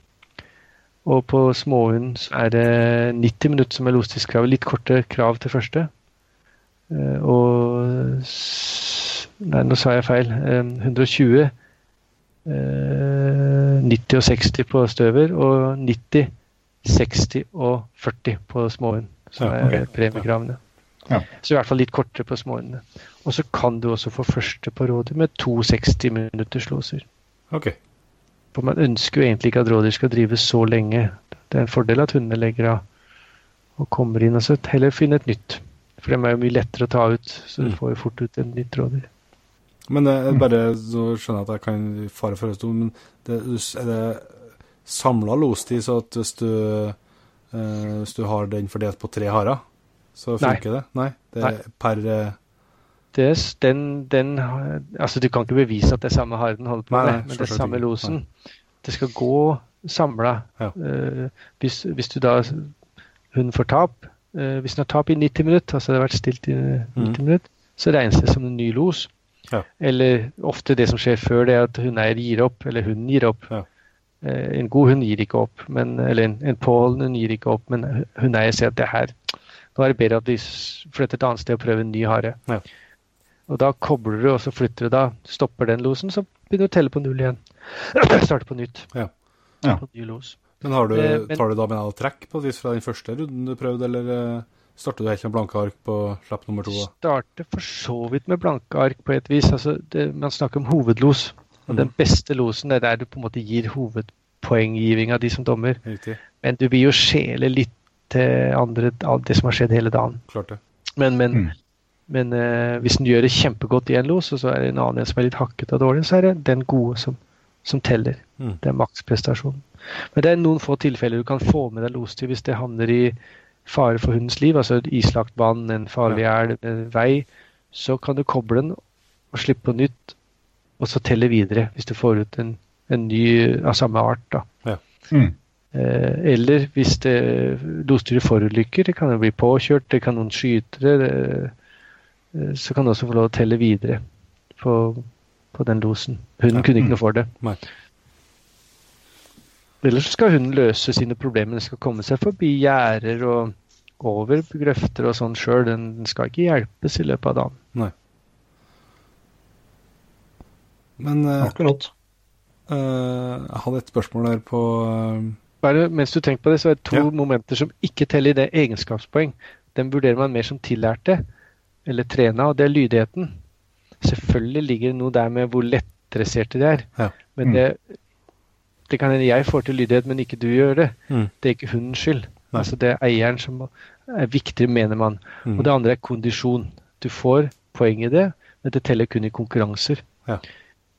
S3: Og på småhund er det 90 minutter som er lostidskravet. Litt korte krav til første. Eh, Og Nei, nå sa jeg feil. Eh, 120. eh, 90 og 60 på støver, og 90, 60 og 40 på småhund. Som
S1: Ja,
S3: er
S1: ok.
S3: premiekravene.
S2: Ja.
S3: Så i hvert fall litt kortere på småhundene. Og så kan du også få første på rådet med to 60 minutters låser.
S1: Ok.
S3: For man ønsker jo egentlig ikke at rådyr skal drive så lenge. Det er en fordel at hundene legger av og kommer inn, og så heller finne et nytt. For dem er jo mye lettere å ta ut, så du
S1: Mm.
S3: får jo fort ut en nytt rådyr.
S1: Men det er bare så skjønner jeg at jeg kan fare for høyestol, men det, er det samla lostid, så at hvis du, eh, hvis du har den fordelt på tre harer, så
S3: Nei.
S1: funker det? Nei. Det er
S3: Nei.
S1: per eh,
S3: Det er, s- den, den, altså Du kan ikke bevise at det er samme Harden holder på med, men det er samme losen. Det skal gå samla.
S1: Ja.
S3: Uh, hvis, hvis du da hunden får tap Uh, Hvis den har tap i 90 minutter, altså det har vært stilt i 90 minutter, så regnes det som en ny los.
S1: Ja.
S3: Eller ofte det som skjer før det, er at hundeeier gir opp, eller hunden gir opp.
S1: Ja.
S3: Uh, en god hund gir ikke opp, men, eller en, en påholdende hund gir ikke opp, men hundeeier sier at det her nå er det bedre at vi flytter et annet sted og prøver en ny hare.
S1: Ja.
S3: Og da kobler du, og så flytter du da, stopper den losen, så begynner du å telle på null igjen. Starter på nytt.
S1: Ja.
S2: Ja.
S3: På ny los.
S1: Men, har du,
S3: Eh, men-
S1: tar du da med deg trekk på et vis fra den første runden du prøvde, eller eh, starter du helt med blanke ark på slapp nummer to? da?
S3: Starter for så vidt med blanke ark på et vis. Altså, det, man snakker om hovedlos. Og
S1: mm.
S3: den beste losen er der du på en måte gir hovedpoenggivinga de som dommer.
S1: Riktig.
S3: Men du vil jo skjele litt til andre, det som har skjedd hele dagen.
S1: Klart det.
S3: Men, men,
S2: Mm.
S3: Men eh, hvis den gjør det kjempegodt i en los, og så er det en annen en som er litt hakket og dårlig, så er det den gode som, som teller.
S1: Mm.
S3: Det er maksprestasjonen. Men det er noen få tilfeller du kan få med deg los til hvis det havner i fare for hundens liv, altså et islagt vann, en farlig elv, en vei. Så kan du koble den og slippe på nytt, og så telle videre hvis du får ut en, en ny av samme art. da.
S2: Mm.
S3: Eh, eller hvis det losdyret forulykker, det kan jo bli påkjørt, det kan noen skyte det, det, så kan du også få lov å telle videre på, på den losen. Hunden
S1: Ja.
S3: kunne ikke noe for det.
S1: Nei.
S3: Ellers skal hunden løse sine problemer. Den skal komme seg forbi gjerder og over grøfter og sånn sjøl. Den, den skal ikke hjelpes i løpet av dagen. Nei.
S1: Men uh,
S2: Akkurat.
S1: Uh, jeg hadde et spørsmål der på uh,
S3: Bare mens du tenker på det, så er det to
S1: Ja.
S3: momenter som ikke teller i det egenskapspoeng. den vurderer man mer som tillærte, eller trena, og det er lydigheten. Selvfølgelig ligger det noe der med hvor lettdresserte de er.
S1: Ja.
S3: Men det, det kan hende jeg får til lydighet, men ikke du gjør det.
S1: Mm.
S3: Det er ikke hundens skyld.
S1: Nei.
S3: Altså Det er eieren som er viktig, mener man.
S1: Mm.
S3: Og det andre er kondisjon. Du får poeng i det, men det teller kun i konkurranser.
S1: Ja.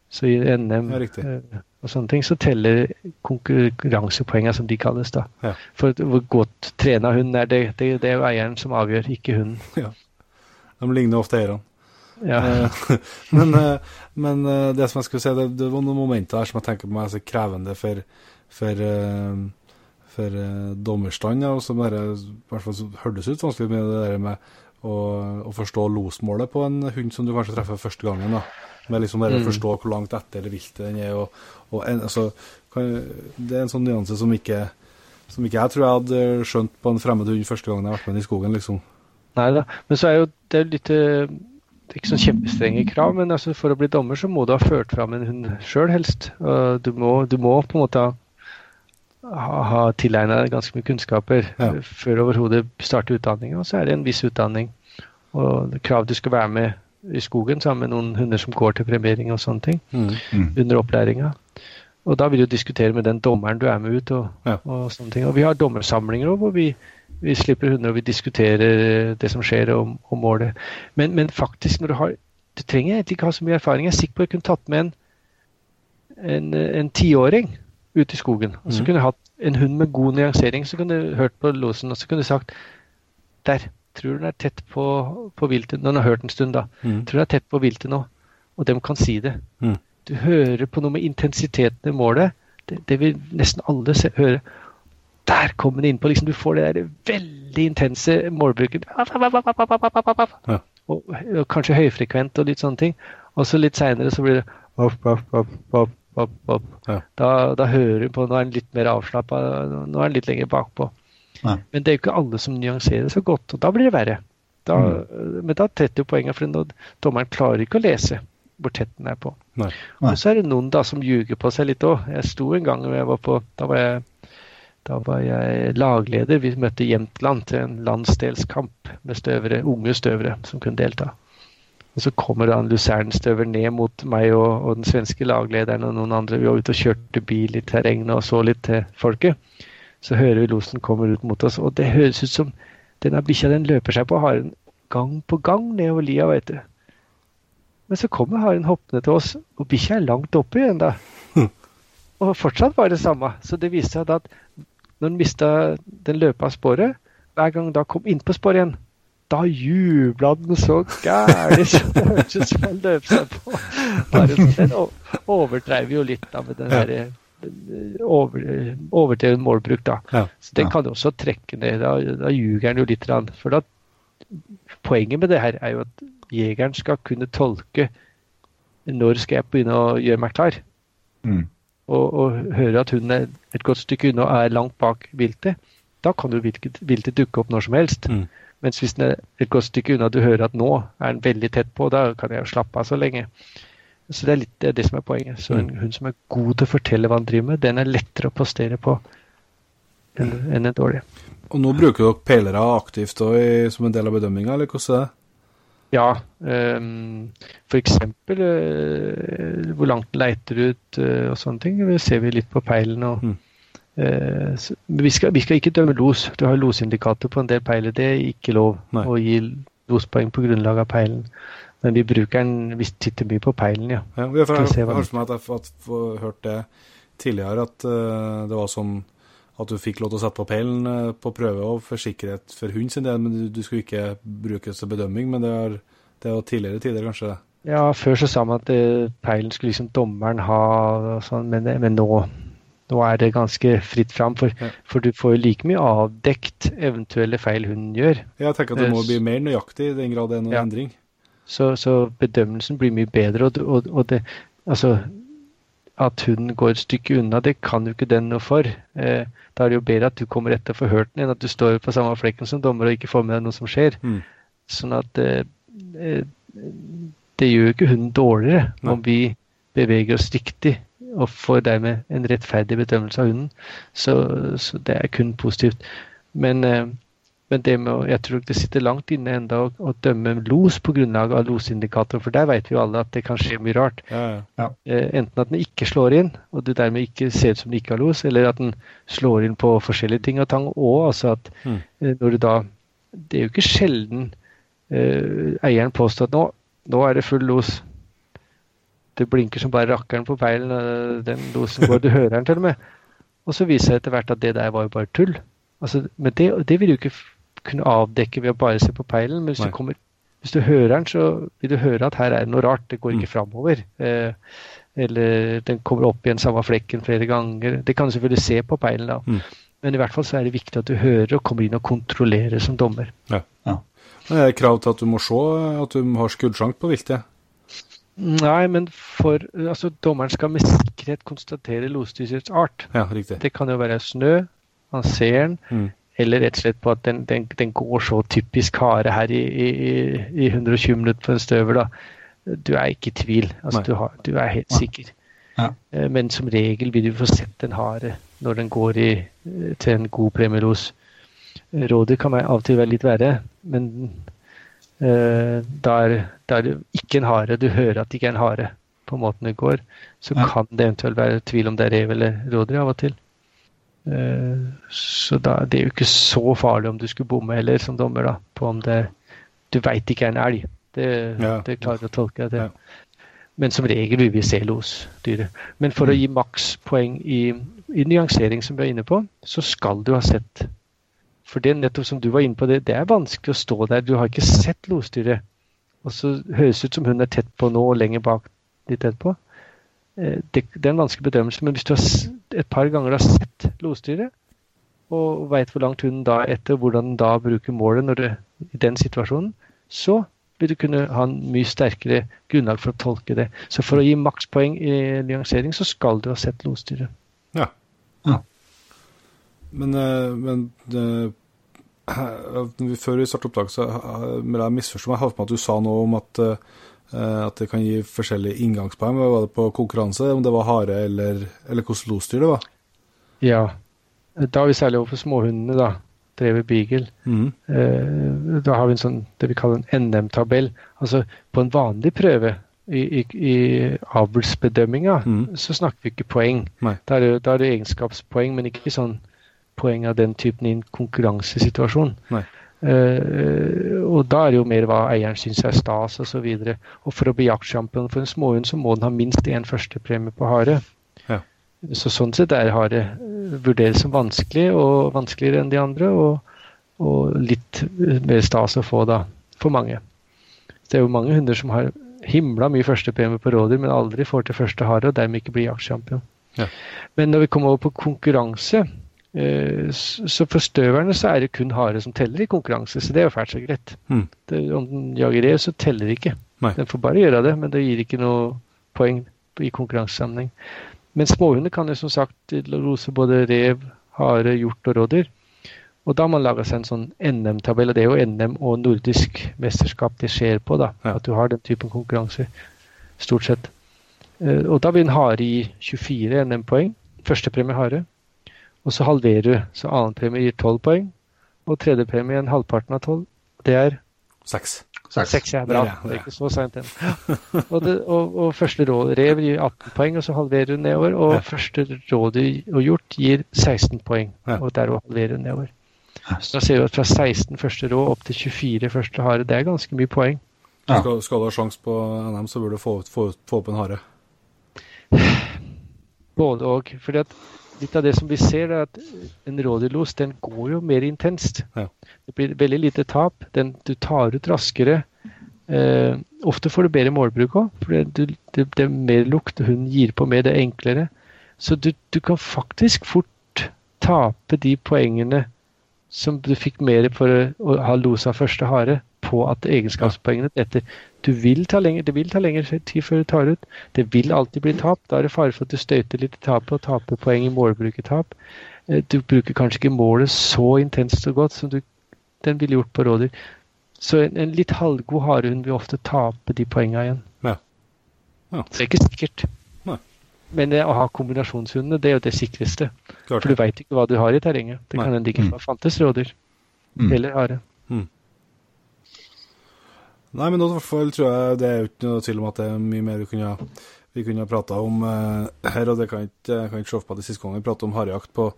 S3: Så i NM
S1: Ja,
S3: eh, og sånne ting, så teller konkurransepoengene, som de kalles. da.
S1: Ja.
S3: For hvor godt trena hunden er, det, det, det er jo eieren som avgjør, ikke hunden.
S1: De ligner ofte eierne.
S3: Ja.
S1: Eh, men, eh, men eh, det som jeg skulle si, det, det var noen momenter her som jeg tenker på meg er så krevende for, for, for dommerstand. Ja, og som bare, i hvert fall så hørtes ut vanskelig med det der med å, å forstå losmålet på en hund som du kanskje treffer første gangen. da. Med liksom å
S3: Mm.
S1: forstå hvor langt etter viltet den er. og, og en, altså, Det er en sånn nyanse som ikke som ikke jeg tror jeg hadde skjønt på en fremmed hund første gangen jeg har vært med den i skogen. liksom.
S3: Nei da. Men så er jo det er litt eh, Det er ikke sånn kjempestrenge krav, men altså for å bli dommer så må du ha ført fram en hund sjøl, helst. Og du må, du må på en måte ha, ha, tilegna deg ganske mye kunnskaper
S1: Ja.
S3: eh, før overhodet starte utdanninga. Og så er det en viss utdanning. Og krav du skal være med i skogen sammen med noen hunder som går til premiering og sånne ting
S1: Mm.
S3: under opplæringa. Og da vil du diskutere med den dommeren du er med ut. og,
S1: Ja.
S3: og sånne ting. Og vi har dommersamlinger også, hvor vi, vi slipper hunder og vi diskuterer det som skjer og, og målet. Men, men faktisk, når du har Du trenger egentlig ikke ha så mye erfaring. Jeg er sikker på at jeg kunne tatt med en en, en tiåring ut i skogen. Og så
S1: mm.
S3: kunne jeg hatt en hund med god nyansering. Så kunne du hørt på losen og så kunne du sagt Der, tror du den er tett på, på viltet Når den har hørt en stund, da.
S1: Mm.
S3: Tror du den er tett på viltet nå? Og de kan si det.
S1: Mm.
S3: Du hører på noe med intensiteten i målet. Det, det vil nesten alle se, høre. Der kommer den innpå. Liksom, du får det der veldig intense målbruket.
S1: Ja.
S3: Og, og kanskje høyfrekvent og litt sånne ting. Og så litt seinere så blir det opp, opp, opp, opp, opp, opp.
S1: Ja.
S3: Da, da hører du på Nå er den litt mer avslappa. Nå er den litt lenger bakpå.
S2: Ja.
S3: Men det er jo ikke alle som nyanserer så godt, og da blir det verre. Da, Men da tretter jo poenget, for nå, dommeren klarer ikke å lese hvor tett den er på.
S1: Nei.
S2: Nei.
S3: Og så er det noen da som ljuger på seg litt òg. Jeg sto en gang jeg var på Da var jeg, da var jeg lagleder. Vi møtte Jämtland til en landsdelskamp med støvere, unge støvere som kunne delta. Og så kommer da en lusernstøver ned mot meg og, og den svenske laglederen og noen andre. Vi var ute og kjørte bil i terrenget og så litt til folket. Så hører vi losen kommer ut mot oss, og det høres ut som denne bikkja den løper seg på haren gang på gang nedover lia, veit du. Men så kommer haren hoppende til oss, og bikkja er langt oppe igjen da. Og fortsatt var det samme. Så det viste seg at når den mista den løpa sporet, hver gang den da kom inn på sporet igjen, da jubla den så gærent så det hørtes ut som løp seg på. Bare så Den overdreiv jo litt da med den
S1: Ja.
S3: derre over, overdreven målbruk, da.
S1: Ja.
S3: Så den kan også trekke ned. Da, da ljuger den jo litt. For da, poenget med det her er jo at jegeren skal kunne tolke når skal jeg begynne å gjøre meg klar.
S2: Mm.
S3: Og, og hører at hunden er et godt stykke unna og er langt bak viltet. Da kan jo viltet, viltet dukke opp når som helst.
S1: Mm.
S3: Mens hvis den er et godt stykke unna, du hører at nå er den veldig tett på, da kan jeg jo slappe av så lenge. Så det er litt det, er det som er poenget. Så en hund som er god til å fortelle hva han driver med, den er lettere å postere på enn enn en dårlig.
S1: Og nå bruker dere pelere aktivt og som en del av bedømminga, eller hvordan er det?
S3: Ja, um, eksempel eh, hvor langt den leiter ut uh, og sånne ting. Det ser vi litt på peilen. Og,
S1: Mm.
S3: uh, så, vi, skal, vi skal ikke dømme los. Du har losindikator på en del peiler. Det er ikke lov
S1: Nei.
S3: å gi lospoeng på grunnlag av peilen. Men vi bruker den, hvis titter mye på peilen, ja.
S1: Ja, jeg har hørt det tidligere, at eh, det var sånn at du fikk lov til å sette på peilen eh, på prøve og for sikkerhet for hund sin del, men du, du skulle ikke brukes til bedømming. Men det er, det var tidligere tider, kanskje?
S3: Ja, før så sa man at eh, peilen skulle liksom dommeren ha, sånn, men, men nå, nå er det ganske fritt fram. For,
S1: Ja.
S3: for du får jo like mye avdekt eventuelle feil hunden gjør.
S1: Jeg tenker at det må
S3: Eh,
S1: bli mer nøyaktig i den grad det er noen
S3: Ja.
S1: endring.
S3: Så, så bedømmelsen blir mye bedre. Og, og, og det, altså, at hunden går et stykke unna, det kan jo ikke den noe for. Eh, da er det jo bedre at du kommer etter og får hørt den, enn at du står på samme flekken som dommer og ikke får med deg noe som skjer.
S1: Mm.
S3: Sånn at eh, eh, det gjør jo ikke hunden dårligere
S1: Nei.
S3: om vi beveger oss riktig og får dermed en rettferdig bedømmelse av hunden. Så, så det er kun positivt. Men eh, Men det med, jeg tror det sitter langt inne enda å, å dømme los på grunnlag av losindikator, for der vet vi jo alle at det kan skje mye rart.
S1: Ja, ja.
S3: Eh, enten at den ikke slår inn, og det dermed ikke ser ut som den ikke har los, eller at den slår inn på forskjellige ting og tang Og Altså at
S1: Mm.
S3: eh, når du da Det er jo ikke sjelden eh, eieren påstår at nå, nå er det full los. Det blinker som bare rakkeren på peilen, eh, den losen går, du hører den til og med. Og så viser det etter hvert at det der var jo bare tull. Altså, men det, det vil jo ikke kunne avdekke ved å bare se på peilen. Men hvis,
S1: Nei.
S3: du, kommer, hvis du hører den, så vil du høre at her er det noe rart. Det går ikke framover. Eh, eller den kommer opp igjen samme flekken flere ganger. Det kan du selvfølgelig se på peilen, da.
S1: Mm.
S3: Men i hvert fall så er det viktig at du hører og kommer inn og kontrollerer som dommer.
S1: Ja. er det krav til at du må se at du har skuddsjank på viltet?
S3: Nei, men for altså, dommeren skal med sikkerhet konstatere losdyrets art.
S1: Ja, riktig.
S3: Det kan jo være snø, han ser den,
S1: Mm.
S3: Eller rett og slett på at den, den, den går så typisk hare her i, i, i 120 minutter på en støver. da. Du er ikke i tvil. Altså, du, har, du er helt sikker.
S2: Ja.
S3: Eh, Men som regel vil du få sett en hare når den går i, eh, til en god premielos. Rådet kan av og til være litt verre, men uh, da, er, da er det ikke en hare. Du hører at det ikke er en hare på måten det går. Så
S2: Ja.
S3: kan det eventuelt være tvil om det er rev eller rådyr av og til. Eh, så da, det er jo ikke så farlig om du skulle bomme heller, som dommer, da, på om det Du veit ikke er en elg. Det,
S1: Ja.
S3: det klarer du å tolke Det.
S1: Ja.
S3: Men som regel vil vi se losdyret. Men for å gi makspoeng i, i nyansering, som vi er inne på, så skal du ha sett. For det nettopp som du var inne på, det, det er vanskelig å stå der. Du har ikke sett losdyret. Og så høres det ut som hun er tett på nå og lenger bak litt tett på. Eh, Det, det er en vanskelig bedømmelse, men hvis du har et par ganger har sett losdyret, og veit hvor langt hunden da er etter, hvordan den da bruker målet når det, i den situasjonen, så vil du kunne ha en mye sterkere grunnlag for å tolke det. Så for å gi makspoeng i nyansering, så skal du ha sett losdyret.
S1: Ja.
S2: Ja.
S1: Men, eh, men det, før vi startet opptaket, så har jeg misforsto meg. Jeg hadde med at du sa noe om at, eh, at det kan gi forskjellige inngangspoeng. Var det på konkurranse? Om det var hare eller, eller hvordan losdyr det var?
S3: Ja. Da har vi særlig overfor småhundene, da. Drevet beagle. Eh, Da har vi en sånn, det vi kaller en NM-tabell. Altså på en vanlig prøve i, i, i avlsbedømminga,
S1: mm.
S3: så snakker vi ikke poeng. Da er, det, da er det egenskapspoeng, men ikke sånn poeng av den typen i en konkurransesituasjon.
S1: Nei.
S3: Eh, og da er det jo mer hva eieren syns er stas osv. Og, og for å bli jaktsjampion for en småhund, så må den ha minst én førstepremie på hare.
S1: Ja.
S3: Så sånn sett er hare eh, vurderes som vanskelig, og vanskeligere enn de andre. og og litt eh, mer stas å få da, for mange. Det er jo mange hunder som har himla mye førstepremie på rådyr, men aldri får til første hare, og dermed ikke blir jaktsjampion.
S1: Ja.
S3: Men når vi kommer over på konkurranse, så for støverne så er det kun hare som teller i konkurranse, så det er jo fælt så greit.
S1: Mm.
S3: Det, om den jager rev, så teller det ikke.
S1: Nei.
S3: Den får bare gjøre det, men det gir ikke noe poeng i konkurransesammenheng. Men småhunder kan jo som sagt lose både rev, hare, hjort og rådyr. Og da har man laga seg en sånn NM-tabell, og det er jo NM og nordisk mesterskap det skjer på. da,
S1: Ja.
S3: At du har den typen konkurranser, stort sett. Eh, Og da vil en hare gi 24 NM-poeng. Førstepremie hare. Og så halverer du, så annenpremie gir 12 poeng. Og tredjepremie en halvparten av 12. Det er
S1: Seks.
S2: Seks.
S3: Seks er bra.
S1: Det er
S3: er ikke så seint ennå. Og, det- og, og første rev gir 18 poeng, og så halverer du nedover. Og
S1: Ja.
S3: første rådyr og hjort gir 16 poeng,
S1: Ja.
S3: og der halverer du nedover. Så da ser du at fra 16 første rå opp til 24 første hare, det er ganske mye poeng.
S2: Ja.
S1: Skal, skal du ha sjanse på NM, så burde du få, få, få opp en hare.
S3: Både og. fordi at litt av det som vi ser, er at en rådyrlos den går jo mer intenst.
S1: Ja.
S3: Det blir veldig lite tap. Den, du tar ut raskere. Eh, ofte får du bedre målbruk òg, for det, det, det er mer lukt. Hunden gir på mer, det er enklere. Så du, du kan faktisk fort tape de poengene som du fikk mer for å, ha losa første hare, på at egenskapspoengene etter du vil ta lenger, Det vil ta lengre tid før du tar ut. Det vil alltid bli tap. Da er det fare for at du støyter litt i tapet og taper poeng i målbrukertap. Eh, Du bruker kanskje ikke målet så intenst og godt som du, den ville gjort på rådyr. Så en, en litt halvgod harehund vil ofte tape de poengene igjen.
S1: Ja. Ja.
S3: Så det er ikke sikkert.
S1: Nei.
S3: Men eh, å ha kombinasjonshundene, det er jo det sikreste.
S1: Klart
S3: For du veit ikke hva du har i terrenget. Det
S1: Nei.
S3: kan hende det ikke
S2: Mm.
S3: fantes rådyr. Mm. Eller hare. Mm.
S1: Nei, men i hvert fall tror jeg det er jo ikke noe tvil om at det er mye mer vi kunne, vi kunne prata om eh, her. Og det kan kan ikke se på at det siste gang vi pratet om harejakt på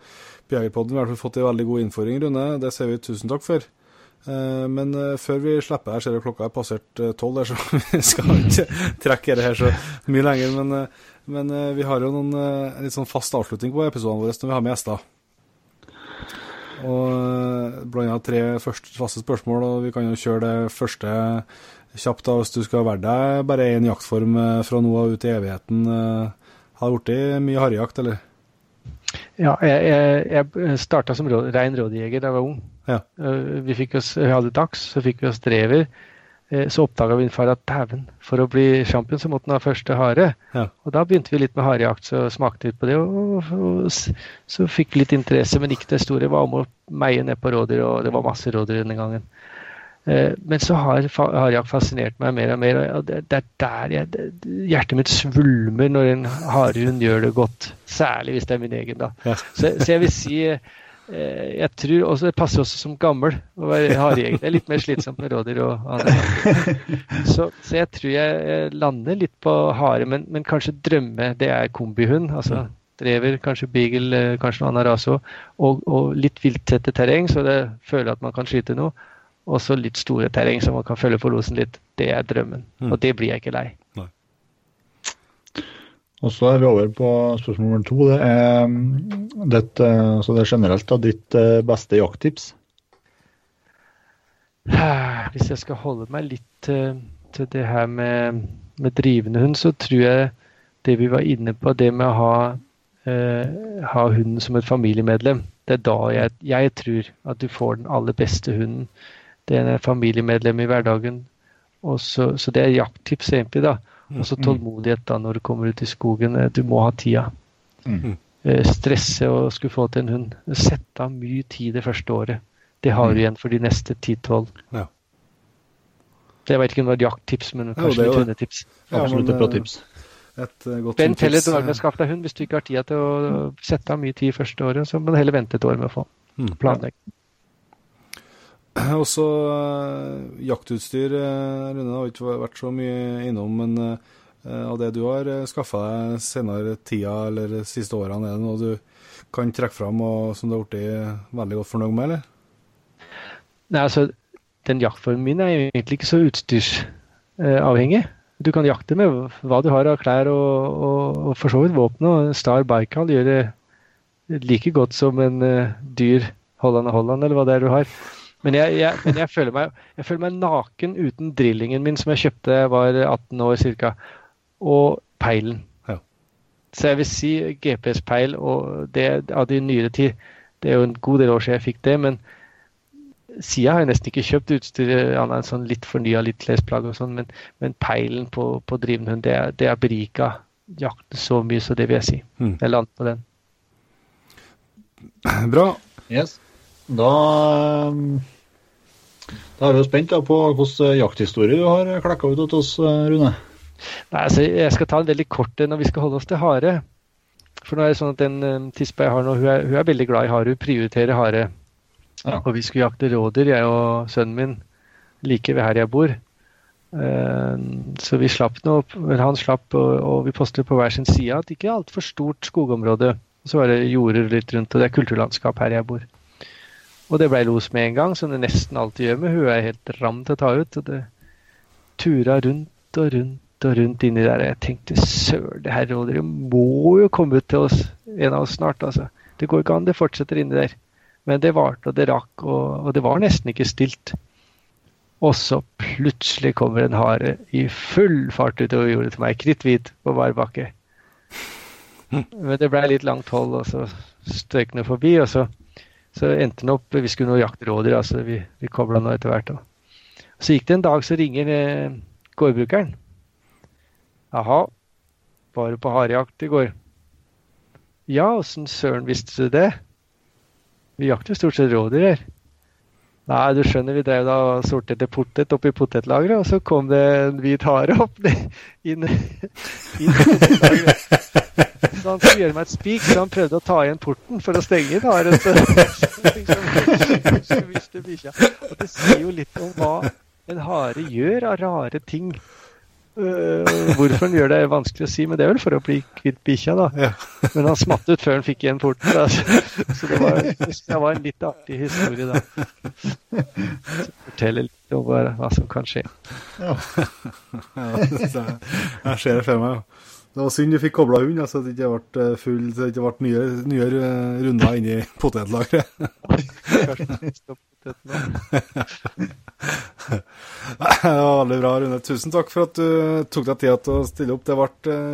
S1: Jegerpodden. Vi har i hvert fall fått en veldig god innføring, Rune. Det sier vi tusen takk for. Uh, men uh, før vi slipper her, ser jeg klokka er passert tolv, så vi skal ikke trekke det her så mye lenger. Men, men vi har jo noen, en litt sånn fast avslutning på episodene våre når vi har med gjester. Og blant annet tre første, spørsmål, og vi kan jo kjøre det første kjapt. da, Hvis du skal være deg bare én jaktform eh, fra nå av ut i evigheten, eh, har det blitt mye harrejakt, eller?
S3: Ja, jeg, jeg, jeg starta som råd, rein rådjeger da jeg var ung.
S1: Ja.
S3: Vi, oss, vi hadde dags, så fikk vi oss drever. Eh, så oppdaga min far at dæven, for å bli champion så måtte han ha første hare.
S1: Ja.
S3: Og da begynte vi litt med harejakt, så smakte litt på det. Og, og, så fikk litt interesse, men ikke det store. Var om å meie ned på rådyr, og det var masse rådyr denne gangen. Eh, men så har harejakt fascinert meg mer og mer, og det, det er der jeg, det, hjertet mitt svulmer når en harehund gjør det godt. Særlig hvis det er min egen, da.
S1: Ja.
S3: Så, så jeg vil si Eh, jeg tror også Det passer også som gammel å være harejeger. Det er litt mer slitsomt med rådyr og andre. Så, så, jeg tror jeg lander litt på hare, men, men kanskje drømme det er kombihund. altså Drever, kanskje beagle, eh, kanskje noe annet rase. Og, og, litt vilttette terreng, så det føler at man kan skyte noe. Og så litt store terreng, så man kan følge forlosen litt. Det er drømmen. Mm. Og det blir jeg ikke lei.
S2: Og så er vi over på spørsmål nummer to. Det er, det, ditt, altså det er generelt da, ditt eh, beste jakttips.
S3: Hvis jeg skal holde meg litt til det her med, med, drivende hund, så tror jeg det vi var inne på, det med å ha, eh, ha hunden som et familiemedlem, det er da jeg, jeg, tror at du får den aller beste hunden. Det er en familiemedlem i hverdagen. Så, så, det er jakttips egentlig, da. Og så mm. tålmodighet da når du kommer ut i skogen. Eh, du må ha tida. Mm. Eh, stresse og skulle få til en hund. Sette av mye tid det første året. Det har du mm. igjen for de neste 10-12.
S1: Ja.
S3: Jeg vet ikke om det var jakttips, men kanskje litt hundetips.
S2: Ja, Absolutt et bra tips.
S1: Et godt
S3: Vent heller et år med å skaffe deg hund hvis du ikke har tida til å sette av mye tid første året. Så må du heller vente et år med å få planlegge.
S1: Også uh, jaktutstyr, uh, Rune, har ikke vært så mye innom. Men uh, av det du har uh, skaffa deg senere tida eller de siste årene, er det noe du kan trekke fram og som du har blitt veldig godt fornøyd med, eller?
S3: Nei, altså, den jaktformen min er egentlig ikke så utstyrsavhengig. Du kan jakte med hva du har av klær og, og, og for så vidt våpen. Og Star Baikal gjør det like godt som en dyr Holland og Holland, eller hva det er du har. Men, jeg, jeg, men jeg, føler meg, jeg, føler meg, naken uten drillingen min som jeg kjøpte da jeg var 18 år ca. Og peilen.
S1: Ja.
S3: Så jeg vil si GPS-peil og det av de nyere tid. Det er jo en god del år siden jeg fikk det, men sida har jeg nesten ikke kjøpt utstyr annet enn sånn litt fornya, litt klesplagg og sånn, men, men, peilen på, på driven hund, det, det er berika jakten så mye, så det vil jeg si. Mm. Jeg lander på den.
S1: Bra.
S2: Yes. Da, da er vi jo spent på hvilken jakthistorie du har klekka ut til oss, Rune.
S3: Nei, altså, Jeg skal ta en veldig kort når vi skal holde oss til hare. For nå er det sånn at Den um, tispa jeg har nå, hun er, hun er, veldig glad i hare. Hun prioriterer hare. Ja. Og vi skulle jakte rådyr, jeg og sønnen min, like ved her jeg bor. Uh, så vi slapp noe, han slapp, og, og vi postet på hver sin side at ikke altfor stort skogområde. Så var det jorder litt rundt, og det er kulturlandskap her jeg bor. Og det ble los med en gang, som det nesten alltid gjør med hun er helt ram til å ta ut. Og det tura rundt og rundt og rundt inni der. Jeg tenkte søren, det her rådyret må jo komme ut til oss, en av oss snart. altså. Det går ikke an, det fortsetter inni der. Men det varte og det rakk, og, og det var nesten ikke stilt. Og så plutselig kommer en hare i full fart utover jordet til meg, kritthvit på bar bakke. Men det ble litt langt hold, og så støyk den forbi. og så så endte den opp Vi skulle nå jakte rådyr, altså vi, vi kobla nå etter hvert. Da. Så gikk det en dag, så ringer eh, gårdbrukeren. Jaha, var du på harejakt i går? Ja, åssen søren visste du det? Vi jakter stort sett rådyr her. Nei, du skjønner, vi drev da og sorterte potet oppi potetlageret, og så kom det en hvit hare opp inn, inn i potetlageret. Så han skulle gjøre meg et spik, så han prøvde å ta igjen porten for å stenge inn haren. Og det sier jo litt om hva en hare gjør av rare ting. Uh, hvorfor han gjør det, er vanskelig å si, men det er vel for å bli kvitt bikkja, da.
S1: Ja.
S3: men han smatt ut før han fikk igjen porten. Da. Så det var, det var en litt artig historie, da. Forteller litt om hva, som kan skje.
S1: Ja. jeg ser det for meg. Det var synd du fikk kobla hund, så det ikke ble eh, full, så det ikke ble nye, nye eh, runder inni potetlageret. det var veldig bra, Rune. Tusen takk for at du tok deg tid til å stille opp. Det ble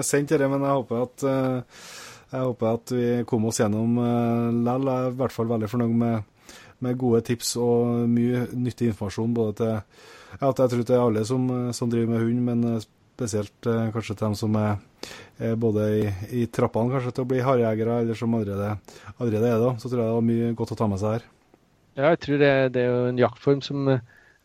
S1: sendt, dette, men jeg håper at jeg håper at vi kom oss gjennom likevel. Jeg er i hvert fall veldig fornøyd med, med, gode tips og mye nyttig informasjon. både til ja, jeg tror til alle som, som driver med hund, men spesielt kanskje til dem som er, er både i, i trappene kanskje til å bli harejegere, eller som allerede, allerede er det. Så tror jeg det var mye godt å ta med seg her.
S3: Ja, jeg tror det, det er jo en jaktform som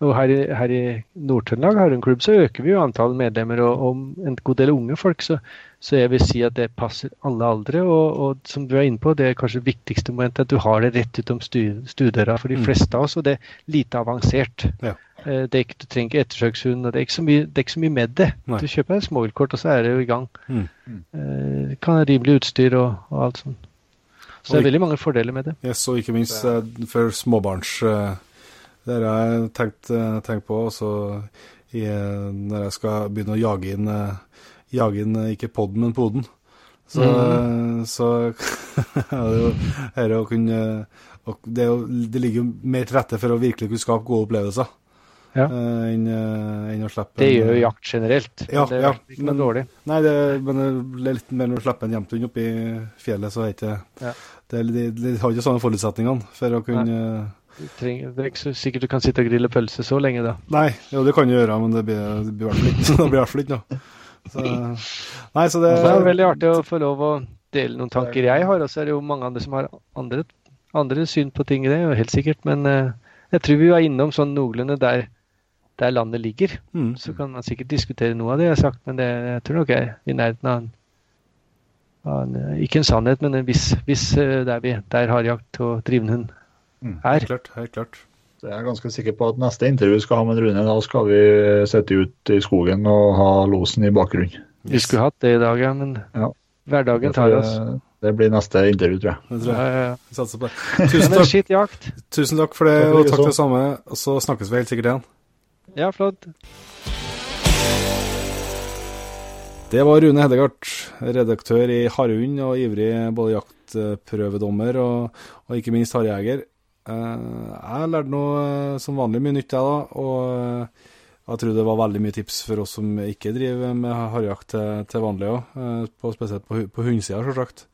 S3: og her i, her i Nord-Trøndelag Harundklubb så øker vi jo antall medlemmer, og, og en god del unge folk. Så, så, jeg vil si at det passer alle aldre. Og, og, som du er inne på, det er kanskje det viktigste momentet at du har det rett utom stuedøra for de mm. fleste av oss. Og det er lite avansert. Ja. Eh, det er ikke, du trenger ikke ettersøkshund, det er ikke mye, det er ikke så mye med det. Nei. Du kjøper deg småviltkort, og så er det jo i gang. Mm. Mm. kan ha rimelig utstyr og, og alt sånt. Så det er veldig mange fordeler med det.
S1: Yes, og ikke minst uh, for småbarns uh, Det har jeg tenkt, uh, tenkt på også i, når jeg skal begynne å jage inn, jage inn ikke podden, men poden. Så, mm. så er det å kunne det, jo, det, ligger jo mer til rette for å virkelig kunne skape gode opplevelser. Ja. Enn en å slippe
S3: Det gjør jo jakt generelt.
S1: Ja,
S3: det
S1: er ja, ikke noe
S3: dårlig.
S1: Nei, det, men det er litt mer når du slipper en jevnt oppi fjellet, så er ikke ja. det, de, de, har ikke sånne forutsetningene for å kunne
S3: trenger, Det er ikke så sikkert du kan sitte og grille pølse så lenge, da.
S1: Nei, jo, det kan du gjøre, men det blir, i hvert fall ikke noe. Så, nei, så det,
S3: det er veldig artig å få lov å dele noen tanker jeg har, og så er det jo mange andre som har andre, andre syn på ting, det er jo helt sikkert. Men jeg tror vi var innom sånn noenlunde der der landet ligger. Mm. Så kan man sikkert diskutere noe av det jeg har sagt, men det, jeg tror nok jeg er i nærheten av en, av en Ikke en sannhet, men en viss, viss eh, der, vi, der harejakt og drivende hund
S1: mm. er. Helt klart, helt klart.
S2: Så jeg er ganske sikker på at neste intervju skal ha med Rune, da skal vi sette ut i skogen og ha losen i bakgrunnen.
S3: Yes. Vi skulle hatt det i dag, ja, men ja. hverdagen tar oss.
S2: Det blir neste intervju, tror jeg.
S1: Det tror jeg. Ja, ja, ja.
S3: Satser på det. Tusen takk.
S1: Tusen takk for det, og takk det samme. Og så snakkes vi helt sikkert igjen.
S3: Ja, flott.
S1: Det var Rune Hedegard, redaktør i Harehund og ivrig både jaktprøvedommer og, og ikke minst harejeger. Eh, jeg lærte noe eh, som vanlig mye nytt, jeg da. Og eh, jeg tror det var veldig mye tips for oss som ikke driver med harejakt til, til vanlig òg. Spesielt på, på hundsida, sjølsagt.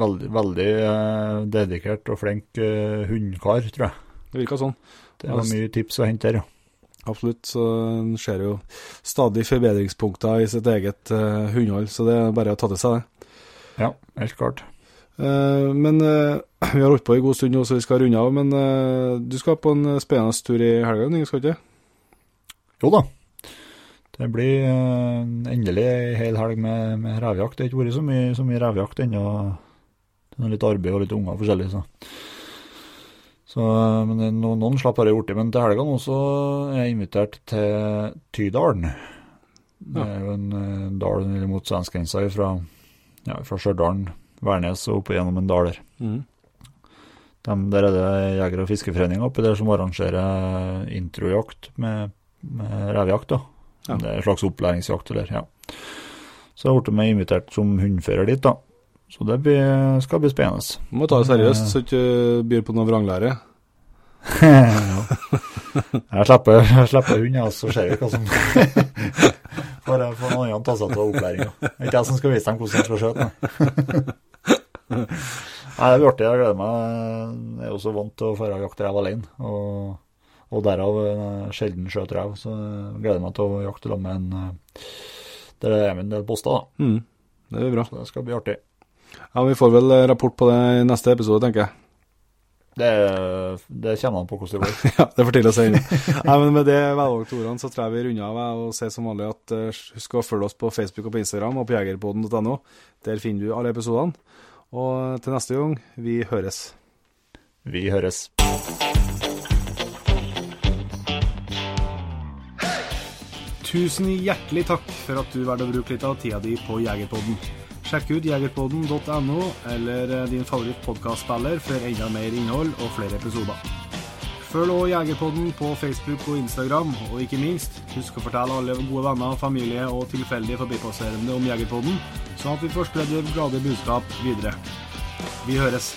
S2: Veldig, veldig dedikert og flink hundekar, tror jeg.
S1: Det virka sånn.
S2: Det var mye tips å hente her, ja.
S1: Absolutt. Så en ser jo stadig forbedringspunkter i sitt eget uh, hundehold, så det er bare å ta til seg det.
S2: Ja, helt klart.
S1: Uh, men uh, vi har holdt på en god stund nå, så vi skal runde av. Men du skal på en spennende tur i helga, skal du ikke?
S2: Jo da. Det blir endelig ei hel helg med, med revjakt. Det har ikke vært så mye, så mye revjakt ennå. Det er litt arbeid og litt unger forskjellig, så. Så, men noen, noen slapp bare det. Men til helga nå så er jeg invitert til Tydalen. Det er jo en, en dal mot svenskegrensa fra, ja, fra Stjørdal, Værnes og opp gjennom en dal der. Mm. De, der er det jeger- og fiskeforeninga oppi der som arrangerer introjakt med, med revjakt. Ja. Det er en slags opplæringsjakt. Eller, ja. Så jeg ble invitert som hundfører dit. da. Så det blir, skal bli spennende.
S1: Du må ta det seriøst, så du ikke byr på noe vranglære.
S2: jeg slipper, jeg slipper hund, ja, så ser vi hva som Får få noen andre ta seg av opplæringa. Det er ikke jeg som skal vise dem hvordan de skal skjøte. Nei, det blir artig. Jeg gleder meg. Jeg er også vant til å føre jakt rev alene. Og, og derav sjelden skjøt rev. Så jeg gleder meg til å jakte sammen med en eh, Der er med en del poster, da.
S1: Mm, det blir bra.
S2: Så det skal bli artig.
S1: Ja, Vi får vel rapport på det i neste episode, tenker jeg.
S2: Det, det kommer an på hvordan det går.
S1: ja, det får til å si. Nei, men med det velvalgte ordene så tror jeg vi runder av og sier som vanlig at uh, husk å følge oss på Facebook og på Instagram og på jegerpoden.no. Der finner du alle episodene. Og til neste gang, vi høres.
S2: Vi høres.
S1: Tusen hjertelig takk for at du valgte å bruke litt av tida di på Jegerpodden. Sjekk ut jegerpodden.no eller din favoritt-podkastspiller for enda mer innhold og flere episoder. Følg også Jegerpodden på Facebook og Instagram, og ikke minst, husk å fortelle alle gode venner, familie og tilfeldige forbipasserende om Jegerpodden, sånn at vi får spredd det glade budskap videre. Vi høres.